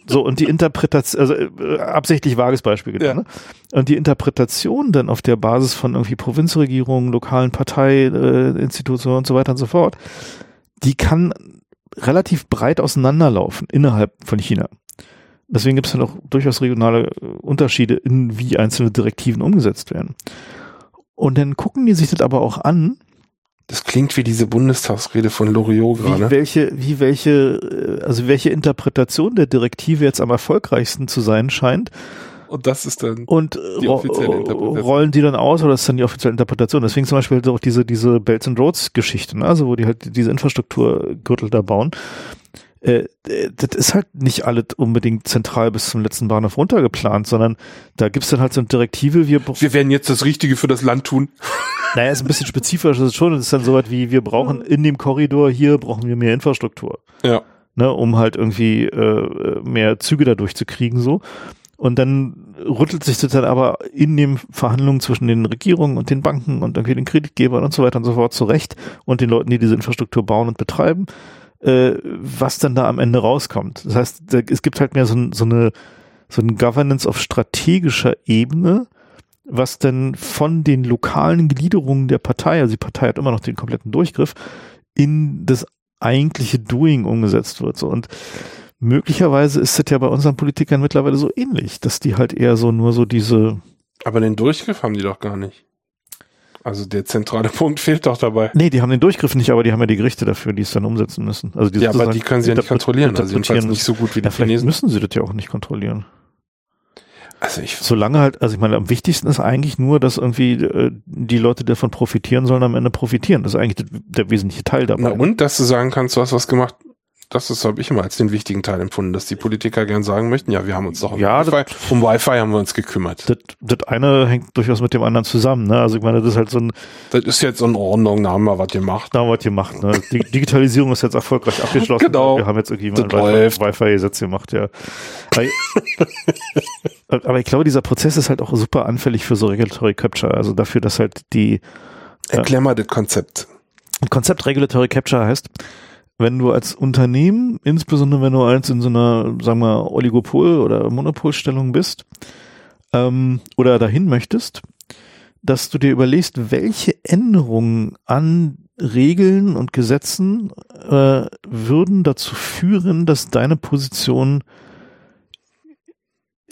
So und die Interpretation, also äh, absichtlich vages Beispiel Ja. genommen, ne? Und die Interpretation dann auf der Basis von irgendwie Provinzregierungen, lokalen Parteiinstitutionen äh, und so weiter und so fort, die kann relativ breit auseinanderlaufen innerhalb von China. Deswegen gibt es dann auch durchaus regionale äh, Unterschiede in wie einzelne Direktiven umgesetzt werden. Und dann gucken die sich das aber auch an Das klingt wie diese Bundestagsrede von Loriot Wie gerade. welche, wie welche, äh, also welche Interpretation der Direktive jetzt am erfolgreichsten zu sein scheint Und das ist dann. und äh, Die offizielle Interpretation. rollen die dann aus oder ist dann die offizielle Interpretation? Deswegen zum Beispiel auch diese, diese Belts and Roads Geschichte, ne? also wo die halt diese Infrastrukturgürtel da bauen. Äh, äh, das ist halt nicht alles unbedingt zentral bis zum letzten Bahnhof runtergeplant, sondern da gibt's dann halt so eine Direktive, wir, Wir werden jetzt das Richtige für das Land tun. [LAUGHS] naja, ist ein bisschen spezifisch, das ist schon, das ist dann so weit wie, wir brauchen in dem Korridor hier, brauchen wir mehr Infrastruktur Ja. ne, um halt irgendwie äh, mehr Züge dadurch zu kriegen so. Und dann rüttelt sich das dann aber in den Verhandlungen zwischen den Regierungen und den Banken und irgendwie den Kreditgebern und so weiter und so fort zurecht und den Leuten, die diese Infrastruktur bauen und betreiben, äh, was dann da am Ende rauskommt. Das heißt, da, es gibt halt mehr so, ein, so eine so ein Governance auf strategischer Ebene, was dann von den lokalen Gliederungen der Partei, also die Partei hat immer noch den kompletten Durchgriff, in das eigentliche Doing umgesetzt wird. So. Und möglicherweise ist das ja bei unseren Politikern mittlerweile so ähnlich, dass die halt eher so nur so diese, Aber den Durchgriff haben die doch gar nicht. Also der zentrale [LAUGHS] Punkt fehlt doch dabei. nee, die haben den Durchgriff nicht, aber die haben ja die Gerichte dafür, die es dann umsetzen müssen. Also die Ja, aber die können sie ja nicht kontrollieren. Also jedenfalls nicht so gut wie die Ja, vielleicht Chinesen. müssen sie das ja auch nicht kontrollieren. Also ich, Solange halt, also ich meine, am wichtigsten ist eigentlich nur, dass irgendwie äh, die Leute, die davon profitieren sollen, am Ende profitieren. Das ist eigentlich der, der wesentliche Teil dabei. na und, dass du sagen kannst, du hast was gemacht. Das ist, habe ich immer als den wichtigen Teil empfunden, dass die Politiker gern sagen möchten, ja, wir haben uns doch um, Ja, Wi-Fi, um Wi-Fi haben wir uns gekümmert. Das, das eine hängt durchaus mit dem anderen zusammen. Ne? Also ich meine, das ist halt so ein, Das ist jetzt in Ordnung, da haben wir was gemacht. da haben wir was gemacht. Ne? Die Digitalisierung ist jetzt erfolgreich abgeschlossen. Genau. Wir haben jetzt irgendwie mal ein Wi-Fi-Gesetz gemacht, ja. Aber, [LAUGHS] aber ich glaube, dieser Prozess ist halt auch super anfällig für so Regulatory Capture. Also dafür, dass halt die Erklär mal das Konzept. Konzept Regulatory Capture heißt, wenn du als Unternehmen, insbesondere wenn du eins in so einer, sagen wir, Oligopol- oder Monopolstellung bist, ähm, oder dahin möchtest, dass du dir überlegst, welche Änderungen an Regeln und Gesetzen äh, würden dazu führen, dass deine Position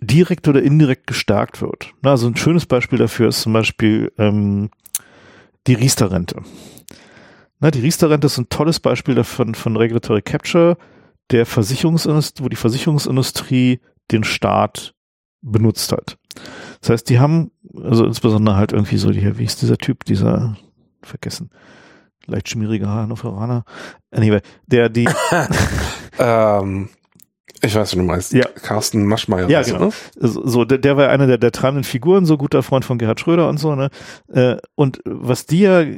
direkt oder indirekt gestärkt wird. Na, also ein schönes Beispiel dafür ist zum Beispiel ähm, die Riester-Rente. Na, die Riester-Rente ist ein tolles Beispiel davon von Regulatory Capture, der Versicherungsindustrie, wo die Versicherungsindustrie den Staat benutzt hat. Das heißt, die haben, also insbesondere halt irgendwie so, die, wie ist dieser Typ, dieser, vergessen, leicht schmierige Hannoveraner, anyway, der die, [LAUGHS] Ähm, ich weiß, was du meinst. Ja. Carsten Maschmeyer. Ja, genau. ne? so, so, der, der war einer der, der treibenden Figuren, so guter Freund von Gerhard Schröder und so, ne? Äh, Und was die ja äh,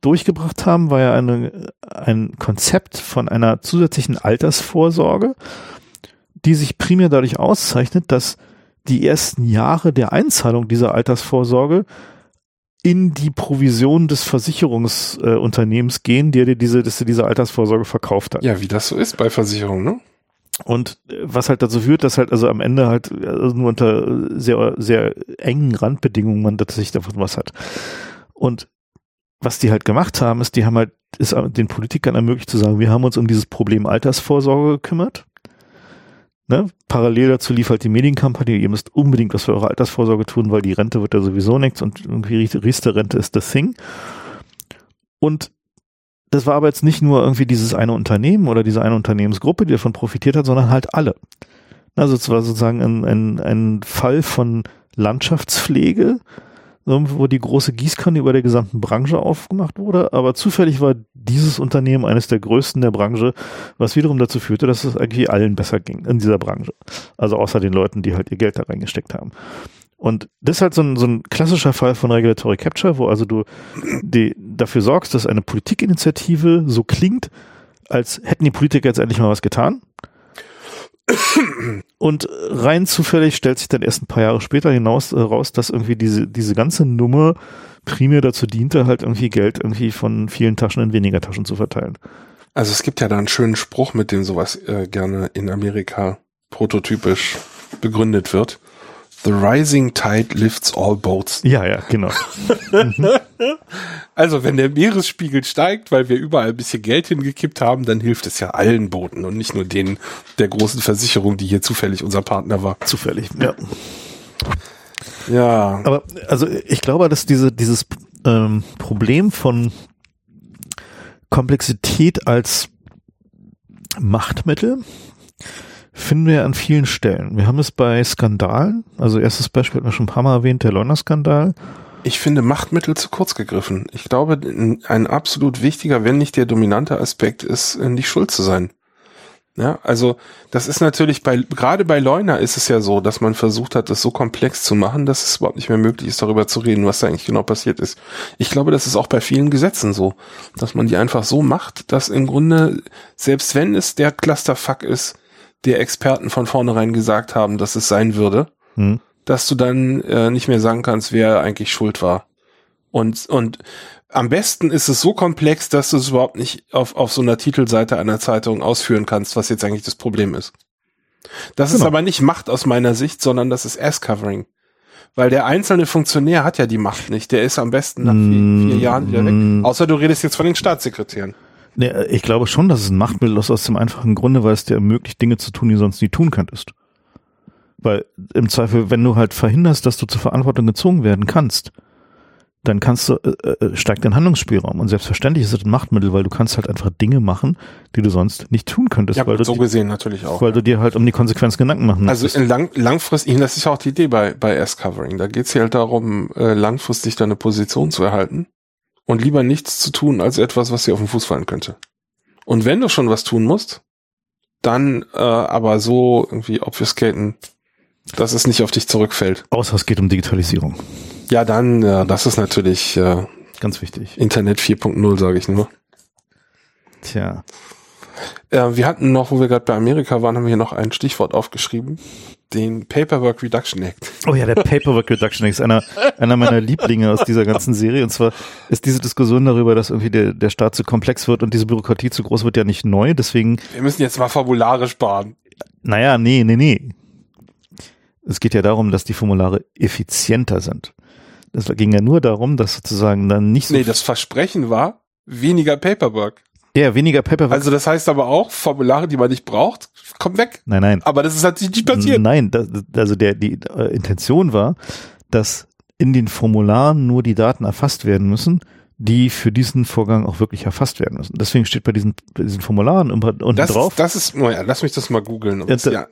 durchgebracht haben, war ja eine, ein Konzept von einer zusätzlichen Altersvorsorge, die sich primär dadurch auszeichnet, dass die ersten Jahre der Einzahlung dieser Altersvorsorge in die Provision des Versicherungsunternehmens äh, gehen, der dir diese, dass dir diese Altersvorsorge verkauft hat. Ja, wie das so ist bei Versicherungen, ne? Und äh, was halt dazu führt, dass halt also am Ende halt also nur unter sehr, sehr engen Randbedingungen man tatsächlich davon was hat. Und was die halt gemacht haben, ist, die haben halt, ist den Politikern ermöglicht zu sagen, wir haben uns um dieses Problem Altersvorsorge gekümmert. Ne? Parallel dazu lief halt die Medienkampagne, ihr müsst unbedingt was für eure Altersvorsorge tun, weil die Rente wird ja sowieso nichts und irgendwie Riester-Rente ist das Thing. Und das war aber jetzt nicht nur irgendwie dieses eine Unternehmen oder diese eine Unternehmensgruppe, die davon profitiert hat, sondern halt alle. Also es war sozusagen ein, ein, ein Fall von Landschaftspflege, wo die große Gießkanne über der gesamten Branche aufgemacht wurde, aber zufällig war dieses Unternehmen eines der größten der Branche, was wiederum dazu führte, dass es eigentlich allen besser ging in dieser Branche. Also außer den Leuten, die halt ihr Geld da reingesteckt haben. Und das ist halt so ein, so ein klassischer Fall von Regulatory Capture, wo also du die, dafür sorgst, dass eine Politikinitiative so klingt, als hätten die Politiker jetzt endlich mal was getan. Und rein zufällig stellt sich dann erst ein paar Jahre später hinaus äh, raus, dass irgendwie diese, diese ganze Nummer primär dazu diente, halt irgendwie Geld irgendwie von vielen Taschen in weniger Taschen zu verteilen. Also es gibt ja da einen schönen Spruch, mit dem sowas äh, gerne in Amerika prototypisch begründet wird. The rising tide lifts all boats. Ja, ja, genau. [LAUGHS] Also wenn der Meeresspiegel steigt, weil wir überall ein bisschen Geld hingekippt haben, dann hilft es ja allen Booten und nicht nur denen der großen Versicherung, die hier zufällig unser Partner war. Zufällig, ja. Ja, Aber also ich glaube, dass diese, dieses ähm, Problem von Komplexität als Machtmittel finden wir an vielen Stellen. Wir haben es bei Skandalen, also erstes Beispiel hat man schon ein paar Mal erwähnt, der Leuna-Skandal. Ich finde Machtmittel zu kurz gegriffen. Ich glaube, ein absolut wichtiger, wenn nicht der dominante Aspekt ist, nicht schuld zu sein. Ja, also das ist natürlich bei gerade bei Leuna ist es ja so, dass man versucht hat, das so komplex zu machen, dass es überhaupt nicht mehr möglich ist, darüber zu reden, was da eigentlich genau passiert ist. Ich glaube, das ist auch bei vielen Gesetzen so, dass man die einfach so macht, dass im Grunde selbst wenn es der Clusterfuck ist, der Experten von vornherein gesagt haben, dass es sein würde, hm. dass du dann äh, nicht mehr sagen kannst, wer eigentlich schuld war. Und, und am besten ist es so komplex, dass du es überhaupt nicht auf, auf so einer Titelseite einer Zeitung ausführen kannst, was jetzt eigentlich das Problem ist. Das genau. ist aber nicht Macht aus meiner Sicht, sondern das ist Ass-Covering. Weil der einzelne Funktionär hat ja die Macht nicht. Der ist am besten nach vier, vier Jahren wieder weg. Außer du redest jetzt von den Staatssekretären. Nee, ich glaube schon, dass es ein Machtmittel ist aus dem einfachen Grunde, weil es dir ermöglicht, Dinge zu tun, die du sonst nie tun könntest. Weil im Zweifel, wenn du halt verhinderst, dass du zur Verantwortung gezogen werden kannst, dann kannst du, äh, äh, steigt dein Handlungsspielraum. Und selbstverständlich ist es ein Machtmittel, weil du kannst halt einfach Dinge machen, die du sonst nicht tun könntest. Ja, weil du so gesehen natürlich auch. Weil ja. du dir halt um die Konsequenzen Gedanken machen Also in lang, langfristig, das ist ja auch die Idee bei, bei S-Covering. Da geht es ja halt darum, äh, langfristig deine Position zu erhalten und lieber nichts zu tun als etwas, was dir auf den Fuß fallen könnte. Und wenn du schon was tun musst, dann äh, aber so irgendwie obfuscaten, dass es nicht auf dich zurückfällt. Außer es geht um Digitalisierung. Ja, dann, ja, das ist natürlich äh, ganz wichtig. Internet 4.0, sage ich nur. Tja. Äh, wir hatten noch, wo wir gerade bei Amerika waren, haben wir hier noch ein Stichwort aufgeschrieben den Paperwork Reduction Act. Oh ja, der Paperwork Reduction Act ist einer, einer meiner Lieblinge aus dieser ganzen Serie. Und zwar ist diese Diskussion darüber, dass irgendwie der, der Staat zu komplex wird und diese Bürokratie zu groß wird, ja nicht neu. Deswegen. Wir müssen jetzt mal Formulare sparen. Naja, nee, nee, nee. Es geht ja darum, dass die Formulare effizienter sind. Das ging ja nur darum, dass sozusagen dann nicht so. Nee, das Versprechen war weniger Paperwork. Ja, weniger Paperwork. Also das heißt aber auch, Formulare, die man nicht braucht, kommen weg. Nein, nein. Aber das ist natürlich nicht passiert. Nein, das, also der, die äh, Intention war, dass in den Formularen nur die Daten erfasst werden müssen, die für diesen Vorgang auch wirklich erfasst werden müssen. Deswegen steht bei diesen, bei diesen Formularen unten das drauf. Ist, das ist, naja, lass mich das mal googeln. Ja, ja,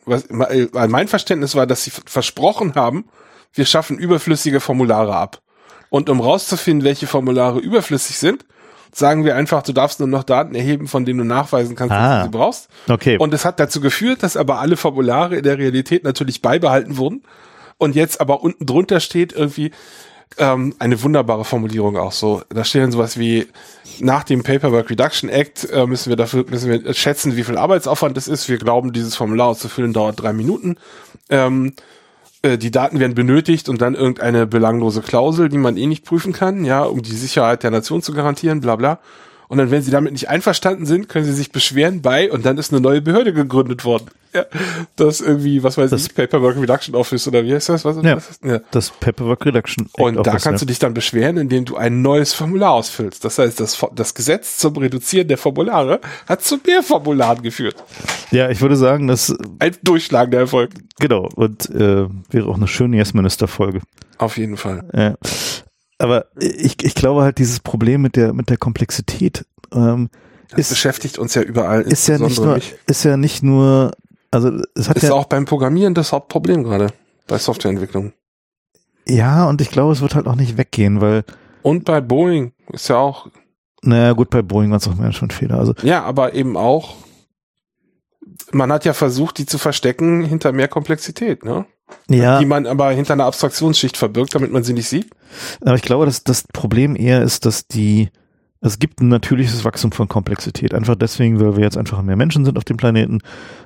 äh, mein Verständnis war, dass sie versprochen haben, wir schaffen überflüssige Formulare ab. Und um rauszufinden, welche Formulare überflüssig sind, sagen wir einfach, du darfst nur noch Daten erheben, von denen du nachweisen kannst, ah, dass du sie brauchst. Okay. Und es hat dazu geführt, dass aber alle Formulare in der Realität natürlich beibehalten wurden. Und jetzt aber unten drunter steht irgendwie ähm, eine wunderbare Formulierung auch so. Da steht dann sowas wie, nach dem Paperwork Reduction Act äh, müssen wir dafür müssen wir schätzen, wie viel Arbeitsaufwand es ist. Wir glauben, dieses Formular auszufüllen dauert drei Minuten. Ähm, äh, die Daten werden benötigt und dann irgendeine belanglose Klausel, die man eh nicht prüfen kann, ja, um die Sicherheit der Nation zu garantieren, bla bla. Und dann, wenn sie damit nicht einverstanden sind, können sie sich beschweren bei und dann ist eine neue Behörde gegründet worden. [LAUGHS] Ja, das irgendwie, was weiß das ich, Paperwork Reduction Office oder wie heißt das? Was ja, das? ja. das Paperwork Reduction Act Und da Office, kannst ja. du dich dann beschweren, indem du ein neues Formular ausfüllst. Das heißt, das, das Gesetz zum Reduzieren der Formulare hat zu mehr Formularen geführt. Ja, ich würde sagen, dass ein durchschlagender Erfolg. Genau, und äh, wäre auch eine schöne Yes-Minister-Folge. Auf jeden Fall. Ja. Aber ich, ich glaube halt, dieses Problem mit der, mit der Komplexität ähm, das ist, beschäftigt uns ja überall. Ist ja nicht nur, mich. ist ja nicht nur, also es hat ist ja auch beim Programmieren das Hauptproblem gerade bei Softwareentwicklung. Ja, und ich glaube, es wird halt auch nicht weggehen, weil und bei Boeing ist ja auch. Naja, gut, bei Boeing war es auch mehr schon Fehler. Also ja, aber eben auch. Man hat ja versucht, die zu verstecken hinter mehr Komplexität, ne? Ja. Die man aber hinter einer Abstraktionsschicht verbirgt, damit man sie nicht sieht. Aber ich glaube, dass das Problem eher ist, dass die es gibt ein natürliches Wachstum von Komplexität. Einfach deswegen, weil wir jetzt einfach mehr Menschen sind auf dem Planeten,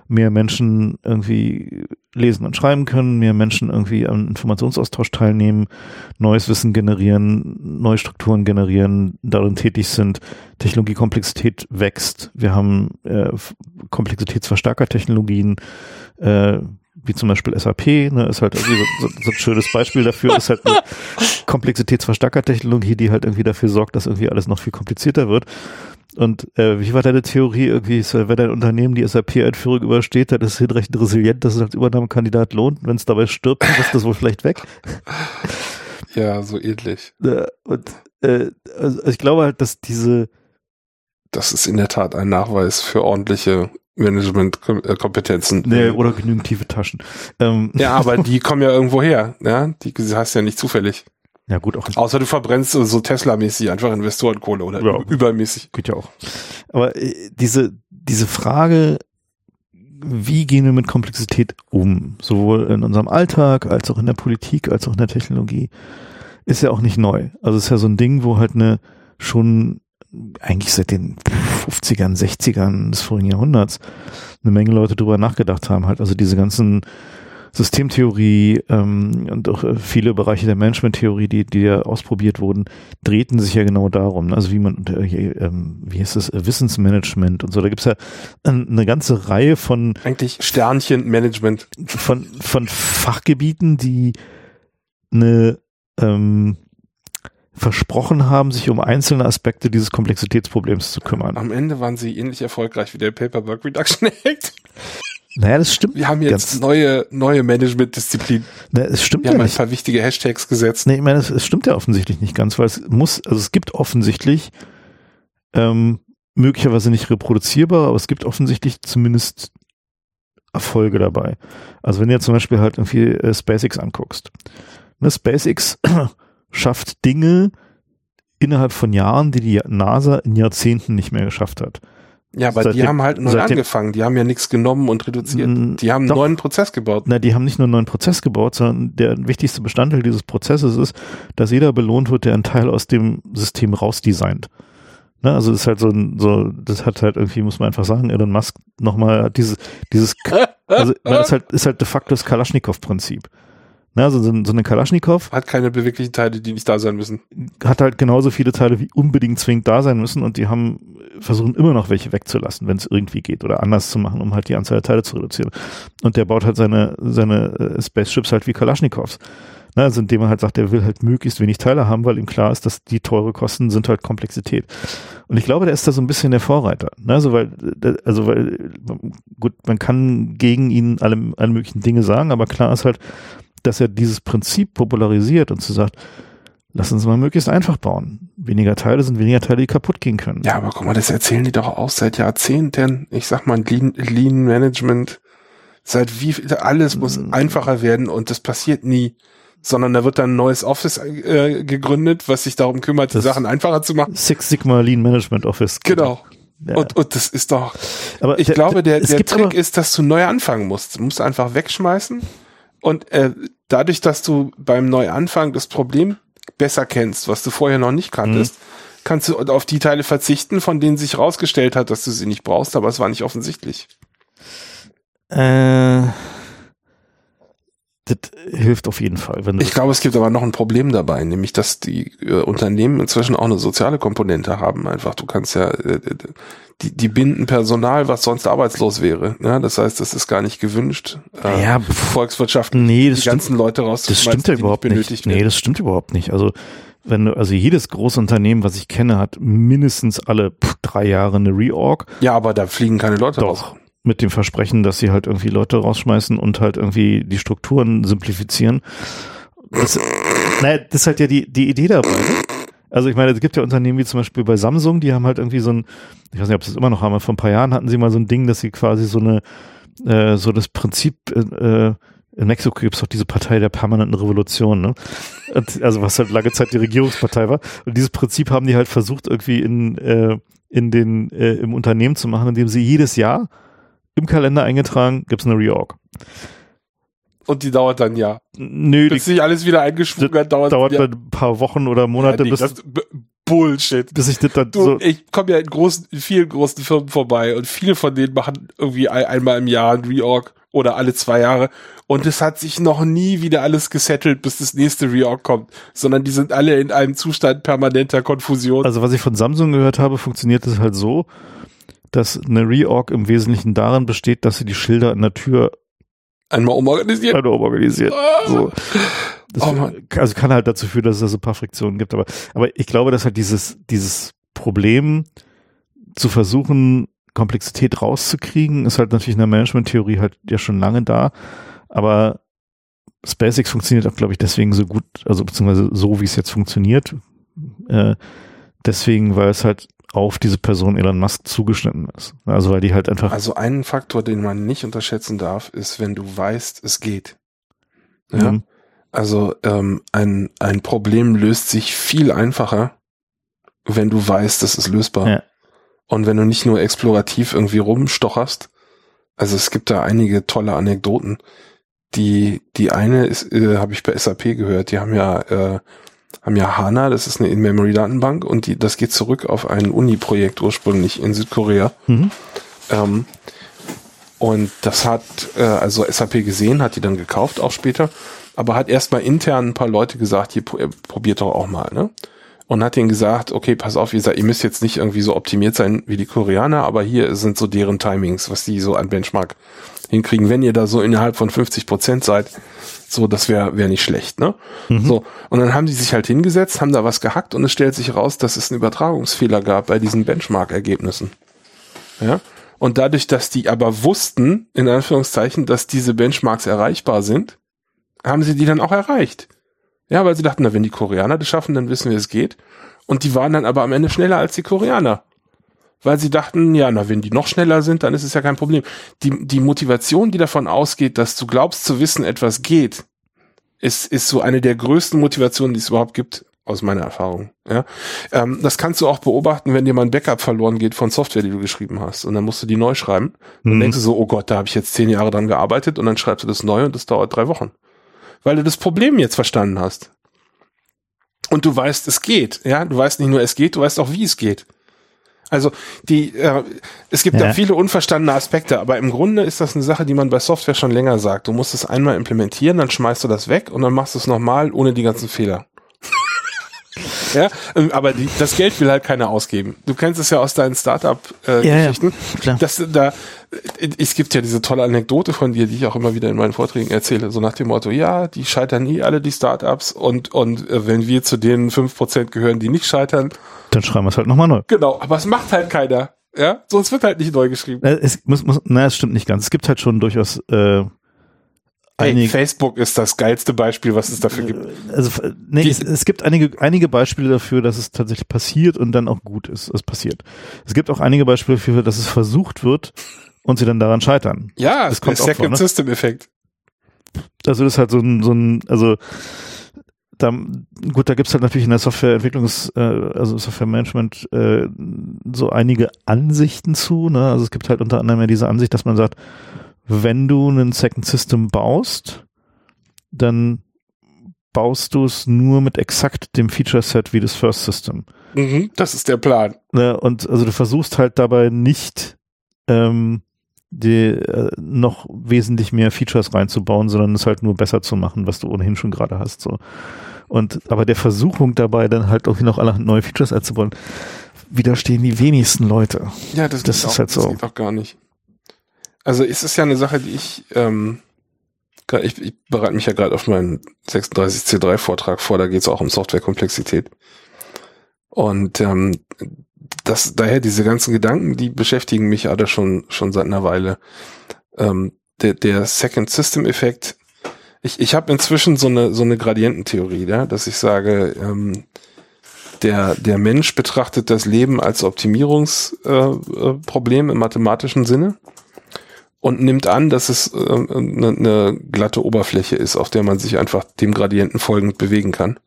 mehr Menschen irgendwie lesen und schreiben können, mehr Menschen irgendwie am Informationsaustausch teilnehmen, neues Wissen generieren, neue Strukturen generieren, darin tätig sind. Technologiekomplexität wächst. Wir haben äh, Komplexitätsverstärkertechnologien, äh, wie zum Beispiel SAP, ne, ist halt irgendwie so, so, so ein schönes Beispiel dafür, ist halt eine [LAUGHS] Komplexitätsverstärkertechnologie, die halt irgendwie dafür sorgt, dass irgendwie alles noch viel komplizierter wird. Und äh, wie war deine Theorie irgendwie, wenn ein Unternehmen die SAP-Einführung übersteht, dann ist es hinreichend resilient, dass es als Übernahmekandidat lohnt. Wenn es dabei stirbt, dann ist das wohl vielleicht weg. [LAUGHS] Ja, so ähnlich. und äh, also ich glaube halt, dass diese das ist in der Tat ein Nachweis für ordentliche Managementkompetenzen. Nee, oder genügend tiefe Taschen. Ähm. Ja, aber [LAUGHS] die kommen ja irgendwo her. Ja? Die hast ja nicht zufällig. Ja, gut, auch. Außer du verbrennst so Tesla-mäßig einfach Investorenkohle oder ja, übermäßig. Geht ja auch. Aber äh, diese, diese Frage, wie gehen wir mit Komplexität um? Sowohl in unserem Alltag, als auch in der Politik, als auch in der Technologie, ist ja auch nicht neu. Also es ist ja so ein Ding, wo halt eine schon eigentlich seit den 50ern, 60ern des vorigen Jahrhunderts eine Menge Leute drüber nachgedacht haben. Halt also diese ganzen Systemtheorie ähm, und auch äh, viele Bereiche der Managementtheorie, die, die ja ausprobiert wurden, drehten sich ja genau darum. Ne? Also wie man, äh, äh, wie heißt das, Wissensmanagement und so. Da gibt's ja eine ganze Reihe von eigentlich Sternchenmanagement von von Fachgebieten, die eine ähm, versprochen haben, sich um einzelne Aspekte dieses Komplexitätsproblems zu kümmern. Am Ende waren sie ähnlich erfolgreich wie der Paperwork Reduction Act. Naja, das stimmt. Wir haben jetzt neue, neue Management-Disziplinen. Naja, es stimmt Wir ja haben nicht. ein paar wichtige Hashtags gesetzt. Nee, ich meine, es, es stimmt ja offensichtlich nicht ganz, weil es muss, also es gibt offensichtlich, ähm, möglicherweise nicht reproduzierbar, aber es gibt offensichtlich zumindest Erfolge dabei. Also wenn du jetzt zum Beispiel halt irgendwie äh, SpaceX anguckst. Ne, SpaceX [CLEARS THROAT] schafft Dinge innerhalb von Jahren, die die NASA in Jahrzehnten nicht mehr geschafft hat. Ja, aber die haben halt neu angefangen. Die haben ja nichts genommen und reduziert. Die haben einen neuen Prozess gebaut. Na, die haben nicht nur einen neuen Prozess gebaut, sondern der wichtigste Bestandteil dieses Prozesses ist, dass jeder belohnt wird, der einen Teil aus dem System rausdesignt. Ne, also das ist halt so, ein, so, das hat halt irgendwie, muss man einfach sagen, Elon Musk nochmal dieses, dieses, [LAUGHS] also das ist halt, ist halt de facto das Kalaschnikow-Prinzip. Ne, also so, so eine Kalaschnikow. Hat keine beweglichen Teile, die nicht da sein müssen. Hat halt genauso viele Teile, wie unbedingt zwingend da sein müssen und die haben, versuchen immer noch welche wegzulassen, wenn es irgendwie geht oder anders zu machen, um halt die Anzahl der Teile zu reduzieren. Und der baut halt seine, seine äh, Spaceships halt wie Kalaschnikows. Ne, also indem er halt sagt, er will halt möglichst wenig Teile haben, weil ihm klar ist, dass die teure Kosten sind halt Komplexität. Und ich glaube, der ist da so ein bisschen der Vorreiter. Ne, also weil, also weil, gut, man kann gegen ihn alle, alle möglichen Dinge sagen, aber klar ist halt, dass er dieses Prinzip popularisiert und zu sagt, lass uns mal möglichst einfach bauen. Weniger Teile sind weniger Teile, die kaputt gehen können. Ja, aber guck mal, das erzählen die doch auch seit Jahrzehnten. Ich sag mal, Lean, Lean Management, seit wie, alles muss mhm. einfacher werden und das passiert nie. Sondern da wird dann ein neues Office äh, gegründet, was sich darum kümmert, die Sachen einfacher zu machen. Six Sigma Lean Management Office. Genau. Ja. Und, und das ist doch, aber ich der, glaube, der, der Trick ist, dass du neu anfangen musst. Du musst einfach wegschmeißen und äh, dadurch, dass du beim Neuanfang das Problem besser kennst, was du vorher noch nicht kanntest, mhm. kannst du auf die Teile verzichten, von denen sich rausgestellt hat, dass du sie nicht brauchst, aber es war nicht offensichtlich. Äh, das hilft auf jeden Fall. ich glaube, es gibt aber noch ein Problem dabei, nämlich dass die äh, Unternehmen inzwischen auch eine soziale Komponente haben. Einfach, du kannst ja äh, die, die binden Personal, was sonst arbeitslos wäre. Ja, das heißt, das ist gar nicht gewünscht. Äh, ja, Volkswirtschaften, nee, das die ganzen stimmt, Leute raus. Das stimmt ja überhaupt nicht. nicht. Nee, das stimmt überhaupt nicht. Also wenn du, also jedes große Unternehmen, was ich kenne, hat mindestens alle drei Jahre eine Reorg. Ja, aber da fliegen keine Leute Doch. raus. Mit dem Versprechen, dass sie halt irgendwie Leute rausschmeißen und halt irgendwie die Strukturen simplifizieren. Das, naja, das ist halt ja die, die Idee dabei. Also ich meine, es gibt ja Unternehmen wie zum Beispiel bei Samsung, die haben halt irgendwie so ein, ich weiß nicht, ob sie es immer noch haben, aber vor ein paar Jahren hatten sie mal so ein Ding, dass sie quasi so eine, äh, so das Prinzip, äh, in Mexiko gibt es auch diese Partei der permanenten Revolution, ne? Also was halt lange Zeit die Regierungspartei war. Und dieses Prinzip haben die halt versucht, irgendwie in, äh, in den, äh, im Unternehmen zu machen, indem sie jedes Jahr im Kalender eingetragen, gibt es eine Reorg. Und die dauert dann ja. Nö, bis sich alles wieder eingeschwungen hat, dauert, dauert ja. ein paar Wochen oder Monate. Ja, nee, bis, das, Bullshit. Bis ich das dann du, so Ich komme ja in großen, in vielen großen Firmen vorbei und viele von denen machen irgendwie ein, einmal im Jahr ein Reorg oder alle zwei Jahre. Und es hat sich noch nie wieder alles gesettelt, bis das nächste Reorg kommt, sondern die sind alle in einem Zustand permanenter Konfusion. Also was ich von Samsung gehört habe, funktioniert es halt so, dass eine Reorg im Wesentlichen darin besteht, dass sie die Schilder an der Tür Einmal umorganisiert. Einmal umorganisiert. Ah. So. Das, oh also kann halt dazu führen, dass es da so ein paar Friktionen gibt. Aber, aber ich glaube, dass halt dieses, dieses Problem zu versuchen, Komplexität rauszukriegen, ist halt natürlich in der Management-Theorie halt ja schon lange da. Aber SpaceX funktioniert auch, glaube ich, deswegen so gut, also beziehungsweise so, wie es jetzt funktioniert. Äh, deswegen, weil es halt auf diese Person Elon Musk zugeschnitten ist. Also weil die halt einfach. Also einen Faktor, den man nicht unterschätzen darf, ist, wenn du weißt, es geht. Ja. Mhm. Also ähm, ein, ein Problem löst sich viel einfacher, wenn du weißt, es ist lösbar. Ja. Und wenn du nicht nur explorativ irgendwie rumstocherst, also es gibt da einige tolle Anekdoten. Die, die eine ist, äh, habe ich bei SAP gehört, die haben ja, äh, haben ja HANA, das ist eine In-Memory-Datenbank und die, das geht zurück auf ein Uni-Projekt ursprünglich in Südkorea. Mhm. Ähm, und das hat äh, also SAP gesehen, hat die dann gekauft auch später, aber hat erstmal intern ein paar Leute gesagt, hier probiert doch auch mal, ne? Und hat ihnen gesagt, okay, pass auf, ihr, seid, ihr müsst jetzt nicht irgendwie so optimiert sein wie die Koreaner, aber hier sind so deren Timings, was die so an Benchmark hinkriegen. Wenn ihr da so innerhalb von 50 Prozent seid, so, das wäre wär nicht schlecht, ne? Mhm. So. Und dann haben die sich halt hingesetzt, haben da was gehackt und es stellt sich raus, dass es einen Übertragungsfehler gab bei diesen Benchmark-Ergebnissen. Ja? Und dadurch, dass die aber wussten, in Anführungszeichen, dass diese Benchmarks erreichbar sind, haben sie die dann auch erreicht. Ja, weil sie dachten, na, wenn die Koreaner das schaffen, dann wissen wir, es geht. Und die waren dann aber am Ende schneller als die Koreaner. Weil sie dachten, ja, na, wenn die noch schneller sind, dann ist es ja kein Problem. Die, die Motivation, die davon ausgeht, dass du glaubst zu wissen, etwas geht, ist, ist so eine der größten Motivationen, die es überhaupt gibt, aus meiner Erfahrung. Ja, ähm, das kannst du auch beobachten, wenn dir mal ein Backup verloren geht von Software, die du geschrieben hast, und dann musst du die neu schreiben. Dann mhm. denkst du so, oh Gott, da habe ich jetzt zehn Jahre dran gearbeitet, und dann schreibst du das neu und das dauert drei Wochen, weil du das Problem jetzt verstanden hast. Und du weißt, es geht. Ja, du weißt nicht nur, es geht, du weißt auch, wie es geht. Also die, äh, es gibt ja. da viele unverstandene Aspekte, aber im Grunde ist das eine Sache, die man bei Software schon länger sagt. Du musst es einmal implementieren, dann schmeißt du das weg und dann machst du es nochmal ohne die ganzen Fehler. Ja, ähm, aber die, das Geld will halt keiner ausgeben. Du kennst es ja aus deinen Startup-Geschichten. Äh, ja, ja, dass da, es gibt ja diese tolle Anekdote von dir, die ich auch immer wieder in meinen Vorträgen erzähle, so nach dem Motto, ja, die scheitern nie alle, die Startups, und, und äh, wenn wir zu den fünf Prozent gehören, die nicht scheitern. Dann schreiben wir es halt nochmal neu. Genau, aber es macht halt keiner. Ja, sonst wird halt nicht neu geschrieben. Äh, es muss, muss, na, es stimmt nicht ganz. Es gibt halt schon durchaus äh, Hey, Facebook ist das geilste Beispiel, was es dafür gibt. Also, nee, es, es, gibt einige, einige Beispiele dafür, dass es tatsächlich passiert und dann auch gut ist, es passiert. Es gibt auch einige Beispiele dafür, dass es versucht wird und sie dann daran scheitern. Ja, das kommt der Second ne? System Effekt. Also das ist halt so ein, so ein, also da, gut, da gibt's halt natürlich in der Softwareentwicklungs, äh, also Softwaremanagement äh, so einige Ansichten zu. Ne? Also es gibt halt unter anderem ja diese Ansicht, dass man sagt, wenn du einen Second System baust, dann baust du es nur mit exakt dem Feature Set wie das First System. Mhm, das ist der Plan. Und also du versuchst halt dabei nicht ähm, die, äh, noch wesentlich mehr Features reinzubauen, sondern es halt nur besser zu machen, was du ohnehin schon gerade hast. So. Und aber der Versuchung dabei, dann halt auch noch alle neue Features einzubauen, widerstehen die wenigsten Leute. Ja, das, das ist auch, halt so. Das geht auch gar nicht. Also es ist ja eine Sache, die ich, ähm, ich, ich bereite mich ja gerade auf meinen 36C3-Vortrag vor, da geht es auch um Softwarekomplexität. Und ähm, das, daher diese ganzen Gedanken, die beschäftigen mich alle schon, schon seit einer Weile. Ähm, der, der Second System Effekt, ich, ich habe inzwischen so eine, so eine Gradiententheorie, ja, dass ich sage, ähm, der, der Mensch betrachtet das Leben als Optimierungsproblem äh, im mathematischen Sinne und nimmt an, dass es äh, eine, eine glatte Oberfläche ist, auf der man sich einfach dem Gradienten folgend bewegen kann.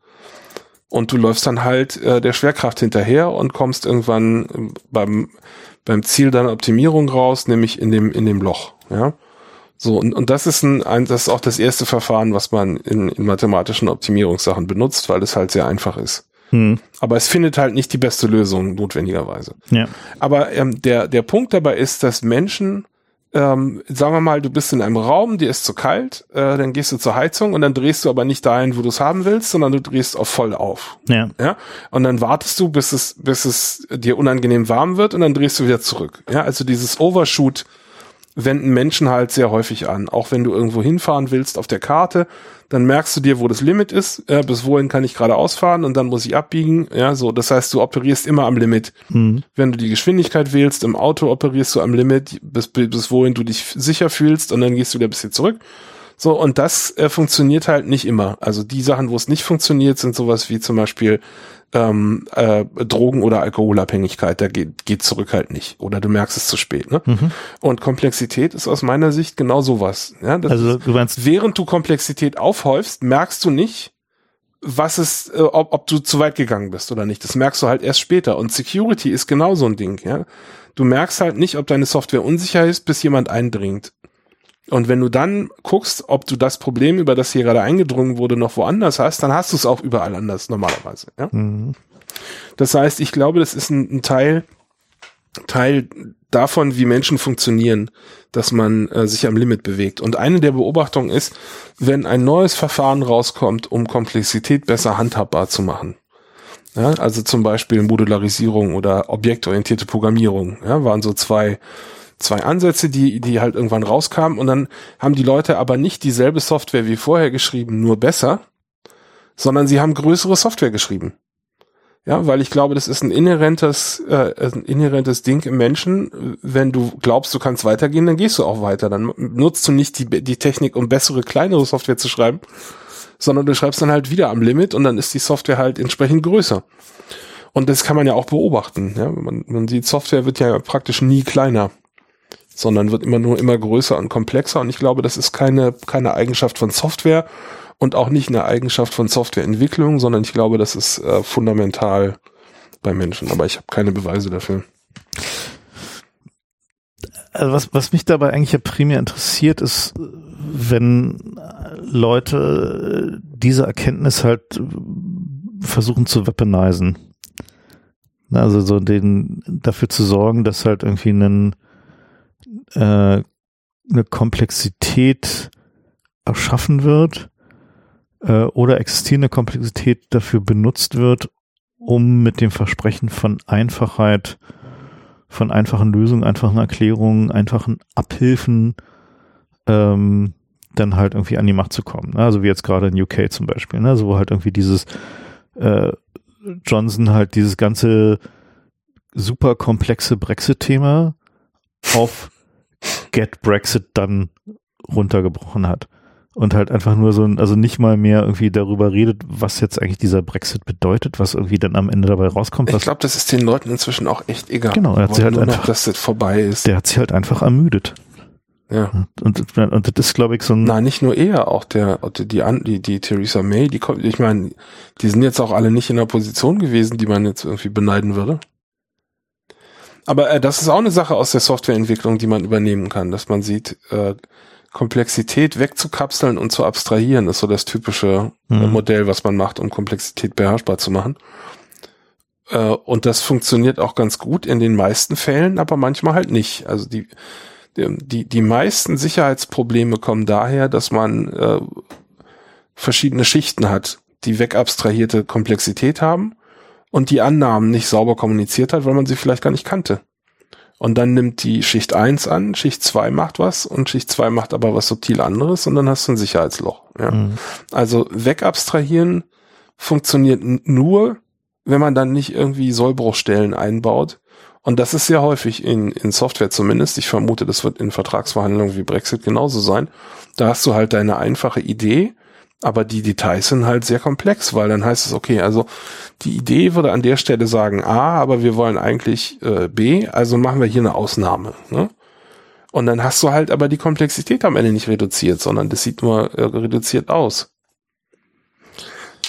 Und du läufst dann halt äh, der Schwerkraft hinterher und kommst irgendwann beim, beim Ziel deiner Optimierung raus, nämlich in dem, in dem Loch. Ja. So, und, und das ist ein, ein, das ist auch das erste Verfahren, was man in, in mathematischen Optimierungssachen benutzt, weil es halt sehr einfach ist. Hm. Aber es findet halt nicht die beste Lösung notwendigerweise. Ja. Aber ähm, der, der Punkt dabei ist, dass Menschen ähm, sagen wir mal, du bist in einem Raum, dir ist zu kalt, äh, dann gehst du zur Heizung und dann drehst du aber nicht dahin, wo du es haben willst, sondern du drehst auf voll auf. Ja. ja. Und dann wartest du, bis es, bis es dir unangenehm warm wird und dann drehst du wieder zurück. Ja, also dieses Overshoot wenden Menschen halt sehr häufig an. Auch wenn du irgendwo hinfahren willst auf der Karte, dann merkst du dir, wo das Limit ist, äh, bis wohin kann ich geradeaus fahren und dann muss ich abbiegen. Ja, so, das heißt, du operierst immer am Limit. Mhm. Wenn du die Geschwindigkeit wählst, im Auto operierst du am Limit, bis, bis wohin du dich sicher fühlst und dann gehst du wieder ein bisschen zurück. So, und das äh, funktioniert halt nicht immer. Also die Sachen, wo es nicht funktioniert, sind sowas wie zum Beispiel ähm, äh, Drogen- oder Alkoholabhängigkeit. Da geht, geht zurück halt nicht. Oder du merkst es zu spät. Ne? Mhm. Und Komplexität ist aus meiner Sicht genau sowas. Ja, also du meinst, während du Komplexität aufhäufst, merkst du nicht, was ist, äh, ob, ob du zu weit gegangen bist oder nicht. Das merkst du halt erst später. Und Security ist genau so ein Ding. Ja? Du merkst halt nicht, ob deine Software unsicher ist, bis jemand eindringt. Und wenn du dann guckst, ob du das Problem, über das hier gerade eingedrungen wurde, noch woanders hast, dann hast du es auch überall anders normalerweise. Ja? Mhm. Das heißt, ich glaube, das ist ein, ein, Teil, Teil davon, wie Menschen funktionieren, dass man äh, sich am Limit bewegt. Und eine der Beobachtungen ist, wenn ein neues Verfahren rauskommt, um Komplexität besser handhabbar zu machen. Ja, also zum Beispiel Modularisierung oder objektorientierte Programmierung, ja, waren so zwei zwei Ansätze, die, die halt irgendwann rauskamen und dann haben die Leute aber nicht dieselbe Software wie vorher geschrieben, nur besser, sondern sie haben größere Software geschrieben. Ja, weil ich glaube, das ist ein inhärentes, äh, ein inhärentes Ding im Menschen. Wenn du glaubst, du kannst weitergehen, dann gehst du auch weiter. Dann nutzt du nicht die, die Technik, um bessere, kleinere Software zu schreiben, sondern du schreibst dann halt wieder am Limit und dann ist die Software halt entsprechend größer. Und das kann man ja auch beobachten. Ja? Man, man sieht, Software wird ja praktisch nie kleiner sondern wird immer nur immer größer und komplexer. Und ich glaube, das ist keine, keine Eigenschaft von Software und auch nicht eine Eigenschaft von Softwareentwicklung, sondern ich glaube, das ist äh, fundamental bei Menschen. Aber ich habe keine Beweise dafür. Also was, was mich dabei eigentlich ja primär interessiert, ist, wenn Leute diese Erkenntnis halt versuchen zu weaponisen. Also so den dafür zu sorgen, dass halt irgendwie ein äh, eine Komplexität erschaffen wird äh, oder existierende Komplexität dafür benutzt wird, um mit dem Versprechen von Einfachheit, von einfachen Lösungen, einfachen Erklärungen, einfachen Abhilfen ähm, dann halt irgendwie an die Macht zu kommen. Ne? Also wie jetzt gerade in UK zum Beispiel, ne? so wo halt irgendwie dieses äh, Johnson halt dieses ganze super komplexe Brexit-Thema auf Get Brexit dann runtergebrochen hat. Und halt einfach nur so, also nicht mal mehr irgendwie darüber redet, was jetzt eigentlich dieser Brexit bedeutet, was irgendwie dann am Ende dabei rauskommt. Ich glaube, das ist den Leuten inzwischen auch echt egal. Genau, er hat sich halt einfach, dass das vorbei ist. Der hat sich halt einfach ermüdet. Ja. Und, und das ist, glaube ich, so ein. Nein, nicht nur er, auch der, die, die, die, die Theresa May, die kommt, ich meine, die sind jetzt auch alle nicht in der Position gewesen, die man jetzt irgendwie beneiden würde. Aber äh, das ist auch eine Sache aus der Softwareentwicklung, die man übernehmen kann, dass man sieht, äh, Komplexität wegzukapseln und zu abstrahieren, ist so das typische äh, mhm. Modell, was man macht, um Komplexität beherrschbar zu machen. Äh, und das funktioniert auch ganz gut in den meisten Fällen, aber manchmal halt nicht. Also die, die, die meisten Sicherheitsprobleme kommen daher, dass man äh, verschiedene Schichten hat, die wegabstrahierte Komplexität haben und die Annahmen nicht sauber kommuniziert hat, weil man sie vielleicht gar nicht kannte. Und dann nimmt die Schicht 1 an, Schicht 2 macht was und Schicht 2 macht aber was subtil anderes und dann hast du ein Sicherheitsloch. Ja. Mhm. Also wegabstrahieren funktioniert nur, wenn man dann nicht irgendwie Sollbruchstellen einbaut. Und das ist sehr häufig in, in Software zumindest. Ich vermute, das wird in Vertragsverhandlungen wie Brexit genauso sein. Da hast du halt deine einfache Idee aber die Details sind halt sehr komplex, weil dann heißt es, okay, also die Idee würde an der Stelle sagen A, aber wir wollen eigentlich äh, B, also machen wir hier eine Ausnahme. Ne? Und dann hast du halt aber die Komplexität am Ende nicht reduziert, sondern das sieht nur äh, reduziert aus.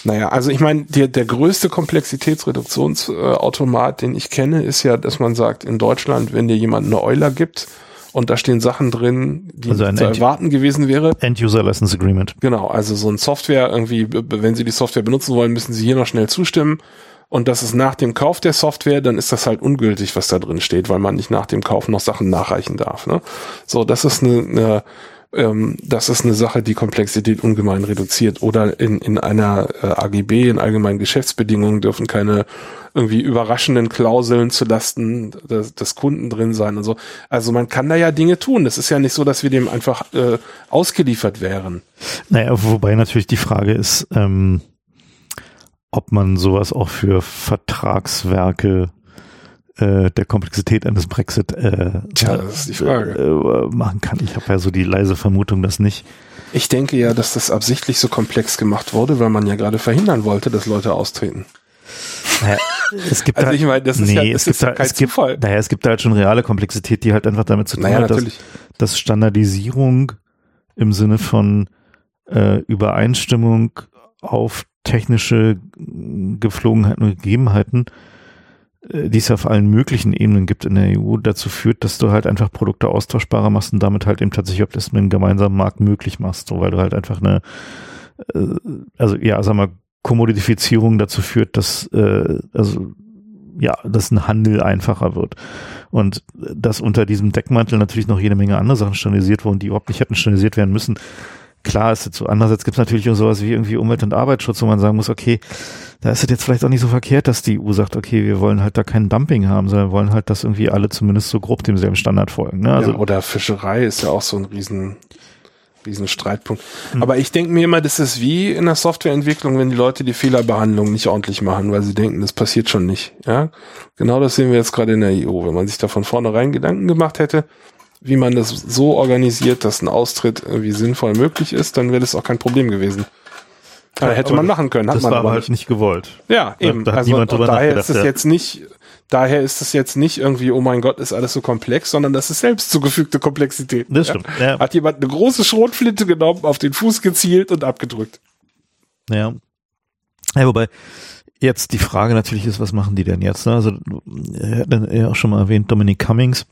Naja, also ich meine, der, der größte Komplexitätsreduktionsautomat, äh, den ich kenne, ist ja, dass man sagt, in Deutschland, wenn dir jemand eine Euler gibt, und da stehen Sachen drin, die also zu erwarten gewesen wäre. End-User License Agreement. Genau, also so ein Software irgendwie, wenn Sie die Software benutzen wollen, müssen Sie hier noch schnell zustimmen. Und das ist nach dem Kauf der Software, dann ist das halt ungültig, was da drin steht, weil man nicht nach dem Kauf noch Sachen nachreichen darf. Ne? So, das ist eine, eine ähm, das ist eine Sache, die Komplexität ungemein reduziert. Oder in, in einer äh, AGB, in allgemeinen Geschäftsbedingungen, dürfen keine irgendwie überraschenden Klauseln zu Lasten des, des Kunden drin sein und so. Also man kann da ja Dinge tun. Das ist ja nicht so, dass wir dem einfach äh, ausgeliefert wären. Naja, wobei natürlich die Frage ist, ähm, ob man sowas auch für Vertragswerke äh, der Komplexität eines Brexit äh, Tja, das ist die Frage. Äh, machen kann. Ich habe ja so die leise Vermutung, dass nicht. Ich denke ja, dass das absichtlich so komplex gemacht wurde, weil man ja gerade verhindern wollte, dass Leute austreten. Naja, es gibt Also halt, ich meine, das ist nee, ja es das gibt ist halt, kein es gibt, Zufall. naja, es gibt halt schon reale Komplexität, die halt einfach damit zu tun Naja, hat, dass, dass Standardisierung im Sinne von äh, Übereinstimmung auf technische Geflogenheiten und Gegebenheiten, äh, die es auf allen möglichen Ebenen gibt in der EU, dazu führt, dass du halt einfach Produkte austauschbarer machst und damit halt eben tatsächlich ob das mit einem gemeinsamen Markt möglich machst, so weil du halt einfach eine, äh, also ja, sag mal, Kommodifizierung dazu führt, dass äh, also ja, dass ein Handel einfacher wird. Und dass unter diesem Deckmantel natürlich noch jede Menge andere Sachen standardisiert wurden, die überhaupt nicht hätten standardisiert werden müssen. Klar ist jetzt so. Andererseits gibt es natürlich auch sowas wie irgendwie Umwelt- und Arbeitsschutz, wo man sagen muss, okay, da ist es jetzt vielleicht auch nicht so verkehrt, dass die EU sagt, okay, wir wollen halt da kein Dumping haben, sondern wollen halt, dass irgendwie alle zumindest so grob demselben Standard folgen. Ne? Also ja, oder Fischerei ist ja auch so ein riesen, riesen Streitpunkt. Hm. Aber ich denke mir immer, das ist wie in der Softwareentwicklung, wenn die Leute die Fehlerbehandlung nicht ordentlich machen, weil sie denken, das passiert schon nicht. Ja, genau das sehen wir jetzt gerade in der EU. Wenn man sich da von vornherein Gedanken gemacht hätte, wie man das so organisiert, dass ein Austritt irgendwie sinnvoll möglich ist, dann wäre das auch kein Problem gewesen. Ja, Äh, hätte aber man machen können, hat das man war aber halt nicht gewollt. Ja, eben. da hat also daher ist es ja. jetzt nicht, daher ist es jetzt nicht irgendwie, oh mein Gott, ist alles so komplex, sondern das ist selbst zugefügte Komplexität. Das ja? stimmt. Ja. Hat jemand eine große Schrotflinte genommen, auf den Fuß gezielt und abgedrückt. Ja. ja. Wobei jetzt die Frage natürlich ist, was machen die denn jetzt? Ne? Also, er hat ja auch schon mal erwähnt, Dominic Cummings,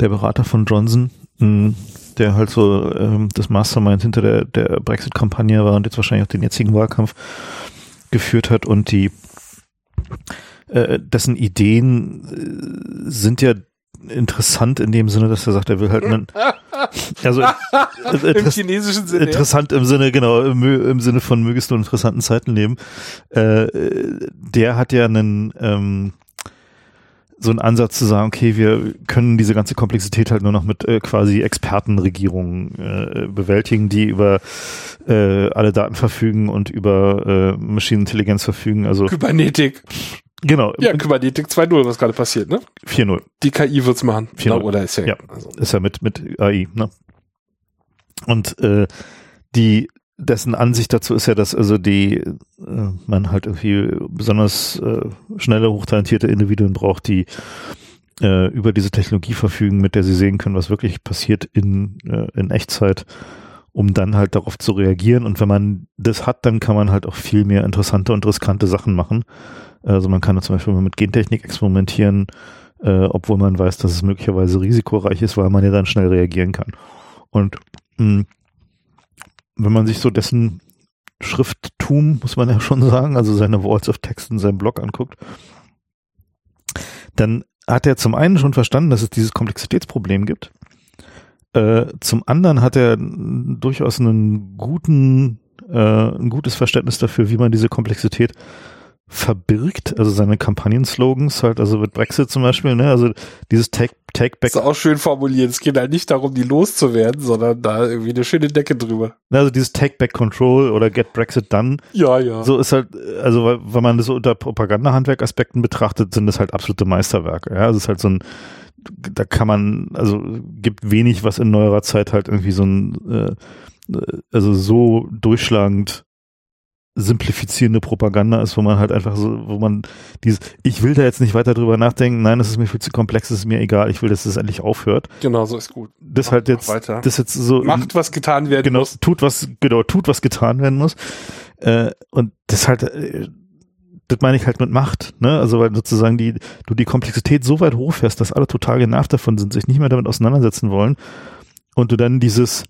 der Berater von Johnson, mh, der halt so ähm, das Mastermind hinter der, der Brexit-Kampagne war und jetzt wahrscheinlich auch den jetzigen Wahlkampf geführt hat und die äh, dessen Ideen äh, sind ja interessant in dem Sinne, dass er sagt, er will halt einen, also [LAUGHS] Im chinesischen Sinne. Interessant im Sinne, genau, im, im Sinne von mögest du in interessanten Zeiten leben. Äh, der hat ja einen, ähm, so einen Ansatz zu sagen, okay, wir können diese ganze Komplexität halt nur noch mit äh, quasi Expertenregierungen äh, bewältigen, die über äh, alle Daten verfügen und über äh, Maschinenintelligenz verfügen. Also Kybernetik. genau, Ja, Kybernetik 2.0, was gerade passiert, ne? 4.0 Die KI wird's machen. 4.0. Genau, oder ist ja, Ja. Also, ist ja mit, mit AI, ne? Und äh, die dessen Ansicht dazu ist ja, dass also die äh, man halt irgendwie besonders äh, schnelle, hochtalentierte Individuen braucht, die äh, über diese Technologie verfügen, mit der sie sehen können, was wirklich passiert in, äh, in Echtzeit, um dann halt darauf zu reagieren. Und wenn man das hat, dann kann man halt auch viel mehr interessante und riskante Sachen machen. Also man kann zum Beispiel mit Gentechnik experimentieren, äh, obwohl man weiß, dass es möglicherweise risikoreich ist, weil man ja dann schnell reagieren kann. Und mh, wenn man sich so dessen Schrifttum, muss man ja schon sagen, also seine Walls of Text in seinem Blog anguckt, dann hat er zum einen schon verstanden, dass es dieses Komplexitätsproblem gibt. Äh, zum anderen hat er durchaus einen guten, äh, ein gutes Verständnis dafür, wie man diese Komplexität verbirgt, also seine Kampagnenslogans halt, also mit Brexit zum Beispiel, ne, also dieses Take, take Back ist auch schön formuliert. Es geht halt nicht darum, die loszuwerden, sondern da irgendwie eine schöne Decke drüber. Also dieses Take Back Control oder Get Brexit Done, Ja, ja. so ist halt, also weil, wenn man das so unter Propagandahandwerk-Aspekten betrachtet, sind das halt absolute Meisterwerke. Ja, also es ist halt so ein, da kann man, also gibt wenig, was in neuerer Zeit halt irgendwie so ein, äh, also so durchschlagend simplifizierende Propaganda ist, wo man halt einfach so, wo man dieses, ich will da jetzt nicht weiter drüber nachdenken, nein, das ist mir viel zu komplex, das ist mir egal, ich will, dass das endlich aufhört. Genau, so ist gut. Das Mach- halt jetzt, weiter. das jetzt so Macht, was getan werden genau, muss. tut was, genau, tut was getan werden muss. Äh, und das halt, äh, das meine ich halt mit Macht, ne? Also weil sozusagen die, du die Komplexität so weit hochfährst, dass alle total genervt davon sind, sich nicht mehr damit auseinandersetzen wollen und du dann dieses,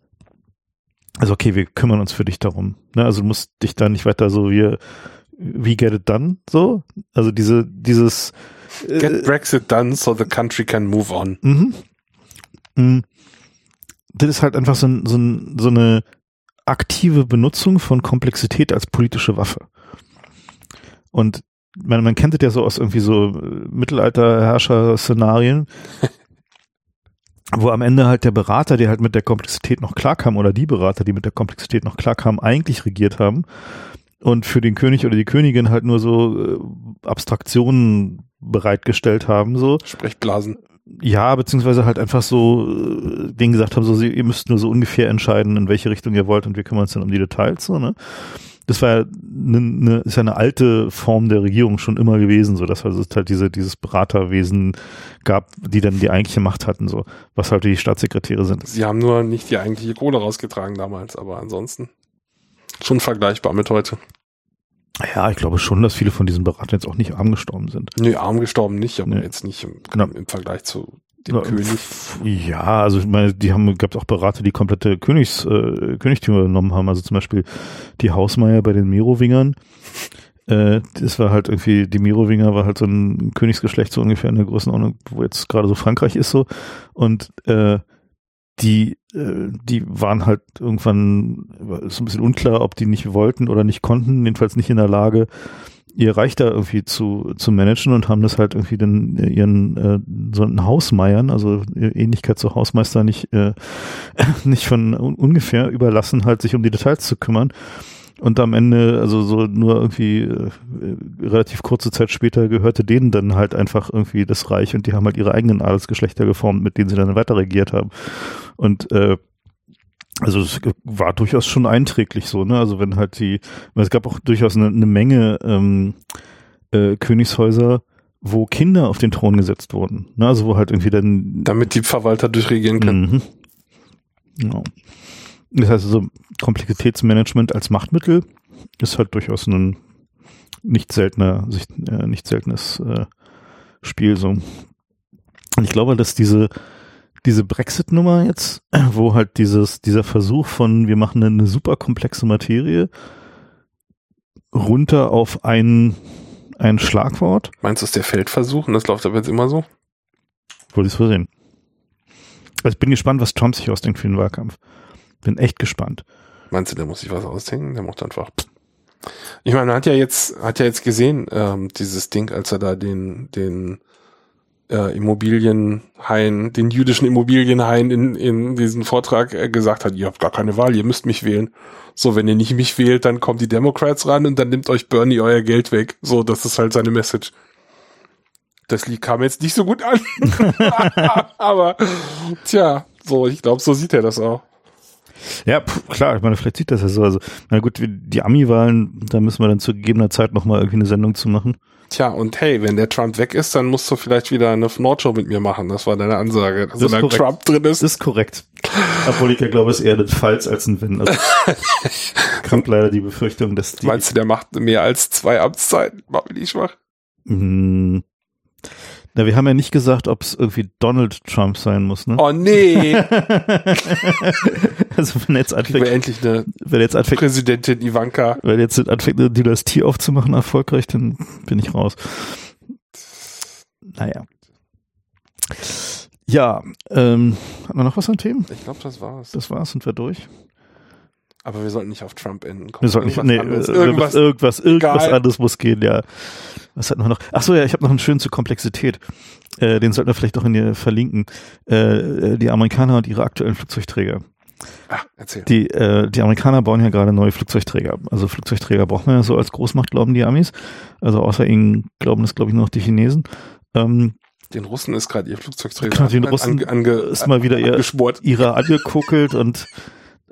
also okay, wir kümmern uns für dich darum, ne? Also du musst dich da nicht weiter so wie, wie get it done, so? Also diese, dieses äh, Get Brexit done so the country can move on. Mhm. Mhm. Das ist halt einfach so, ein, so, ein, so eine aktive Benutzung von Komplexität als politische Waffe. Und man, man kennt das ja so aus irgendwie so äh, Mittelalter-Herrscher-Szenarien, [LAUGHS] wo am Ende halt der Berater, der halt mit der Komplexität noch klarkam, oder die Berater, die mit der Komplexität noch klarkamen, eigentlich regiert haben. und für den König oder die Königin halt nur so äh, Abstraktionen bereitgestellt haben, so. Sprechblasen. Ja, beziehungsweise halt einfach so äh, denen gesagt haben, so, sie, ihr müsst nur so ungefähr entscheiden, in welche Richtung ihr wollt und wir kümmern uns dann um die Details, so, ne? Das war ja eine, ne, ist ja eine alte Form der Regierung schon immer gewesen, so dass also es halt diese, dieses Beraterwesen gab, die dann die eigentliche Macht hatten, so, was halt die Staatssekretäre sind. Sie haben nur nicht die eigentliche Kohle rausgetragen damals, aber ansonsten schon vergleichbar mit heute. Ja, ich glaube schon, dass viele von diesen Beratern jetzt auch nicht arm gestorben sind. Nee, arm gestorben nicht, aber Nee. jetzt nicht im, Genau. im Vergleich zu dem Ja, König. Ja, also ich meine, die haben, gab auch Berater, die komplette Königs, äh, Königtümer übernommen haben. Also zum Beispiel die Hausmeier bei den Merowingern. Äh, das war halt irgendwie, die Merowinger war halt so ein Königsgeschlecht so ungefähr in der Größenordnung, wo jetzt gerade so Frankreich ist so. Und äh, die, äh, die waren halt irgendwann, ist ein bisschen unklar, ob die nicht wollten oder nicht konnten, jedenfalls nicht in der Lage, ihr Reich da irgendwie zu, zu managen und haben das halt irgendwie dann ihren äh, so einen Hausmeiern, also ihre Ähnlichkeit zu Hausmeister nicht, äh, [LAUGHS] nicht von un ungefähr überlassen, halt sich um die Details zu kümmern. Und am Ende, also so nur irgendwie äh, relativ kurze Zeit später gehörte denen dann halt einfach irgendwie das Reich und die haben halt ihre eigenen Adelsgeschlechter geformt, mit denen sie dann weiter regiert haben. Und äh, also es war durchaus schon einträglich so, ne? Also wenn halt die, weil es gab auch durchaus eine, eine Menge ähm, äh, Königshäuser, wo Kinder auf den Thron gesetzt wurden. Ne? Also wo halt irgendwie dann Damit die Verwalter durchregieren können. Mhm. Genau. Das heißt also, Komplexitätsmanagement als Machtmittel ist halt durchaus ein nicht seltener, äh, nicht seltenes äh, Spiel so. Und ich glaube, dass diese diese Brexit-Nummer jetzt, [CLEARS THROAT] wo halt dieses dieser Versuch von wir machen eine super komplexe Materie runter auf ein ein Schlagwort, Meinst du, es ist der Feldversuch und das läuft aber jetzt immer so? wollte ich es versehen. Also ich bin gespannt, was Trump sich ausdenkt für den Wahlkampf. Bin echt gespannt. Meinst du, der muss sich was ausdenken? Der macht einfach. Ich meine, man hat ja jetzt, hat ja jetzt gesehen, ähm, dieses Ding, als er da den, den äh, Immobilienhain, den jüdischen Immobilienhain in, in diesen Vortrag äh, gesagt hat, ihr habt gar keine Wahl, ihr müsst mich wählen. So, wenn ihr nicht mich wählt, dann kommen die Democrats ran und dann nimmt euch Bernie euer Geld weg. So, das ist halt seine Message. Das Lied kam jetzt nicht so gut an. [LAUGHS] Aber, tja, so, ich glaube, so sieht er das auch. Ja, pf, klar, ich meine, vielleicht sieht das ja so. Also, na gut, die Ami-Wahlen, da müssen wir dann zu gegebener Zeit nochmal irgendwie eine Sendung zu machen. Tja, und hey, wenn der Trump weg ist, dann musst du vielleicht wieder eine Nordshow mit mir machen. Das war deine Ansage. ist Solange korrekt. Trump drin ist. Das ist korrekt. Obwohl ich ja glaube, es ist eher ein Falls als ein Wenn. Also, [LAUGHS] ich habe leider die Befürchtung, dass die. Meinst du, der macht mehr als zwei Amtszeiten? Mach mich nicht schwach. Mh, na, wir haben ja nicht gesagt, ob es irgendwie Donald Trump sein muss, ne? Oh nee. [LAUGHS] also wenn jetzt anfängt, endlich eine wenn jetzt anfängt, Präsidentin Ivanka. wenn jetzt anfängt, eine Dynastie aufzumachen, erfolgreich, dann bin ich raus. Naja. Ja, ähm, hat man noch was an Themen? Ich glaube, das war's. Das war's, sind wir durch. Aber wir sollten nicht auf Trump enden. Komm, Wir sollten nicht, nee, anderes. äh, irgendwas. irgendwas, irgendwas Egal. anderes muss gehen, ja. Was hatten wir noch? Ach so, ja, ich habe noch einen schönen zur Komplexität. Äh, den sollten wir vielleicht auch in dir verlinken. Äh, die Amerikaner und ihre aktuellen Flugzeugträger. Ah, erzähl. Die, äh, die Amerikaner bauen ja gerade neue Flugzeugträger. Also Flugzeugträger braucht man ja so als Großmacht, glauben die Amis. Also außer ihnen glauben das, glaube ich, nur noch die Chinesen. Ähm, Den Russen ist gerade ihr Flugzeugträger Genau, den Russen ange, ange, ist mal wieder ihr- angeschmort. ihre angekuckelt und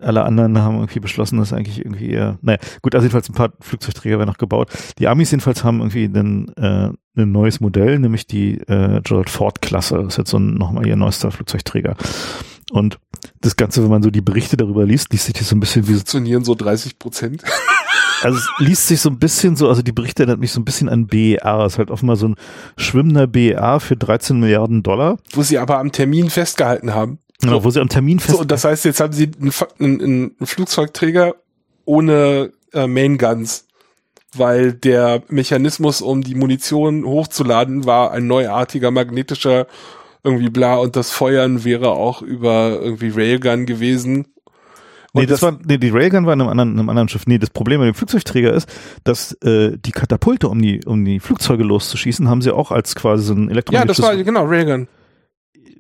alle anderen haben irgendwie beschlossen, dass eigentlich irgendwie eher, naja, gut, also jedenfalls ein paar Flugzeugträger werden noch gebaut. Die Amis jedenfalls haben irgendwie ein, äh, ein neues Modell, nämlich die äh, Gerald Ford Klasse. Das ist jetzt so ein, nochmal ihr neuester Flugzeugträger. Und das Ganze, wenn man so die Berichte darüber liest, liest sich das so ein bisschen wie, Funktionieren so 30 Prozent. [LAUGHS] also es liest sich so ein bisschen so, also die Berichte erinnert mich so ein bisschen an BER. Es ist halt offenbar so ein schwimmender BER für 13 Milliarden Dollar, Wo sie aber am Termin festgehalten haben. Genau, wo sie am Termin fest So, das heißt, jetzt haben sie einen, einen, einen Flugzeugträger ohne äh, Main Guns, weil der Mechanismus, um die Munition hochzuladen, war ein neuartiger magnetischer irgendwie bla und das Feuern wäre auch über irgendwie Railgun gewesen. Nee, Und das, war, nee, die Railgun war in einem anderen, in einem anderen Schiff. Nee, das Problem mit dem Flugzeugträger ist, dass äh, die Katapulte, um die, um die Flugzeuge loszuschießen, haben sie auch als quasi so ein Ja, das war genau Railgun.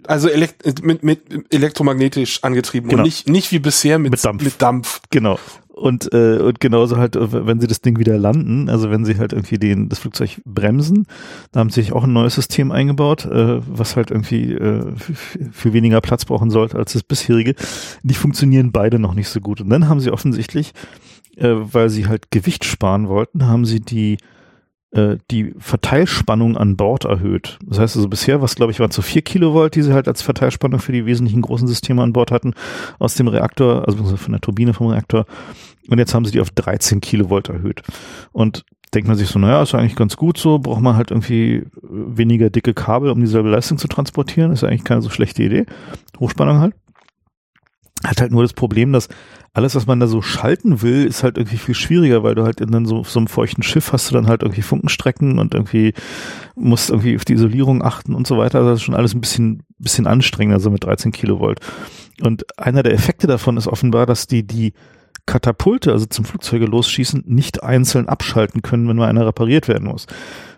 Also elekt mit, mit elektromagnetisch angetrieben Genau. und nicht, nicht wie bisher mit, Mit Dampf. Mit Dampf. genau. Und, äh, und genauso halt, äh, wenn sie das Ding wieder landen, also wenn sie halt irgendwie den, das Flugzeug bremsen, da haben sie sich auch ein neues System eingebaut, äh, was halt irgendwie äh, viel weniger Platz brauchen sollte als das bisherige. Die funktionieren beide noch nicht so gut. Und dann haben sie offensichtlich, äh, weil sie halt Gewicht sparen wollten, haben sie die die Verteilspannung an Bord erhöht. Das heißt also bisher, was glaube ich waren so vier Kilovolt, die sie halt als Verteilspannung für die wesentlichen großen Systeme an Bord hatten aus dem Reaktor, also von der Turbine vom Reaktor. Und jetzt haben sie die auf 13 Kilovolt erhöht. Und denkt man sich so, naja, ist eigentlich ganz gut so, braucht man halt irgendwie weniger dicke Kabel, um dieselbe Leistung zu transportieren. Ist eigentlich keine so schlechte Idee. Hochspannung halt. Hat halt nur das Problem, dass alles, was man da so schalten will, ist halt irgendwie viel schwieriger, weil du halt in dann so, so einem feuchten Schiff hast du dann halt irgendwie Funkenstrecken und irgendwie musst irgendwie auf die Isolierung achten und so weiter. Also das ist schon alles ein bisschen, bisschen anstrengender, so mit 13 Kilovolt. Und einer der Effekte davon ist offenbar, dass die, die Katapulte, also zum Flugzeuge losschießen, nicht einzeln abschalten können, wenn mal einer repariert werden muss.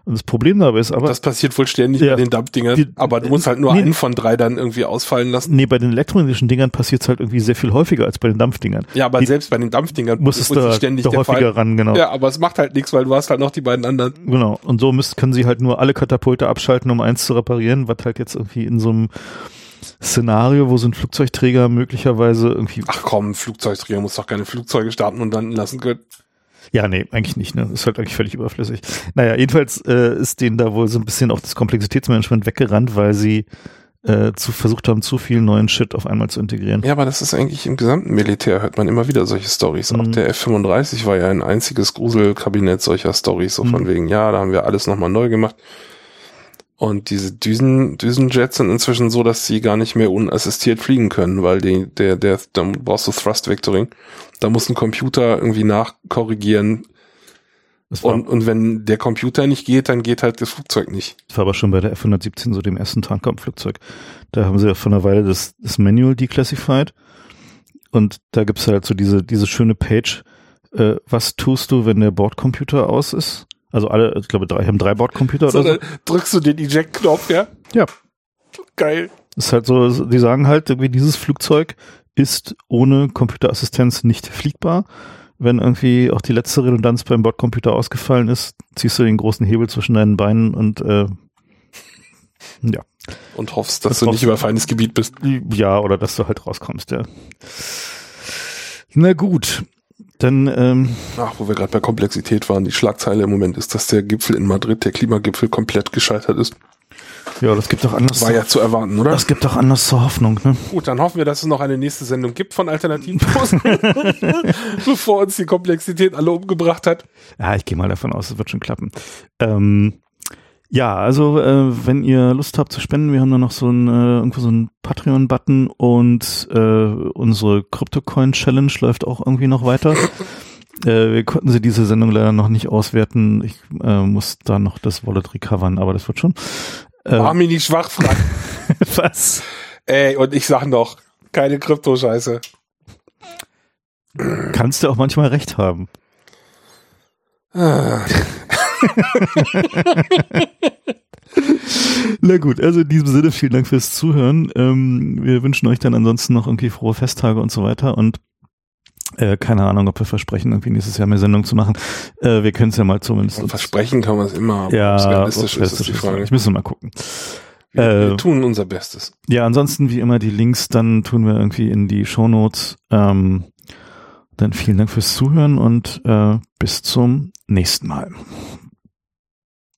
Und das Problem dabei ist aber. Das passiert wohl ständig ja, bei den Dump-Dingern, aber du musst halt nur nee, einen von drei dann irgendwie ausfallen lassen. Nee, bei den elektronischen Dingern passiert es halt irgendwie sehr viel häufiger als bei den Dampfdingern. Ja, aber die, selbst bei den Dampfdingern muss es da, ständig da häufiger Fall. ran, genau. Ja, aber es macht halt nichts, weil du hast halt noch die beiden anderen. Genau. Und so müssen, können sie halt nur alle Katapulte abschalten, um eins zu reparieren, was halt jetzt irgendwie in so einem Szenario, wo so ein Flugzeugträger möglicherweise irgendwie. Ach komm, Flugzeugträger muss doch keine Flugzeuge starten und landen lassen können. Ja, nee, eigentlich nicht. Ne? ist halt eigentlich völlig überflüssig. Naja, jedenfalls äh, ist denen da wohl so ein bisschen auch das Komplexitätsmanagement weggerannt, weil sie äh, zu, versucht haben, zu viel neuen Shit auf einmal zu integrieren. Ja, aber das ist eigentlich im gesamten Militär, hört man immer wieder solche Stories. Mhm. Auch der F-35 war ja ein einziges Gruselkabinett solcher Stories, so mhm. von wegen, ja, da haben wir alles nochmal neu gemacht. Und diese Düsen, Düsenjets sind inzwischen so, dass sie gar nicht mehr unassistiert fliegen können, weil die, der, der, dann brauchst du Thrust Vectoring. Da muss ein Computer irgendwie nachkorrigieren. Und, und wenn der Computer nicht geht, dann geht halt das Flugzeug nicht. Das war aber schon bei der F-117, so dem ersten Tanker-Flugzeug. Da haben sie ja vor einer Weile das, das Manual declassified. Und da gibt's halt so diese, diese schöne Page, äh, was tust du, wenn der Bordcomputer aus ist? Also alle, ich glaube, drei, haben drei Bordcomputer so, oder so. Drückst du den Eject-Knopf, ja? Ja. Geil. ist halt so, die sagen halt, irgendwie dieses Flugzeug ist ohne Computerassistenz nicht fliegbar. Wenn irgendwie auch die letzte Redundanz beim Bordcomputer ausgefallen ist, ziehst du den großen Hebel zwischen deinen Beinen und äh, [LAUGHS] ja. Und hoffst, dass das du nicht über feines Gebiet bist. Ja, oder dass du halt rauskommst, ja. Na gut. Dann, ähm, Ach, wo wir gerade bei Komplexität waren, die Schlagzeile im Moment ist, dass der Gipfel in Madrid, der Klimagipfel, komplett gescheitert ist. Ja, das gibt doch anders. War ja zu erwarten, oder? Das gibt doch anders zur Hoffnung, ne? Gut, dann hoffen wir, dass es noch eine nächste Sendung gibt von Alternativposten, [LAUGHS] bevor uns die Komplexität alle umgebracht hat. Ja, ich gehe mal davon aus, es wird schon klappen. Ähm, ja, also äh, wenn ihr Lust habt zu spenden, wir haben da noch so ein äh, irgendwo so ein Patreon-Button und äh, unsere Crypto-Coin-Challenge läuft auch irgendwie noch weiter. [LAUGHS] äh, wir konnten sie diese Sendung leider noch nicht auswerten. Ich äh, muss da noch das Wallet recovern, aber das wird schon. Äh, War mir nicht schwach, Frank. [LAUGHS] Was? Ey, und ich sag noch, keine Krypto-Scheiße. Kannst du auch manchmal recht haben. Na gut, also in diesem Sinne vielen Dank fürs Zuhören. Ähm, wir wünschen euch dann ansonsten noch irgendwie frohe Festtage und so weiter und äh, keine Ahnung, ob wir versprechen, irgendwie nächstes Jahr mehr Sendung zu machen. Äh, wir können es ja mal zumindest. Und versprechen kann man es immer, aber ja, realistisch, ist, ist die Frage. Ich muss mal gucken. Wir, äh, wir, tun unser Bestes. Ja, ansonsten wie immer die Links, dann tun wir irgendwie in die Shownotes. Ähm, dann vielen Dank fürs Zuhören und äh, bis zum nächsten Mal.